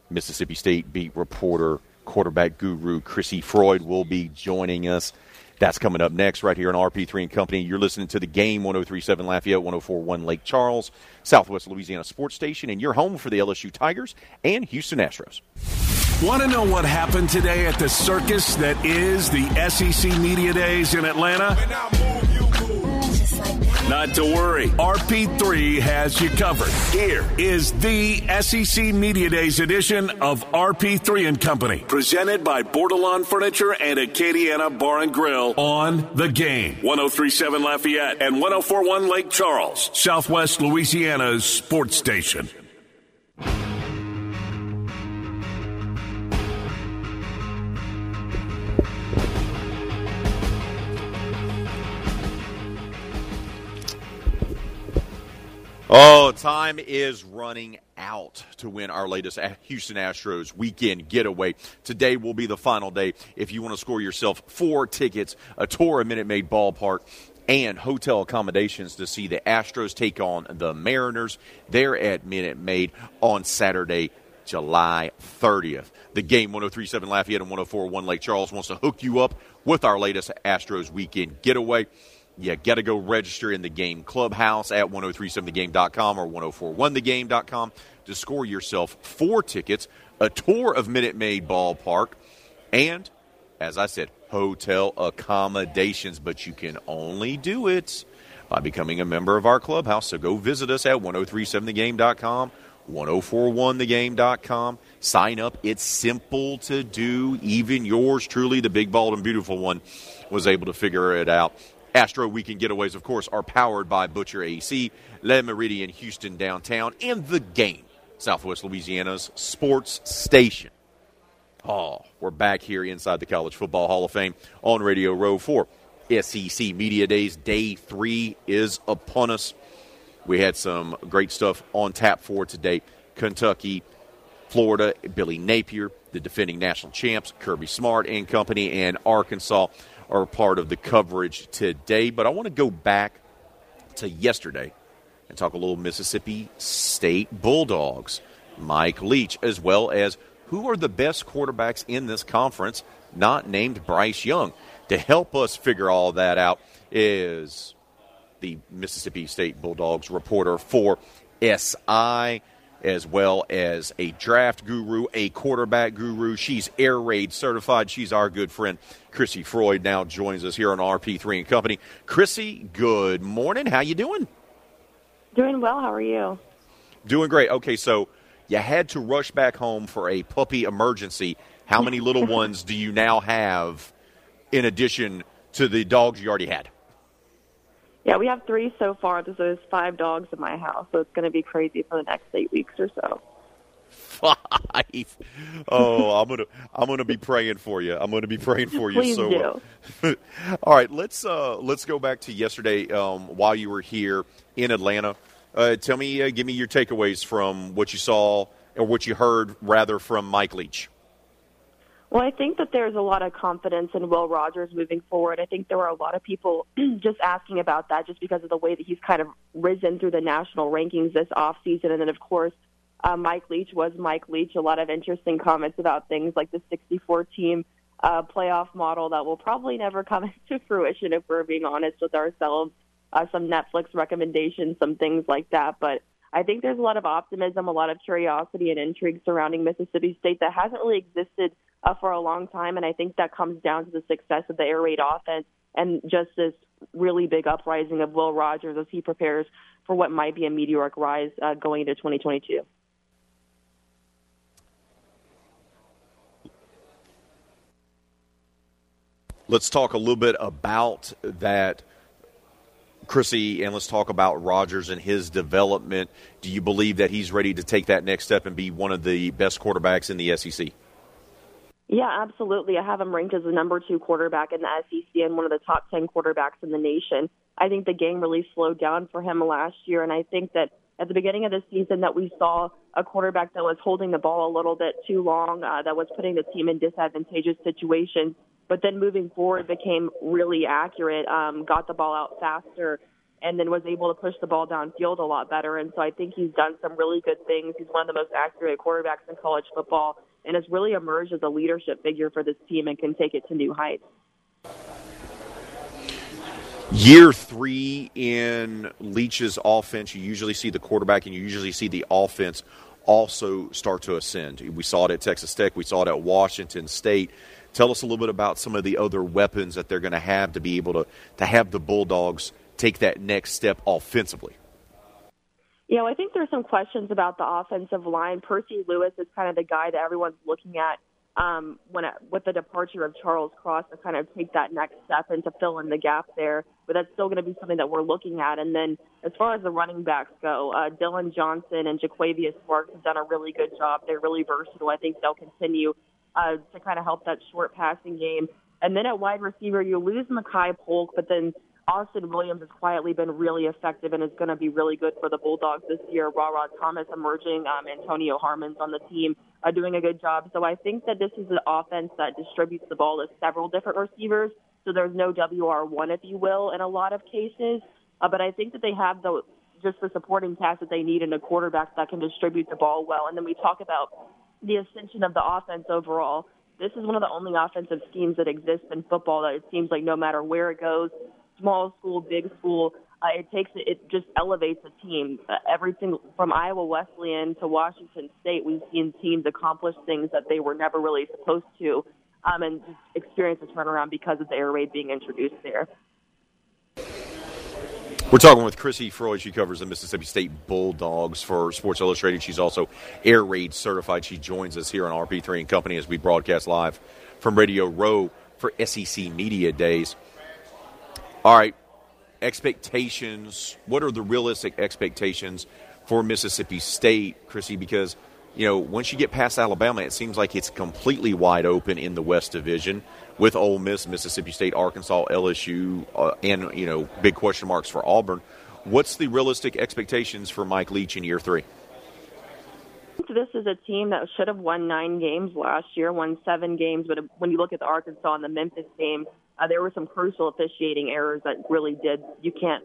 Mississippi State beat reporter, quarterback guru Chrissy Freud will be joining us. That's coming up next right here on RP3 and Company. You're listening to the game 1037 Lafayette, 1041 Lake Charles, Southwest Louisiana Sports Station, and your home for the LSU Tigers and Houston Astros. Want to know what happened today at the circus that is the SEC Media Days in Atlanta? Not to worry. RP3 has you covered. Here is the SEC Media Days edition of RP3 and Company, presented by Bordelon Furniture and Acadiana Bar and Grill on the game. 1037 Lafayette and 1041 Lake Charles, Southwest Louisiana's sports station. Oh, time is running out to win our latest Houston Astros weekend getaway. Today will be the final day. If you want to score yourself four tickets, a tour of Minute Maid Ballpark, and hotel accommodations to see the Astros take on the Mariners, they're at Minute Maid on Saturday, July 30th. The game 1037 Lafayette and 1041 Lake Charles wants to hook you up with our latest Astros weekend getaway you got to go register in the game clubhouse at 1037thegame.com or 1041thegame.com to score yourself four tickets, a tour of Minute Maid Ballpark, and, as I said, hotel accommodations. But you can only do it by becoming a member of our clubhouse. So go visit us at 1037thegame.com, 1041thegame.com. Sign up. It's simple to do. Even yours truly, the big, bald, and beautiful one, was able to figure it out. Astro Weekend Getaways, of course, are powered by Butcher AC, Le Meridien Houston downtown, and The Game, Southwest Louisiana's sports station. Oh, we're back here inside the College Football Hall of Fame on Radio Row 4. SEC Media Days, day three is upon us. We had some great stuff on tap for today. Kentucky, Florida, Billy Napier, the defending national champs, Kirby Smart and company, and Arkansas are part of the coverage today. But I want to go back to yesterday and talk a little Mississippi State Bulldogs, Mike Leach, as well as who are the best quarterbacks in this conference, not named Bryce Young. To help us figure all that out is the Mississippi State Bulldogs reporter for SI as well as a draft guru, a quarterback guru. She's air raid certified. She's our good friend, Chrissy Freud, now joins us here on RP3 and Company. Chrissy, good morning. How you doing? Doing well. How are you? Doing great. Okay, so you had to rush back home for a puppy emergency. How many little ones do you now have in addition to the dogs you already had? Yeah, we have three so far. There's five dogs in my house, so it's going to be crazy for the next eight weeks or so. Five. Oh, I'm gonna I'm gonna be praying for you. I'm gonna be praying for you. Please so, do. Uh, all right, let's uh, let's go back to yesterday um, while you were here in Atlanta. Uh, tell me, uh, give me your takeaways from what you saw or what you heard, rather, from Mike Leach. Well, I think that there's a lot of confidence in Will Rogers moving forward. I think there were a lot of people just asking about that just because of the way that he's kind of risen through the national rankings this off season, and then of course uh, Mike Leach was Mike Leach. A lot of interesting comments about things like the 64 team uh, playoff model that will probably never come into fruition if we're being honest with ourselves. Uh, some Netflix recommendations, some things like that, but I think there's a lot of optimism, a lot of curiosity and intrigue surrounding Mississippi State that hasn't really existed uh, for a long time. And I think that comes down to the success of the air raid offense and just this really big uprising of Will Rogers as he prepares for what might be a meteoric rise uh, going into 2022. Let's talk a little bit about that, Chrissy, and let's talk about Rogers and his development. Do you believe that he's ready to take that next step and be one of the best quarterbacks in the SEC? Yeah, absolutely. I have him ranked as the number two quarterback in the SEC and one of the top 10 quarterbacks in the nation. I think the game really slowed down for him last year, and I think that at the beginning of the season that we saw a quarterback that was holding the ball a little bit too long, uh, that was putting the team in disadvantageous situations, but then moving forward became really accurate, um, got the ball out faster, and then was able to push the ball downfield a lot better. And so I think he's done some really good things. He's one of the most accurate quarterbacks in college football and has really emerged as a leadership figure for this team and can take it to new heights. Year three in Leach's offense, you usually see the quarterback and you usually see the offense also start to ascend. We saw it at Texas Tech, we saw it at Washington State. Tell us a little bit about some of the other weapons that they're going to have to be able to, to have the Bulldogs take that next step offensively. You know, I think there's some questions about the offensive line. Percy Lewis is kind of the guy that everyone's looking at um, when it, with the departure of Charles Cross to kind of take that next step and to fill in the gap there. But that's still going to be something that we're looking at. And then as far as the running backs go, uh, Dillon Johnson and Jo'quavious Marks have done a really good job. They're really versatile. I think they'll continue uh, to kind of help that short passing game. And then at wide receiver, you lose Makai Polk, but then Austin Williams has quietly been really effective and is going to be really good for the Bulldogs this year. Rara Thomas emerging, um, Antonio Harmon's on the team uh, doing a good job. So I think that this is an offense that distributes the ball to several different receivers. So there's no WR1, if you will, in a lot of cases. Uh, but I think that they have the just the supporting cast that they need in a quarterback that can distribute the ball well. And then we talk about the ascension of the offense overall. This is one of the only offensive schemes that exists in football that it seems like no matter where it goes, small school, big school, uh, it takes it just elevates a team. Uh, single from Iowa Wesleyan to Washington State, we've seen teams accomplish things that they were never really supposed to, um, and just experience a turnaround because of the air raid being introduced there. We're talking with Chrissy Froyd. She covers the Mississippi State Bulldogs for Sports Illustrated. She's also air raid certified. She joins us here on RP3 and Company as we broadcast live from Radio Row for SEC Media Days. All right, expectations. What are the realistic expectations for Mississippi State, Chrissy? Because you know, once you get past Alabama, it seems like it's completely wide open in the West Division with Ole Miss, Mississippi State, Arkansas, LSU, uh, and you know, big question marks for Auburn. What's the realistic expectations for Mike Leach in year three? This is a team that should have won nine games last year, won seven games. But when you look at the Arkansas and the Memphis game, uh, there were some crucial officiating errors that really did. You can't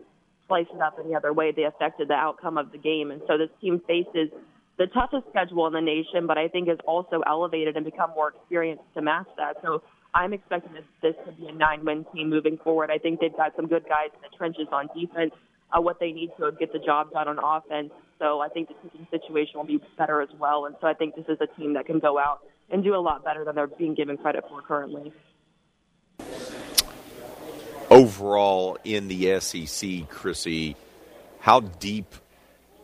slice it up any other way. They affected the outcome of the game, and so this team faces the toughest schedule in the nation, but I think is also elevated and become more experienced to match that. So I'm expecting that this to be a nine-win team moving forward. I think they've got some good guys in the trenches on defense. Uh, what they need to get the job done on offense. So I think the kicking situation will be better as well. And so I think this is a team that can go out and do a lot better than they're being given credit for currently. Overall, in the SEC, Chrissy, how deep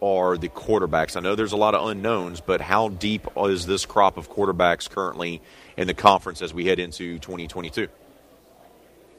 are the quarterbacks? I know there's a lot of unknowns, but how deep is this crop of quarterbacks currently in the conference as we head into 2022?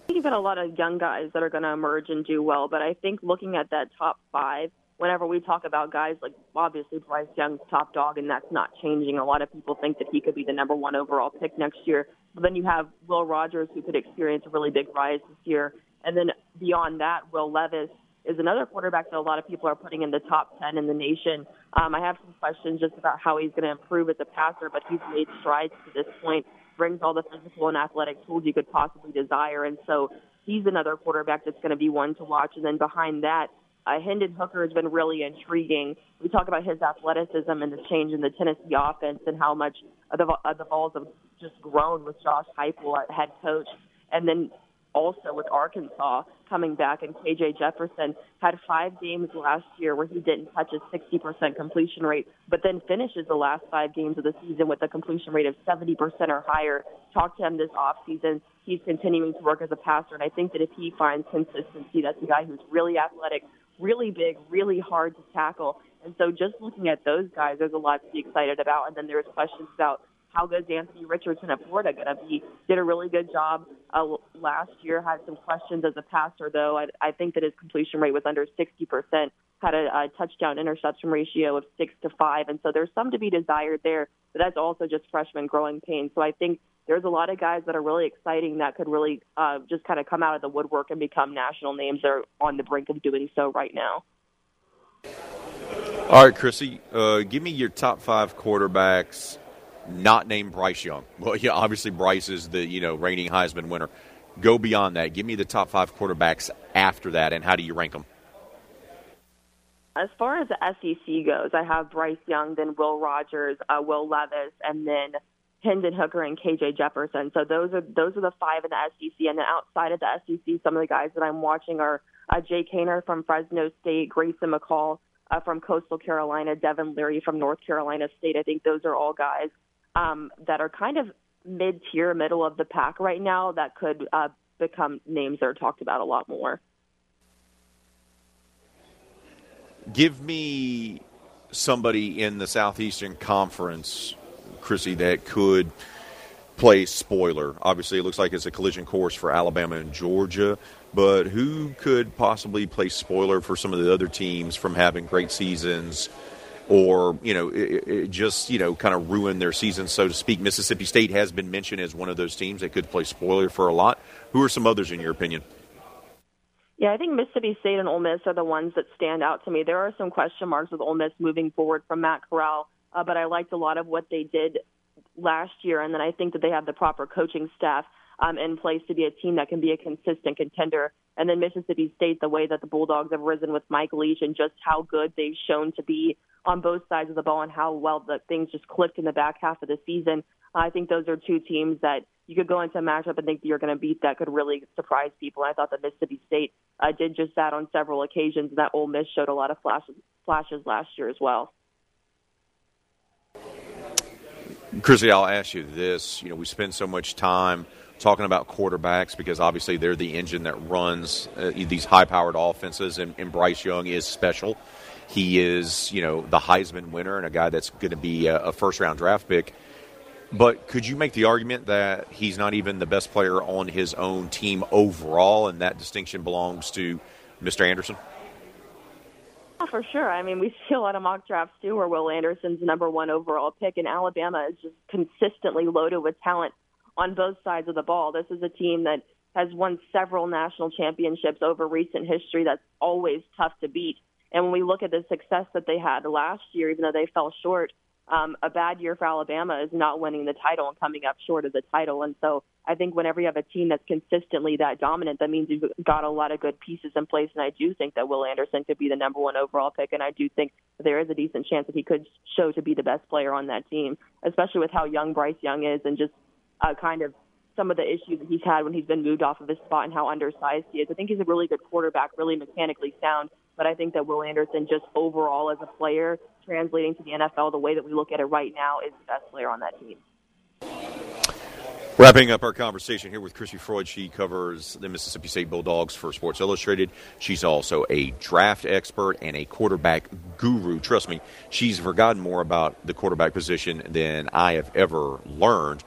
You've got a lot of young guys that are going to emerge and do well, but I think looking at that top five, whenever we talk about guys like obviously Bryce Young's top dog, and that's not changing. A lot of people think that he could be the number one overall pick next year. But then you have Will Rogers, who could experience a really big rise this year. And then beyond that, Will Levis, is another quarterback that a lot of people are putting in the top 10 in the nation. Um, I have some questions just about how he's going to improve as a passer, but he's made strides to this point, brings all the physical and athletic tools you could possibly desire. And so he's another quarterback that's going to be one to watch. And then behind that, uh, Hendon Hooker has been really intriguing. We talk about his athleticism and the change in the Tennessee offense and how much the, uh, the balls have just grown with Josh Heupel, head coach. And then also with Arkansas coming back, and KJ Jefferson had five games last year where he didn't touch a 60% completion rate, but then finishes the last five games of the season with a completion rate of 70% or higher. Talk to him this offseason. He's continuing to work as a passer, and I think that if he finds consistency, that's a guy who's really athletic, really big, really hard to tackle. And so just looking at those guys, there's a lot to be excited about. And then there's questions about how good is Anthony Richardson at Florida going to be? Did a really good job uh, last year. Had some questions as a passer, though. I, I think that his completion rate was under 60%. Had a, a touchdown interception ratio of six to five, and so there's some to be desired there. But that's also just freshman growing pains. So I think there's a lot of guys that are really exciting that could really uh, just kind of come out of the woodwork and become national names. They're on the brink of doing so right now. All right, Chrissy, uh, give me your top five quarterbacks not named Bryce Young. Well, yeah, obviously Bryce is the you know reigning Heisman winner. Go beyond that. Give me the top five quarterbacks after that, and how do you rank them? As far as the SEC goes, I have Bryce Young, then Will Rogers, uh, Will Levis, and then Hendon Hooker and KJ Jefferson. So those are those are the five in the SEC. And then outside of the SEC, some of the guys that I'm watching are uh, Jake Haener from Fresno State, Grayson McCall uh, from Coastal Carolina, Devin Leary from North Carolina State. I think those are all guys um, that are kind of mid tier, middle of the pack right now that could uh, become names that are talked about a lot more. Give me somebody in the Southeastern Conference, Chrissy, that could play spoiler. Obviously, it looks like it's a collision course for Alabama and Georgia, but who could possibly play spoiler for some of the other teams from having great seasons? or you know it, it just you know kind of ruin their season so to speak mississippi state has been mentioned as one of those teams that could play spoiler for a lot who are some others in your opinion yeah, I think Mississippi State and Ole Miss are the ones that stand out to me. There are some question marks with Ole Miss moving forward from Matt Corral, uh, but I liked a lot of what they did last year, and then I think that they have the proper coaching staff um, in place to be a team that can be a consistent contender. And then Mississippi State, the way that the Bulldogs have risen with Mike Leach and just how good they've shown to be on both sides of the ball and how well the things just clicked in the back half of the season. I think those are two teams that you could go into a matchup and think that you're going to beat that could really surprise people. I thought that Mississippi State uh, did just that on several occasions, and that Ole Miss showed a lot of flashes, flashes last year as well. Chrissy, I'll ask you this. You know, we spend so much time talking about quarterbacks because obviously they're the engine that runs uh, these high-powered offenses, and, and Bryce Young is special. He is, you know, the Heisman winner and a guy that's going to be a, a first round draft pick. But could you make the argument that he's not even the best player on his own team overall, and that distinction belongs to Mr. Anderson? Yeah, for sure. I mean, we see a lot of mock drafts too where Will Anderson's number one overall pick, and Alabama is just consistently loaded with talent on both sides of the ball. This is a team that has won several national championships over recent history that's always tough to beat. And when we look at the success that they had last year, even though they fell short, um, a bad year for Alabama is not winning the title and coming up short of the title. And so I think whenever you have a team that's consistently that dominant, that means you've got a lot of good pieces in place. And I do think that Will Anderson could be the number one overall pick. And I do think there is a decent chance that he could show to be the best player on that team, especially with how young Bryce Young is and just uh, kind of some of the issues that he's had when he's been moved off of his spot and how undersized he is. I think he's a really good quarterback, really mechanically sound. But I think that Will Anderson, just overall as a player, translating to the NFL, the way that we look at it right now, is the best player on that team. Wrapping up our conversation here with Chrissy Froyd, she covers the Mississippi State Bulldogs for Sports Illustrated. She's also a draft expert and a quarterback guru. Trust me, she's forgotten more about the quarterback position than I have ever learned.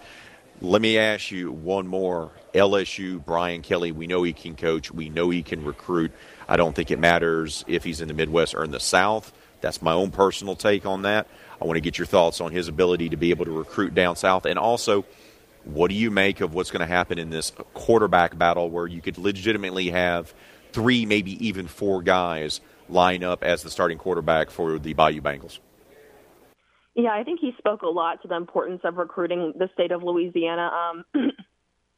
Let me ask you one more. LSU, Brian Kelly, we know he can coach. We know he can recruit. I don't think it matters if he's in the Midwest or in the South. That's my own personal take on that. I want to get your thoughts on his ability to be able to recruit down south. And also, what do you make of what's going to happen in this quarterback battle where you could legitimately have three, maybe even four guys line up as the starting quarterback for the Bayou Bengals? Yeah, I think he spoke a lot to the importance of recruiting the state of Louisiana um,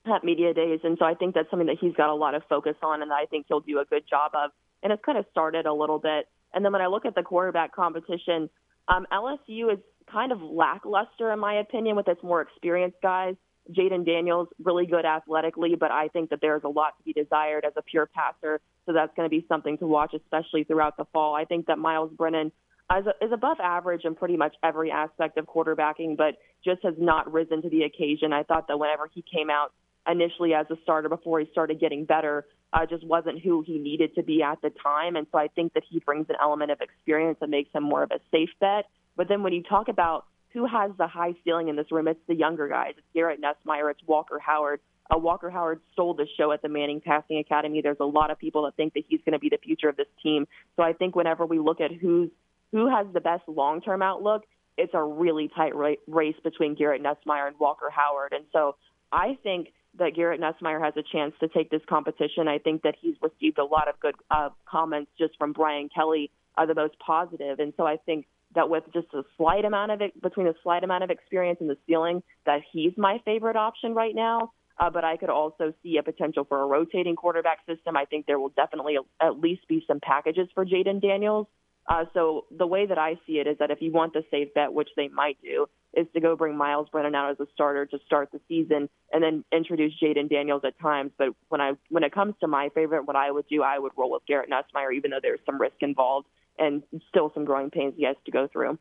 at media days, and so I think that's something that he's got a lot of focus on, and that I think he'll do a good job of. And it's kind of started a little bit. And then when I look at the quarterback competition, um, LSU is kind of lackluster in my opinion with its more experienced guys. Jayden Daniels really good athletically, but I think that there's a lot to be desired as a pure passer. So that's going to be something to watch, especially throughout the fall. I think that Myles Brennan is, is above average in pretty much every aspect of quarterbacking, but just has not risen to the occasion. I thought that whenever he came out initially as a starter before he started getting better, uh, just wasn't who he needed to be at the time. And so I think that he brings an element of experience that makes him more of a safe bet. But then when you talk about who has the high ceiling in this room? It's the younger guys. It's Garrett Nussmeier. It's Walker Howard. Uh, Walker Howard stole the show at the Manning Passing Academy. There's a lot of people that think that he's going to be the future of this team. So I think whenever we look at who's who has the best long-term outlook, it's a really tight ra- race between Garrett Nussmeier and Walker Howard. And so I think that Garrett Nussmeier has a chance to take this competition. I think that he's received a lot of good uh, comments just from Brian Kelly, are the most positive. And so I think that with just a slight amount of it, between a slight amount of experience and the ceiling, that he's my favorite option right now. Uh, but I could also see a potential for a rotating quarterback system. I think there will definitely at least be some packages for Jayden Daniels. Uh, so the way that I see it is that if you want the safe bet, which they might do, is to go bring Myles Brennan out as a starter to start the season, and then introduce Jayden Daniels at times. But when I when it comes to my favorite, what I would do, I would roll with Garrett Nussmeier, even though there's some risk involved and still some growing pains he has to go through.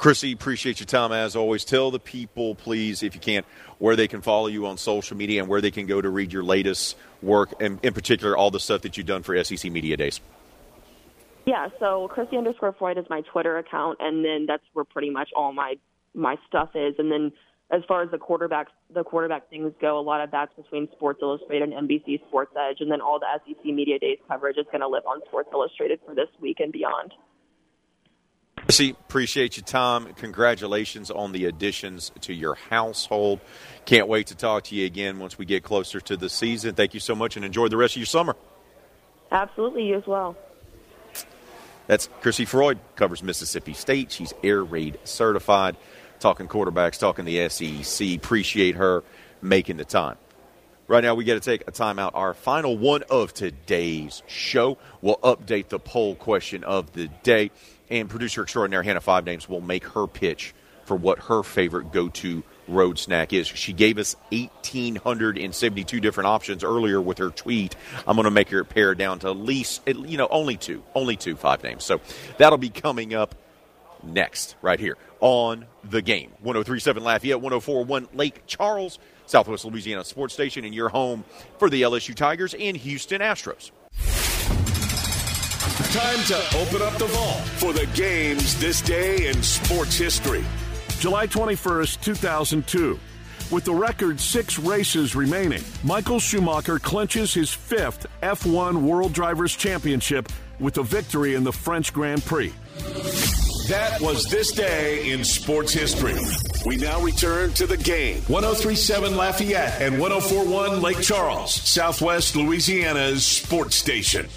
Chrissy, appreciate your time as always. Tell the people, please, if you can, where they can follow you on social media and where they can go to read your latest work, and in particular, all the stuff that you've done for SEC Media Days. Yeah, so Chrissy underscore Froyd is my Twitter account, and then that's where pretty much all my my stuff is. And then as far as the quarterback the quarterback things go, a lot of that's between Sports Illustrated and NBC Sports Edge, and then all the SEC Media Days coverage is going to live on Sports Illustrated for this week and beyond. Chrissy, appreciate your time. Congratulations on the additions to your household. Can't wait to talk to you again once we get closer to the season. Thank you so much and enjoy the rest of your summer. Absolutely, you as well. That's Chrissy Froyd, covers Mississippi State. She's air raid certified. Talking quarterbacks, talking the SEC. Appreciate her making the time. Right now, we got to take a timeout. Our final one of today's show. We'll update the poll question of the day and producer extraordinaire Hannah Five Names will make her pitch for what her favorite go to road snack is. She gave us 1,872 different options earlier with her tweet. I'm going to make her pare down to at least, you know, only two, only two five names. So that'll be coming up next, right here on the game. 1037 Lafayette, 1041 Lake Charles, Southwest Louisiana Sports Station, and your home for the LSU Tigers and Houston Astros. Time to open up the vault for the games this day in sports history. July 21st, 2002. With the record six races remaining, Michael Schumacher clinches his fifth F1 World Drivers' Championship with a victory in the French Grand Prix. That was this day in sports history. We now return to the game. 1037 Lafayette and 1041 Lake Charles, Southwest Louisiana's sports station.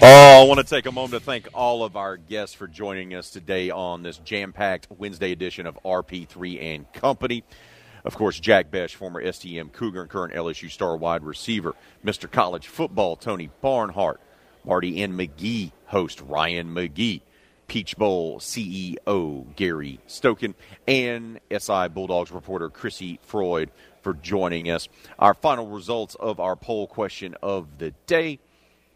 Oh, I want to take a moment to thank all of our guests for joining us today on this jam packed Wednesday edition of RP3 and Company. Of course, Jack Bech, former STM Cougar and current LSU star wide receiver, Mr. College Football, Tony Barnhart, Marty N. McGee, host Ryan McGee, Peach Bowl CEO Gary Stokan, and SI Bulldogs reporter Chrissy Froyd for joining us. Our final results of our poll question of the day.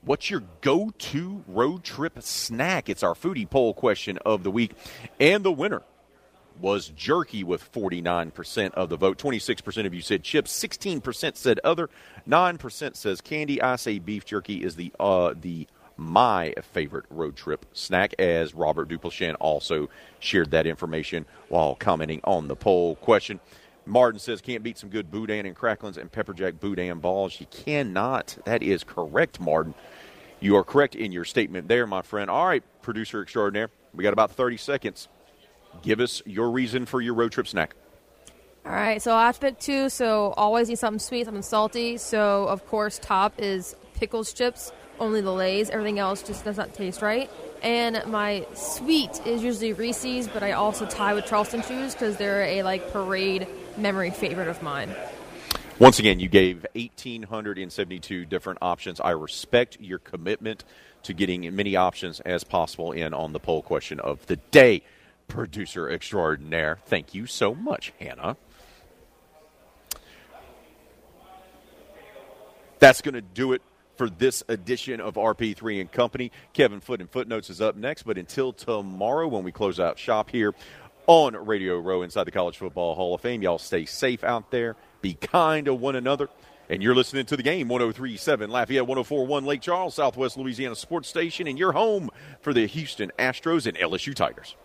What's your go to road trip snack? It's our foodie poll question of the week. And the winner was jerky with 49% of the vote. 26% of you said chips, 16% said other, 9% says candy. I say beef jerky is the uh, the my favorite road trip snack, as Robert Duplichin also shared that information while commenting on the poll question. Martin says, can't beat some good boudin and cracklins and pepperjack boudin balls. You cannot. That is correct, Martin. You are correct in your statement there, my friend. All right, producer extraordinaire. We got about 30 seconds. Give us your reason for your road trip snack. All right, so I have to pick two. So always need something sweet, something salty. So of course, top is pickles chips. Only the Lay's. Everything else just does not taste right. And my sweet is usually Reese's, but I also tie with Charleston Chews because they're a like parade memory favorite of mine. Once again, you gave 1,872 different options. I respect your commitment to getting as many options as possible in on the poll question of the day. Producer extraordinaire. Thank you so much, Hannah. That's going to do it for this edition of RP3 and Company. Kevin Foote and Footnotes is up next, but until tomorrow when we close out shop here on Radio Row inside the College Football Hall of Fame. Y'all stay safe out there. Be kind to one another. And you're listening to the game 1037 Lafayette 1041 Lake Charles, Southwest Louisiana Sports Station, and your home for the Houston Astros and LSU Tigers.